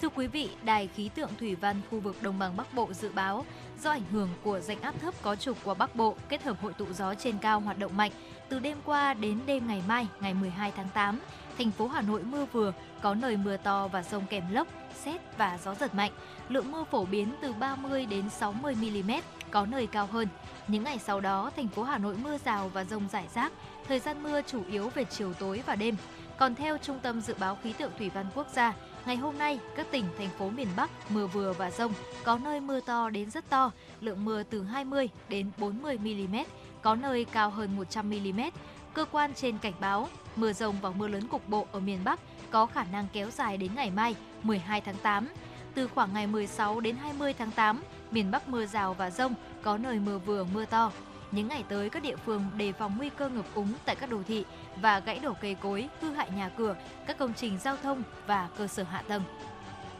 Thưa quý vị, Đài khí tượng thủy văn khu vực Đồng bằng Bắc Bộ dự báo do ảnh hưởng của rãnh áp thấp có trục qua Bắc Bộ kết hợp hội tụ gió trên cao hoạt động mạnh, từ đêm qua đến đêm ngày mai, ngày 12 tháng 8, thành phố Hà Nội mưa vừa, có nơi mưa to và rông kèm lốc, xét và gió giật mạnh. Lượng mưa phổ biến từ 30 đến 60 mm, có nơi cao hơn. Những ngày sau đó, thành phố Hà Nội mưa rào và rông rải rác, thời gian mưa chủ yếu về chiều tối và đêm. Còn theo Trung tâm Dự báo Khí tượng Thủy văn Quốc gia, ngày hôm nay, các tỉnh, thành phố miền Bắc mưa vừa và rông, có nơi mưa to đến rất to, lượng mưa từ 20 đến 40 mm, có nơi cao hơn 100 mm. Cơ quan trên cảnh báo, mưa rông và mưa lớn cục bộ ở miền Bắc có khả năng kéo dài đến ngày mai, 12 tháng 8. Từ khoảng ngày 16 đến 20 tháng 8, miền Bắc mưa rào và rông, có nơi mưa vừa mưa to. Những ngày tới, các địa phương đề phòng nguy cơ ngập úng tại các đô thị và gãy đổ cây cối, hư hại nhà cửa, các công trình giao thông và cơ sở hạ tầng.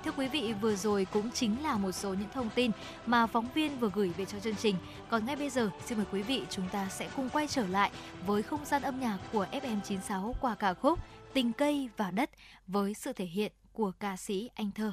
Thưa quý vị, vừa rồi cũng chính là một số những thông tin mà phóng viên vừa gửi về cho chương trình. Còn ngay bây giờ, xin mời quý vị chúng ta sẽ cùng quay trở lại với không gian âm nhạc của FM96 qua ca khúc Tình cây và đất với sự thể hiện của ca sĩ Anh Thơ.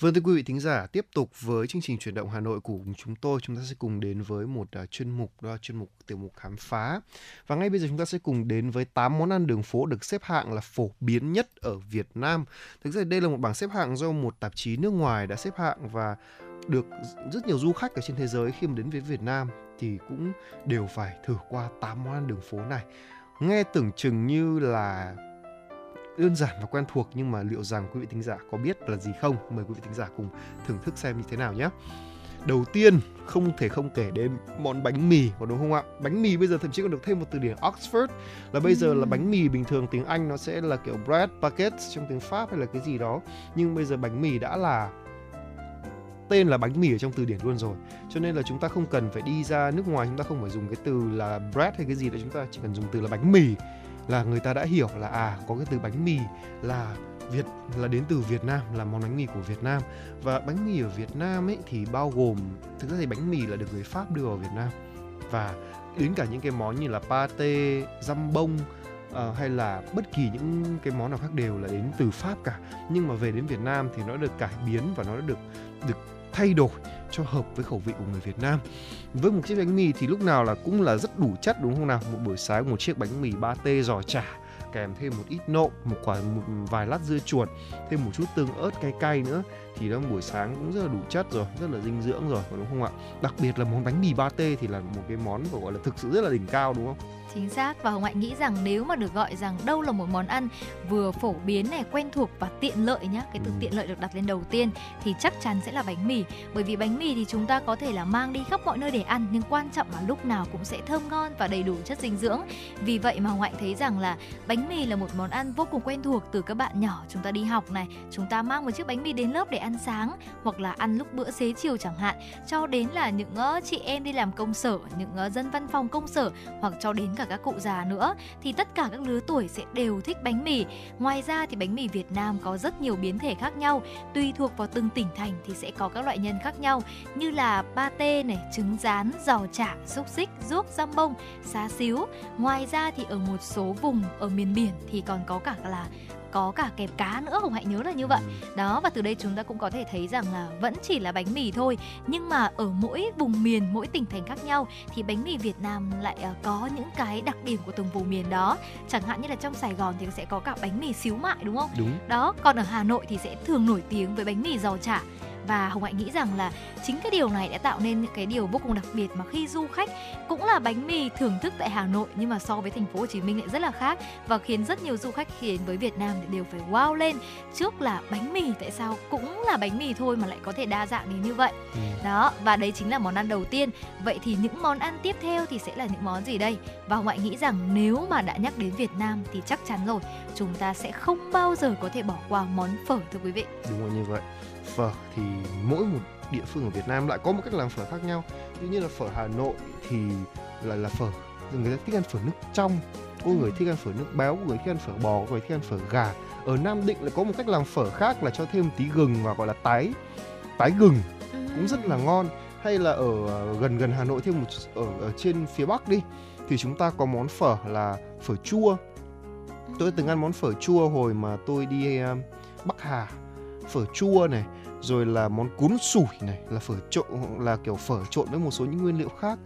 Vâng thưa quý vị thính giả, tiếp tục với chương trình chuyển động Hà Nội của chúng tôi, chúng ta sẽ cùng đến với một uh, chuyên mục đó là chuyên mục tiểu mục khám phá. Và ngay bây giờ chúng ta sẽ cùng đến với 8 món ăn đường phố được xếp hạng là phổ biến nhất ở Việt Nam. Thực ra đây là một bảng xếp hạng do một tạp chí nước ngoài đã xếp hạng và được rất nhiều du khách ở trên thế giới khi mà đến với Việt Nam thì cũng đều phải thử qua 8 món ăn đường phố này. Nghe tưởng chừng như là đơn giản và quen thuộc nhưng mà liệu rằng quý vị thính giả có biết là gì không? Mời quý vị thính giả cùng thưởng thức xem như thế nào nhé. Đầu tiên không thể không kể đến món bánh mì có đúng không ạ? Bánh mì bây giờ thậm chí còn được thêm một từ điển Oxford là bây giờ là bánh mì bình thường tiếng Anh nó sẽ là kiểu bread baguette trong tiếng Pháp hay là cái gì đó nhưng bây giờ bánh mì đã là tên là bánh mì ở trong từ điển luôn rồi cho nên là chúng ta không cần phải đi ra nước ngoài chúng ta không phải dùng cái từ là bread hay cái gì đấy chúng ta chỉ cần dùng từ là bánh mì là người ta đã hiểu là à có cái từ bánh mì là Việt là đến từ Việt Nam là món bánh mì của Việt Nam. Và bánh mì ở Việt Nam ấy thì bao gồm thực ra thì bánh mì là được người Pháp đưa vào Việt Nam. Và đến cả những cái món như là pate, dăm bông uh, hay là bất kỳ những cái món nào khác đều là đến từ Pháp cả. Nhưng mà về đến Việt Nam thì nó được cải biến và nó đã được được thay đổi cho hợp với khẩu vị của người Việt Nam. Với một chiếc bánh mì thì lúc nào là cũng là rất đủ chất đúng không nào? Một buổi sáng một chiếc bánh mì ba tê giò chả kèm thêm một ít nộm, một quả một vài lát dưa chuột, thêm một chút tương ớt cay cay nữa thì nó buổi sáng cũng rất là đủ chất rồi, rất là dinh dưỡng rồi, đúng không ạ? Đặc biệt là món bánh mì ba tê thì là một cái món gọi là thực sự rất là đỉnh cao đúng không? Chính xác và Hồng Hạnh nghĩ rằng nếu mà được gọi rằng đâu là một món ăn vừa phổ biến này, quen thuộc và tiện lợi nhá, cái từ Ừ. tiện lợi được đặt lên đầu tiên thì chắc chắn sẽ là bánh mì. Bởi vì bánh mì thì chúng ta có thể là mang đi khắp mọi nơi để ăn nhưng quan trọng là lúc nào cũng sẽ thơm ngon và đầy đủ chất dinh dưỡng. Vì vậy mà Hồng Hạnh thấy rằng là bánh mì là một món ăn vô cùng quen thuộc từ các bạn nhỏ chúng ta đi học này, chúng ta mang một chiếc bánh mì đến lớp để ăn sáng hoặc là ăn lúc bữa xế chiều chẳng hạn, cho đến là những ờ, chị em đi làm công sở, những ờ, dân văn phòng công sở hoặc cho đến cả các cụ già nữa thì tất cả các lứa tuổi sẽ đều thích bánh mì. Ngoài ra thì bánh mì Việt Nam có rất nhiều biến thể khác nhau, tùy thuộc vào từng tỉnh thành thì sẽ có các loại nhân khác nhau như là pate này, trứng rán, giò chả, xúc xích, ruốc, răm bông, xá xíu. Ngoài ra thì ở một số vùng ở miền biển thì còn có cả là có cả kẹp cá nữa Hồng Hạnh nhớ là như vậy. Đó và từ đây chúng ta cũng có thể thấy rằng là vẫn chỉ là bánh mì thôi nhưng mà ở mỗi vùng miền mỗi tỉnh thành khác nhau thì bánh mì Việt Nam lại ờ, có những cái đặc điểm của từng vùng miền đó. Chẳng hạn như là trong Sài Gòn thì sẽ có cả bánh mì xíu mại đúng không? Đúng. đó còn ở Hà Nội thì sẽ thường nổi tiếng với bánh mì giò chả và Hồng Hạnh nghĩ rằng là chính cái điều này đã tạo nên những cái điều vô cùng đặc biệt mà khi du khách cũng là bánh mì thưởng thức tại Hà Nội nhưng mà so với thành phố Hồ Chí Minh lại rất là khác và khiến rất nhiều du khách khi đến với Việt Nam thì đều phải wow lên trước là bánh mì. Tại sao? Cũng là bánh mì thôi mà lại có thể đa dạng đến như vậy. Ừ. đó và đấy chính là món ăn đầu tiên. Vậy thì những món ăn tiếp theo thì sẽ là những món gì đây? Và Hồng Hạnh nghĩ rằng nếu mà đã nhắc đến Việt Nam thì chắc chắn rồi chúng ta sẽ không bao giờ có thể bỏ qua món phở thưa quý vị. Đúng là như vậy. Phở thì mỗi một địa phương ở Việt Nam lại có một cách làm phở khác nhau. Ví như là phở Hà Nội thì là là phở người ta thích ăn phở nước trong, có người thích ăn phở nước béo, có người thích ăn phở bò, có người thích ăn phở gà. Ở Nam Định lại có một cách làm phở khác là cho thêm tí gừng và gọi là tái tái gừng cũng rất là ngon. Hay là ở ờ, gần gần Hà Nội thêm một ở, ở trên phía Bắc đi thì chúng ta có món phở là phở chua. Tôi từng ăn món phở chua hồi mà tôi đi ờ, Bắc Hà phở chua này rồi là món cuốn sủi này là phở trộn là kiểu phở trộn với một số những nguyên liệu khác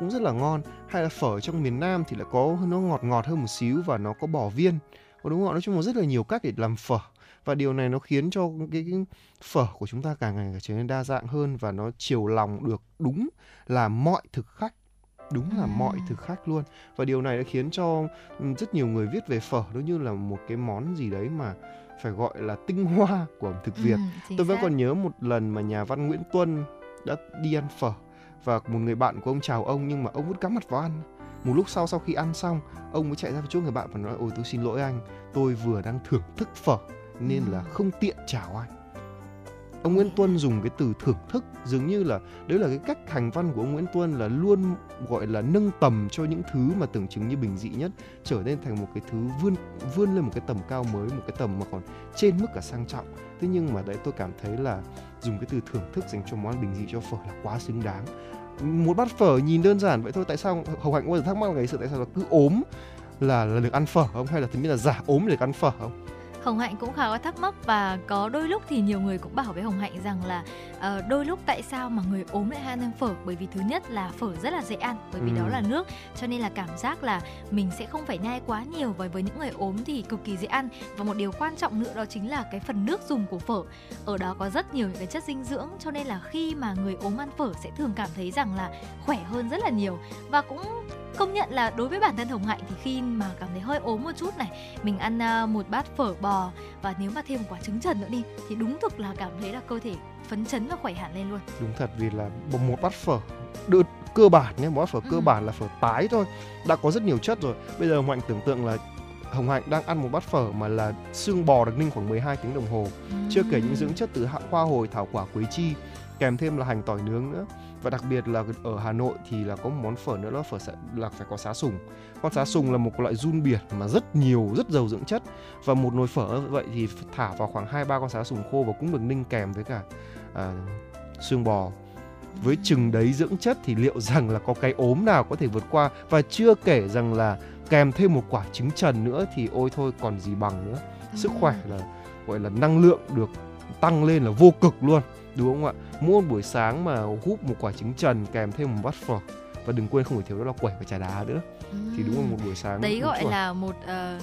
cũng rất là ngon. Hay là phở trong miền Nam thì lại có nó ngọt ngọt hơn một xíu và nó có bò viên. Có đúng không ạ nói chung là rất là nhiều cách để làm phở. Và điều này nó khiến cho cái, cái phở của chúng ta càng ngày càng trở nên đa dạng hơn và nó chiều lòng được đúng là mọi thực khách. Đúng là mọi thực khách luôn. Và điều này đã khiến cho rất nhiều người viết về phở nó như là một cái món gì đấy mà phải gọi là tinh hoa của ẩm thực Việt. Ừ, tôi vẫn xác. còn nhớ một lần mà nhà văn Nguyễn Tuân đã đi ăn phở và một người bạn của ông chào ông nhưng mà ông vẫn cắm mặt vào ăn. Một lúc sau sau khi ăn xong ông mới chạy ra chỗ người bạn và nói ôi tôi xin lỗi anh tôi vừa đang thưởng thức phở nên là không tiện chào anh ông Nguyễn Tuân dùng cái từ thưởng thức, dường như là, đấy là cái cách hành văn của ông Nguyễn Tuân là luôn gọi là nâng tầm cho những thứ mà tưởng chừng như bình dị nhất, trở nên thành một cái thứ vươn vươn lên một cái tầm cao mới, một cái tầm mà còn trên mức cả sang trọng. Thế nhưng mà đấy, tôi cảm thấy là dùng cái từ thưởng thức dành cho món ăn bình dị cho phở là quá xứng đáng. Một bát phở nhìn đơn giản vậy thôi, tại sao hồng hạnh bao giờ thắc mắc là cái sự tại sao là cứ ốm là là được ăn phở không? Hay là thậm chí là giả ốm để được ăn phở không? Hồng Hạnh cũng khá có thắc mắc và có đôi lúc thì nhiều người cũng bảo với Hồng Hạnh rằng là uh, đôi lúc tại sao mà người ốm lại hay ăn phở? Bởi vì thứ nhất là phở rất là dễ ăn bởi vì Ừ. đó là nước cho nên là cảm giác là mình sẽ không phải nhai quá nhiều và với những người ốm thì cực kỳ dễ ăn. Và một điều quan trọng nữa đó chính là cái phần nước dùng của phở. Ở đó có rất nhiều những cái chất dinh dưỡng cho nên là khi mà người ốm ăn phở sẽ thường cảm thấy rằng là khỏe hơn rất là nhiều. Và cũng công nhận là đối với bản thân Hồng Hạnh thì khi mà cảm thấy hơi ốm một chút này mình ăn một bát phở bò và nếu mà thêm một quả trứng trần nữa đi thì đúng thực là cảm thấy là cơ thể phấn chấn và khỏe hẳn lên luôn. Đúng thật vì là một bát phở được cơ bản nhé một bát phở cơ Ừ. bản là phở tái thôi đã có rất nhiều chất rồi. Bây giờ hồng hạnh tưởng tượng là hồng hạnh đang ăn một bát phở mà là xương bò được ninh khoảng 12 tiếng đồng hồ chưa kể những dưỡng chất từ hạ hoa hồi thảo quả quế chi kèm thêm là hành tỏi nướng nữa và đặc biệt là ở Hà Nội thì là có một món phở nữa là phở sạ- là phải có xá sùng. Con xá sùng là một loại run biển mà rất nhiều rất giàu dưỡng chất. Và một nồi phở vậy thì thả vào khoảng hai ba con xá sùng khô và cũng được ninh kèm với cả à, xương bò. Với chừng đấy dưỡng chất thì liệu rằng là có cái ốm nào có thể vượt qua? Và chưa kể rằng là kèm thêm một quả trứng trần nữa thì ôi thôi còn gì bằng nữa. Sức khỏe là gọi là năng lượng được tăng lên là vô cực luôn đúng không ạ? Mỗi một buổi sáng mà húp một quả trứng trần kèm thêm một bát phở. Và đừng quên không thể thiếu đó là quẩy và trà đá nữa. Thì đúng là một buổi sáng đấy gọi chuẩn. là một ờ,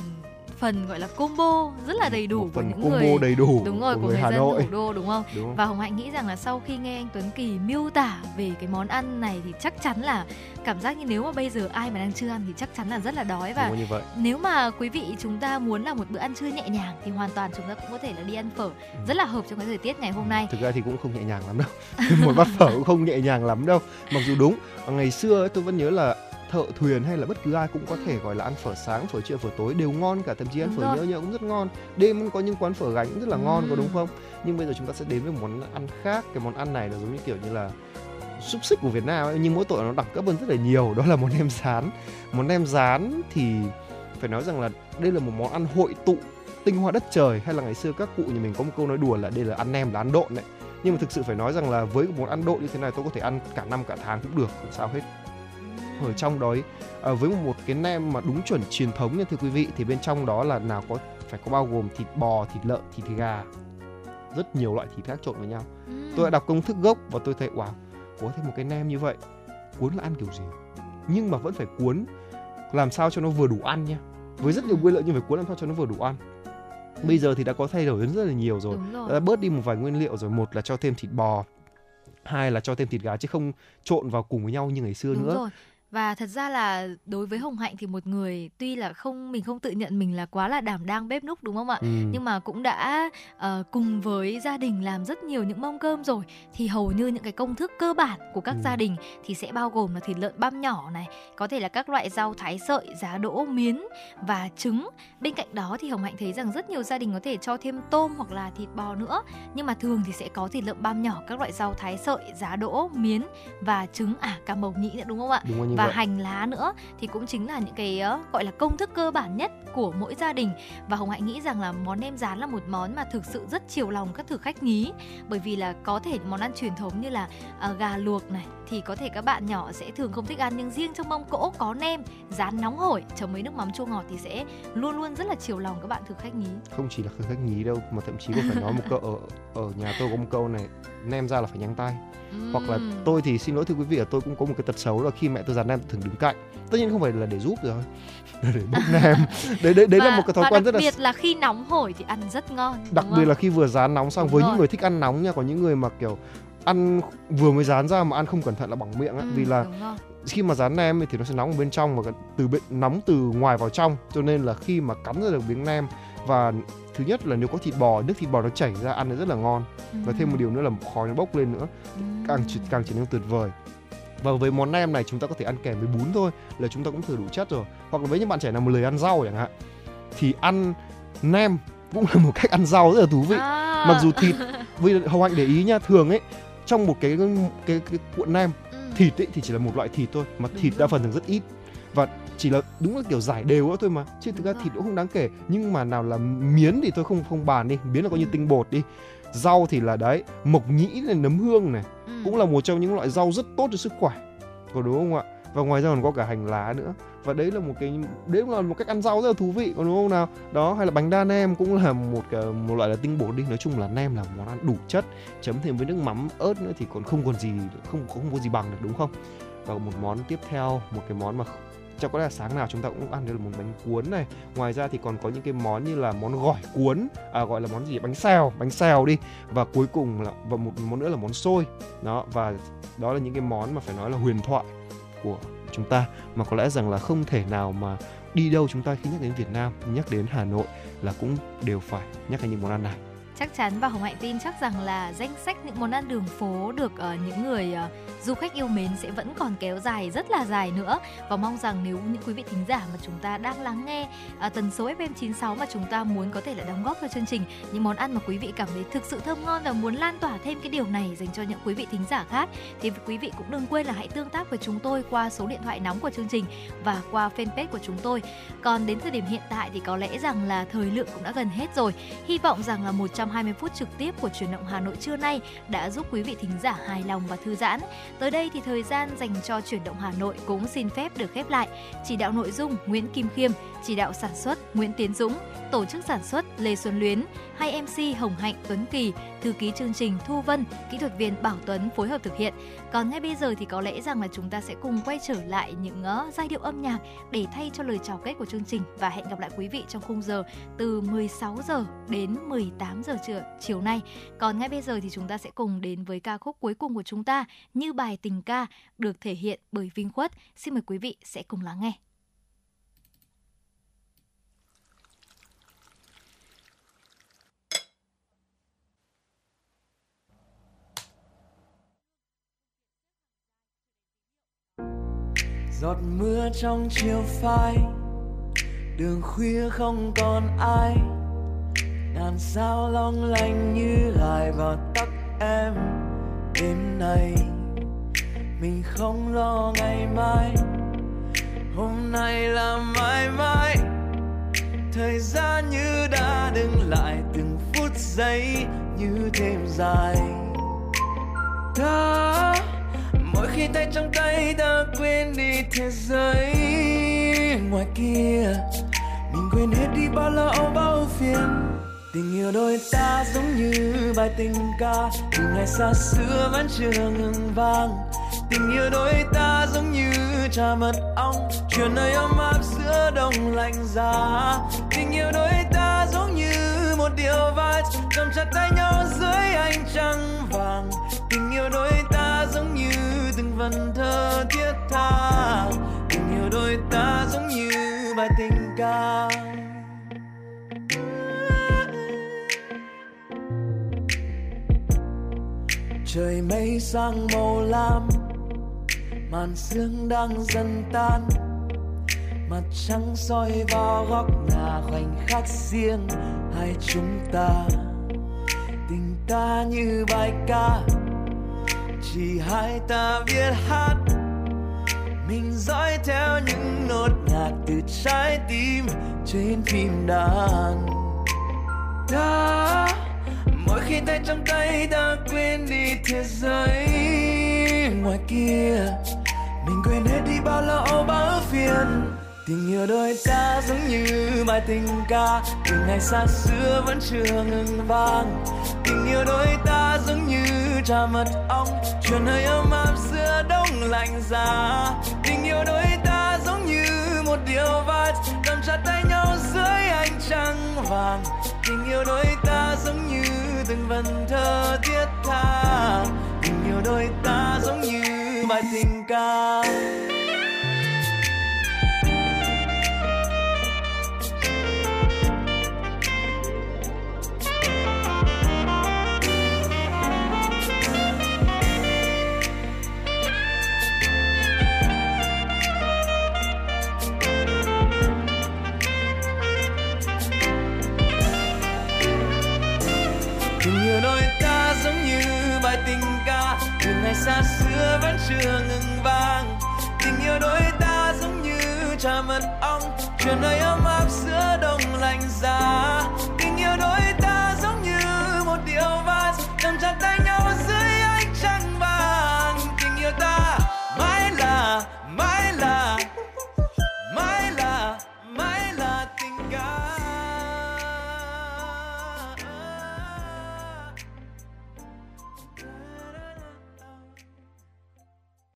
phần gọi là combo rất là đầy đủ một của phần những combo người đầy đủ đúng rồi của, của người người Hà dân Nội. thủ đô đúng không? Đúng. Không? và Hồng Hạnh nghĩ rằng là sau khi nghe anh Tuấn Kỳ miêu tả về cái món ăn này thì chắc chắn là cảm giác như nếu mà bây giờ ai mà đang chưa ăn thì chắc chắn là rất là đói và như vậy. nếu mà quý vị chúng ta muốn là một bữa ăn trưa nhẹ nhàng thì hoàn toàn chúng ta cũng có thể là đi ăn phở. Rất là hợp trong cái thời tiết ngày hôm nay. Thực ra thì cũng không nhẹ nhàng lắm đâu. Một bát phở cũng không nhẹ nhàng lắm đâu. Mặc dù đúng ngày xưa ấy, tôi vẫn nhớ là thợ thuyền hay là bất cứ ai cũng có thể gọi là ăn phở sáng phở trưa phở tối đều ngon cả thậm chí ăn Đúng phở nhỡ nhỡ cũng rất ngon. Đêm cũng có những quán phở gánh rất là ngon có Ừ. đúng không? Nhưng bây giờ chúng ta sẽ đến với món ăn khác. Cái món ăn này là giống như kiểu như là xúc xích của Việt Nam ấy, nhưng mỗi tội nó đẳng cấp hơn rất là nhiều. Đó là món nem rán. Món nem rán thì phải nói rằng là đây là một món ăn hội tụ tinh hoa đất trời hay là ngày xưa các cụ nhà mình có một câu nói đùa là đây là ăn nem là ăn độn đấy. Nhưng mà thực sự phải nói rằng là với một món ăn độn như thế này tôi có thể ăn cả năm cả tháng cũng được không sao hết ở trong đó ấy, à, với một, cái nem mà đúng chuẩn truyền thống nha thưa quý vị thì bên trong đó là nào có phải có bao gồm thịt bò thịt lợn thịt gà rất nhiều loại thịt khác trộn với nhau. Tôi đã đọc công thức gốc và tôi thấy wow có thêm một cái nem như vậy cuốn là ăn kiểu gì? Nhưng mà vẫn phải cuốn làm sao cho nó vừa đủ ăn nha. Với rất nhiều nguyên liệu nhưng phải cuốn làm sao cho nó vừa đủ ăn. Bây giờ thì đã có thay đổi rất là nhiều rồi. Rồi. Đã bớt đi một vài nguyên liệu rồi. Một là cho thêm thịt bò hai là cho thêm thịt gà chứ không trộn vào cùng với nhau như ngày xưa Đúng nữa. rồi. Và thật ra là đối với Hồng Hạnh thì một người tuy là không mình không tự nhận mình là quá là đảm đang bếp núc đúng không ạ? Ừ. Nhưng mà cũng đã ờ, cùng với gia đình làm rất nhiều những mâm cơm rồi thì hầu như những cái công thức cơ bản của các Ừ. gia đình thì sẽ bao gồm là thịt lợn băm nhỏ này, có thể là các loại rau thái sợi, giá đỗ, miến và trứng. Bên cạnh đó thì Hồng Hạnh thấy rằng rất nhiều gia đình có thể cho thêm tôm hoặc là thịt bò nữa, nhưng mà thường thì sẽ có thịt lợn băm nhỏ, các loại rau thái sợi, giá đỗ, miến và trứng à cả mộc nhĩ nữa đúng không ạ? đúng như và vậy hành lá nữa thì cũng chính là những cái ờ, gọi là công thức cơ bản nhất của mỗi gia đình. Và hồng hạnh nghĩ rằng là món nem rán là một món mà thực sự rất chiều lòng các thực khách nhí. Bởi vì là có thể món ăn truyền thống như là ờ, gà luộc này thì có thể các bạn nhỏ sẽ thường không thích ăn nhưng riêng trong mâm cỗ có nem rán nóng hổi chấm với nước mắm chua ngọt thì sẽ luôn luôn rất là chiều lòng các bạn thực khách nhí. Không chỉ là khởi khách nhí đâu mà thậm chí có phải nói một câu ở ở nhà tôi có một câu này nem ra là phải nhắn tay. Hoặc là tôi thì xin lỗi thưa quý vị là tôi cũng có một cái tật xấu là khi mẹ tôi dán nem thường đứng cạnh. Tất nhiên không phải là để giúp rồi để bốc nem. Đấy đấy đấy là Và- một cái thói quen đặc rất là biệt là khi nóng hổi thì ăn rất ngon đặc biệt không? là khi vừa rán nóng xong Đúng với rồi. những người thích ăn nóng nha có những người mà kiểu ăn vừa mới rán ra mà ăn không cẩn thận là bỏng miệng á. Ừ, vì là khi mà rán nem ấy thì nó sẽ nóng ở bên trong và từ bên nóng từ ngoài vào trong. Cho nên là khi mà cắn ra được miếng nem và thứ nhất là nếu có thịt bò nước thịt bò nó chảy ra ăn nó rất là ngon. Và thêm một điều nữa là khói nó bốc lên nữa càng càng trở nên tuyệt vời. Và với món nem này chúng ta có thể ăn kèm với bún thôi là chúng ta cũng thừa đủ chất rồi. Hoặc là với những bạn trẻ nào mà lười ăn rau chẳng hạn thì ăn nem cũng là một cách ăn rau rất là thú vị. À. mặc dù thịt vì hồng hạnh để ý nha thường ấy trong một cái cái, cái cuộn nem thịt ấy thì chỉ là một loại thịt thôi mà thịt đa phần thường rất ít. Và chỉ là đúng là kiểu giải đều thôi mà. Chứ thực ra thịt cũng không đáng kể. Nhưng mà nào là miến thì tôi không không bàn đi. Miến là coi như Ừ. tinh bột đi. Rau thì là đấy mộc nhĩ này nấm hương này Ừ. cũng là một trong những loại rau rất tốt cho sức khỏe. Có đúng không ạ? Và ngoài ra còn có cả hành lá nữa. Và đấy là một cái đấy cũng là một cách ăn rau rất là thú vị còn đúng không nào? Đó hay là bánh đa nem cũng là một một loại là tinh bột đi. Nói chung là nem là món ăn đủ chất chấm thêm với nước mắm ớt nữa thì còn không còn gì không không có gì bằng được đúng không? Và một món tiếp theo một cái món mà chắc có lẽ là sáng nào chúng ta cũng ăn được một bánh cuốn này. Ngoài ra thì còn có những cái món như là món gỏi cuốn à, gọi là món gì bánh xèo bánh xèo đi. Và cuối cùng là và một món nữa là món xôi. Đó và đó là những cái món mà phải nói là huyền thoại của chúng ta. Mà có lẽ rằng là không thể nào mà đi đâu chúng ta khi nhắc đến Việt Nam nhắc đến Hà Nội là cũng đều phải nhắc đến những món ăn này chắc chắn và Hồng Hạnh tin chắc rằng là danh sách những món ăn đường phố được uh, những người uh, du khách yêu mến sẽ vẫn còn kéo dài rất là dài nữa và mong rằng nếu những quý vị thính giả mà chúng ta đang lắng nghe uh, tần số FM 96 mà chúng ta muốn có thể là đóng góp vào chương trình những món ăn mà quý vị cảm thấy thực sự thơm ngon và muốn lan tỏa thêm cái điều này dành cho những quý vị thính giả khác thì quý vị cũng đừng quên là hãy tương tác với chúng tôi qua số điện thoại nóng của chương trình và qua fanpage của chúng tôi. Còn đến thời điểm hiện tại thì có lẽ rằng là thời lượng cũng đã gần hết rồi. Hy vọng rằng là 100 120 phút trực tiếp của truyền động Hà Nội trưa nay đã giúp quý vị thính giả hài lòng và thư giãn. Tới đây thì thời gian dành cho truyền động Hà Nội cũng xin phép được khép lại. Chỉ đạo nội dung Nguyễn Kim Khiêm, chỉ đạo sản xuất Nguyễn Tiến Dũng, tổ chức sản xuất Lê Xuân Luyến, hai MC Hồng Hạnh Tuấn Kỳ, thư ký chương trình Thu Vân, kỹ thuật viên Bảo Tuấn phối hợp thực hiện. Còn ngay bây giờ thì có lẽ rằng là chúng ta sẽ cùng quay trở lại những uh, giai điệu âm nhạc để thay cho lời chào kết của chương trình và hẹn gặp lại quý vị trong khung giờ từ 16 giờ đến 18 giờ trưa chiều nay. Còn ngay bây giờ thì chúng ta sẽ cùng đến với ca khúc cuối cùng của chúng ta như bài tình ca được thể hiện bởi Vinh Khuất. Xin mời quý vị sẽ cùng lắng nghe. Giọt mưa trong chiều phai, đường khuya không còn ai. Ngàn sao long lanh như lại vào tóc em đêm nay. Mình không lo ngày mai, hôm nay là mãi mãi. Thời gian như đã đứng lại từng phút giây như thêm dài. Ta mỗi khi tay trong tay ta quên đi thế giới ngoài kia, mình quên hết đi bao lo âu, bao phiền. Tình yêu đôi ta giống như bài tình ca từ ngày xa xưa vẫn chưa ngừng vang. Tình yêu đôi ta giống như trà mật ong, chuyện nơi ấm áp giữa đông lạnh giá. Tình yêu đôi ta giống như một điều vắt cầm chặt tay nhau dưới ánh trăng vàng. Tình yêu đôi ta giống như từng vần thơ thiết tha. Tình yêu đôi ta giống như bài tình ca. Trời mây sang màu lam, màn sương đang dần tan. Mặt trăng soi vào góc nhà khoảnh khắc riêng hai chúng ta. Tình ta như bài ca chỉ hai ta biết hát. Mình dõi theo những nốt nhạc từ trái tim trên phim đàn. Ta mỗi khi tay trong tay ta quên đi thế giới ngoài kia. Mình quên hết đi bao lo âu, bao phiền. Tình yêu đôi ta giống như bài tình ca. Từ ngày xa xưa vẫn chưa ngừng vang. Tình yêu đôi ta giống như trà mật ong chuyện hơi ấm áp giữa đông lạnh giá. Tình yêu đôi ta giống như một điều vật cầm chặt tay nhau dưới ánh trăng vàng. Tình yêu đôi ta giống như từng vần thơ thiết tha. Tình yêu đôi ta giống như bài tình ca. xa xưa vẫn chưa ngừng vang. Tình yêu đôi ta giống như trà mật ong, chuyện nơi ấm áp giữa đông lạnh giá. Tình yêu đôi ta giống như một điệu vals nắm chặt tay nhau giữa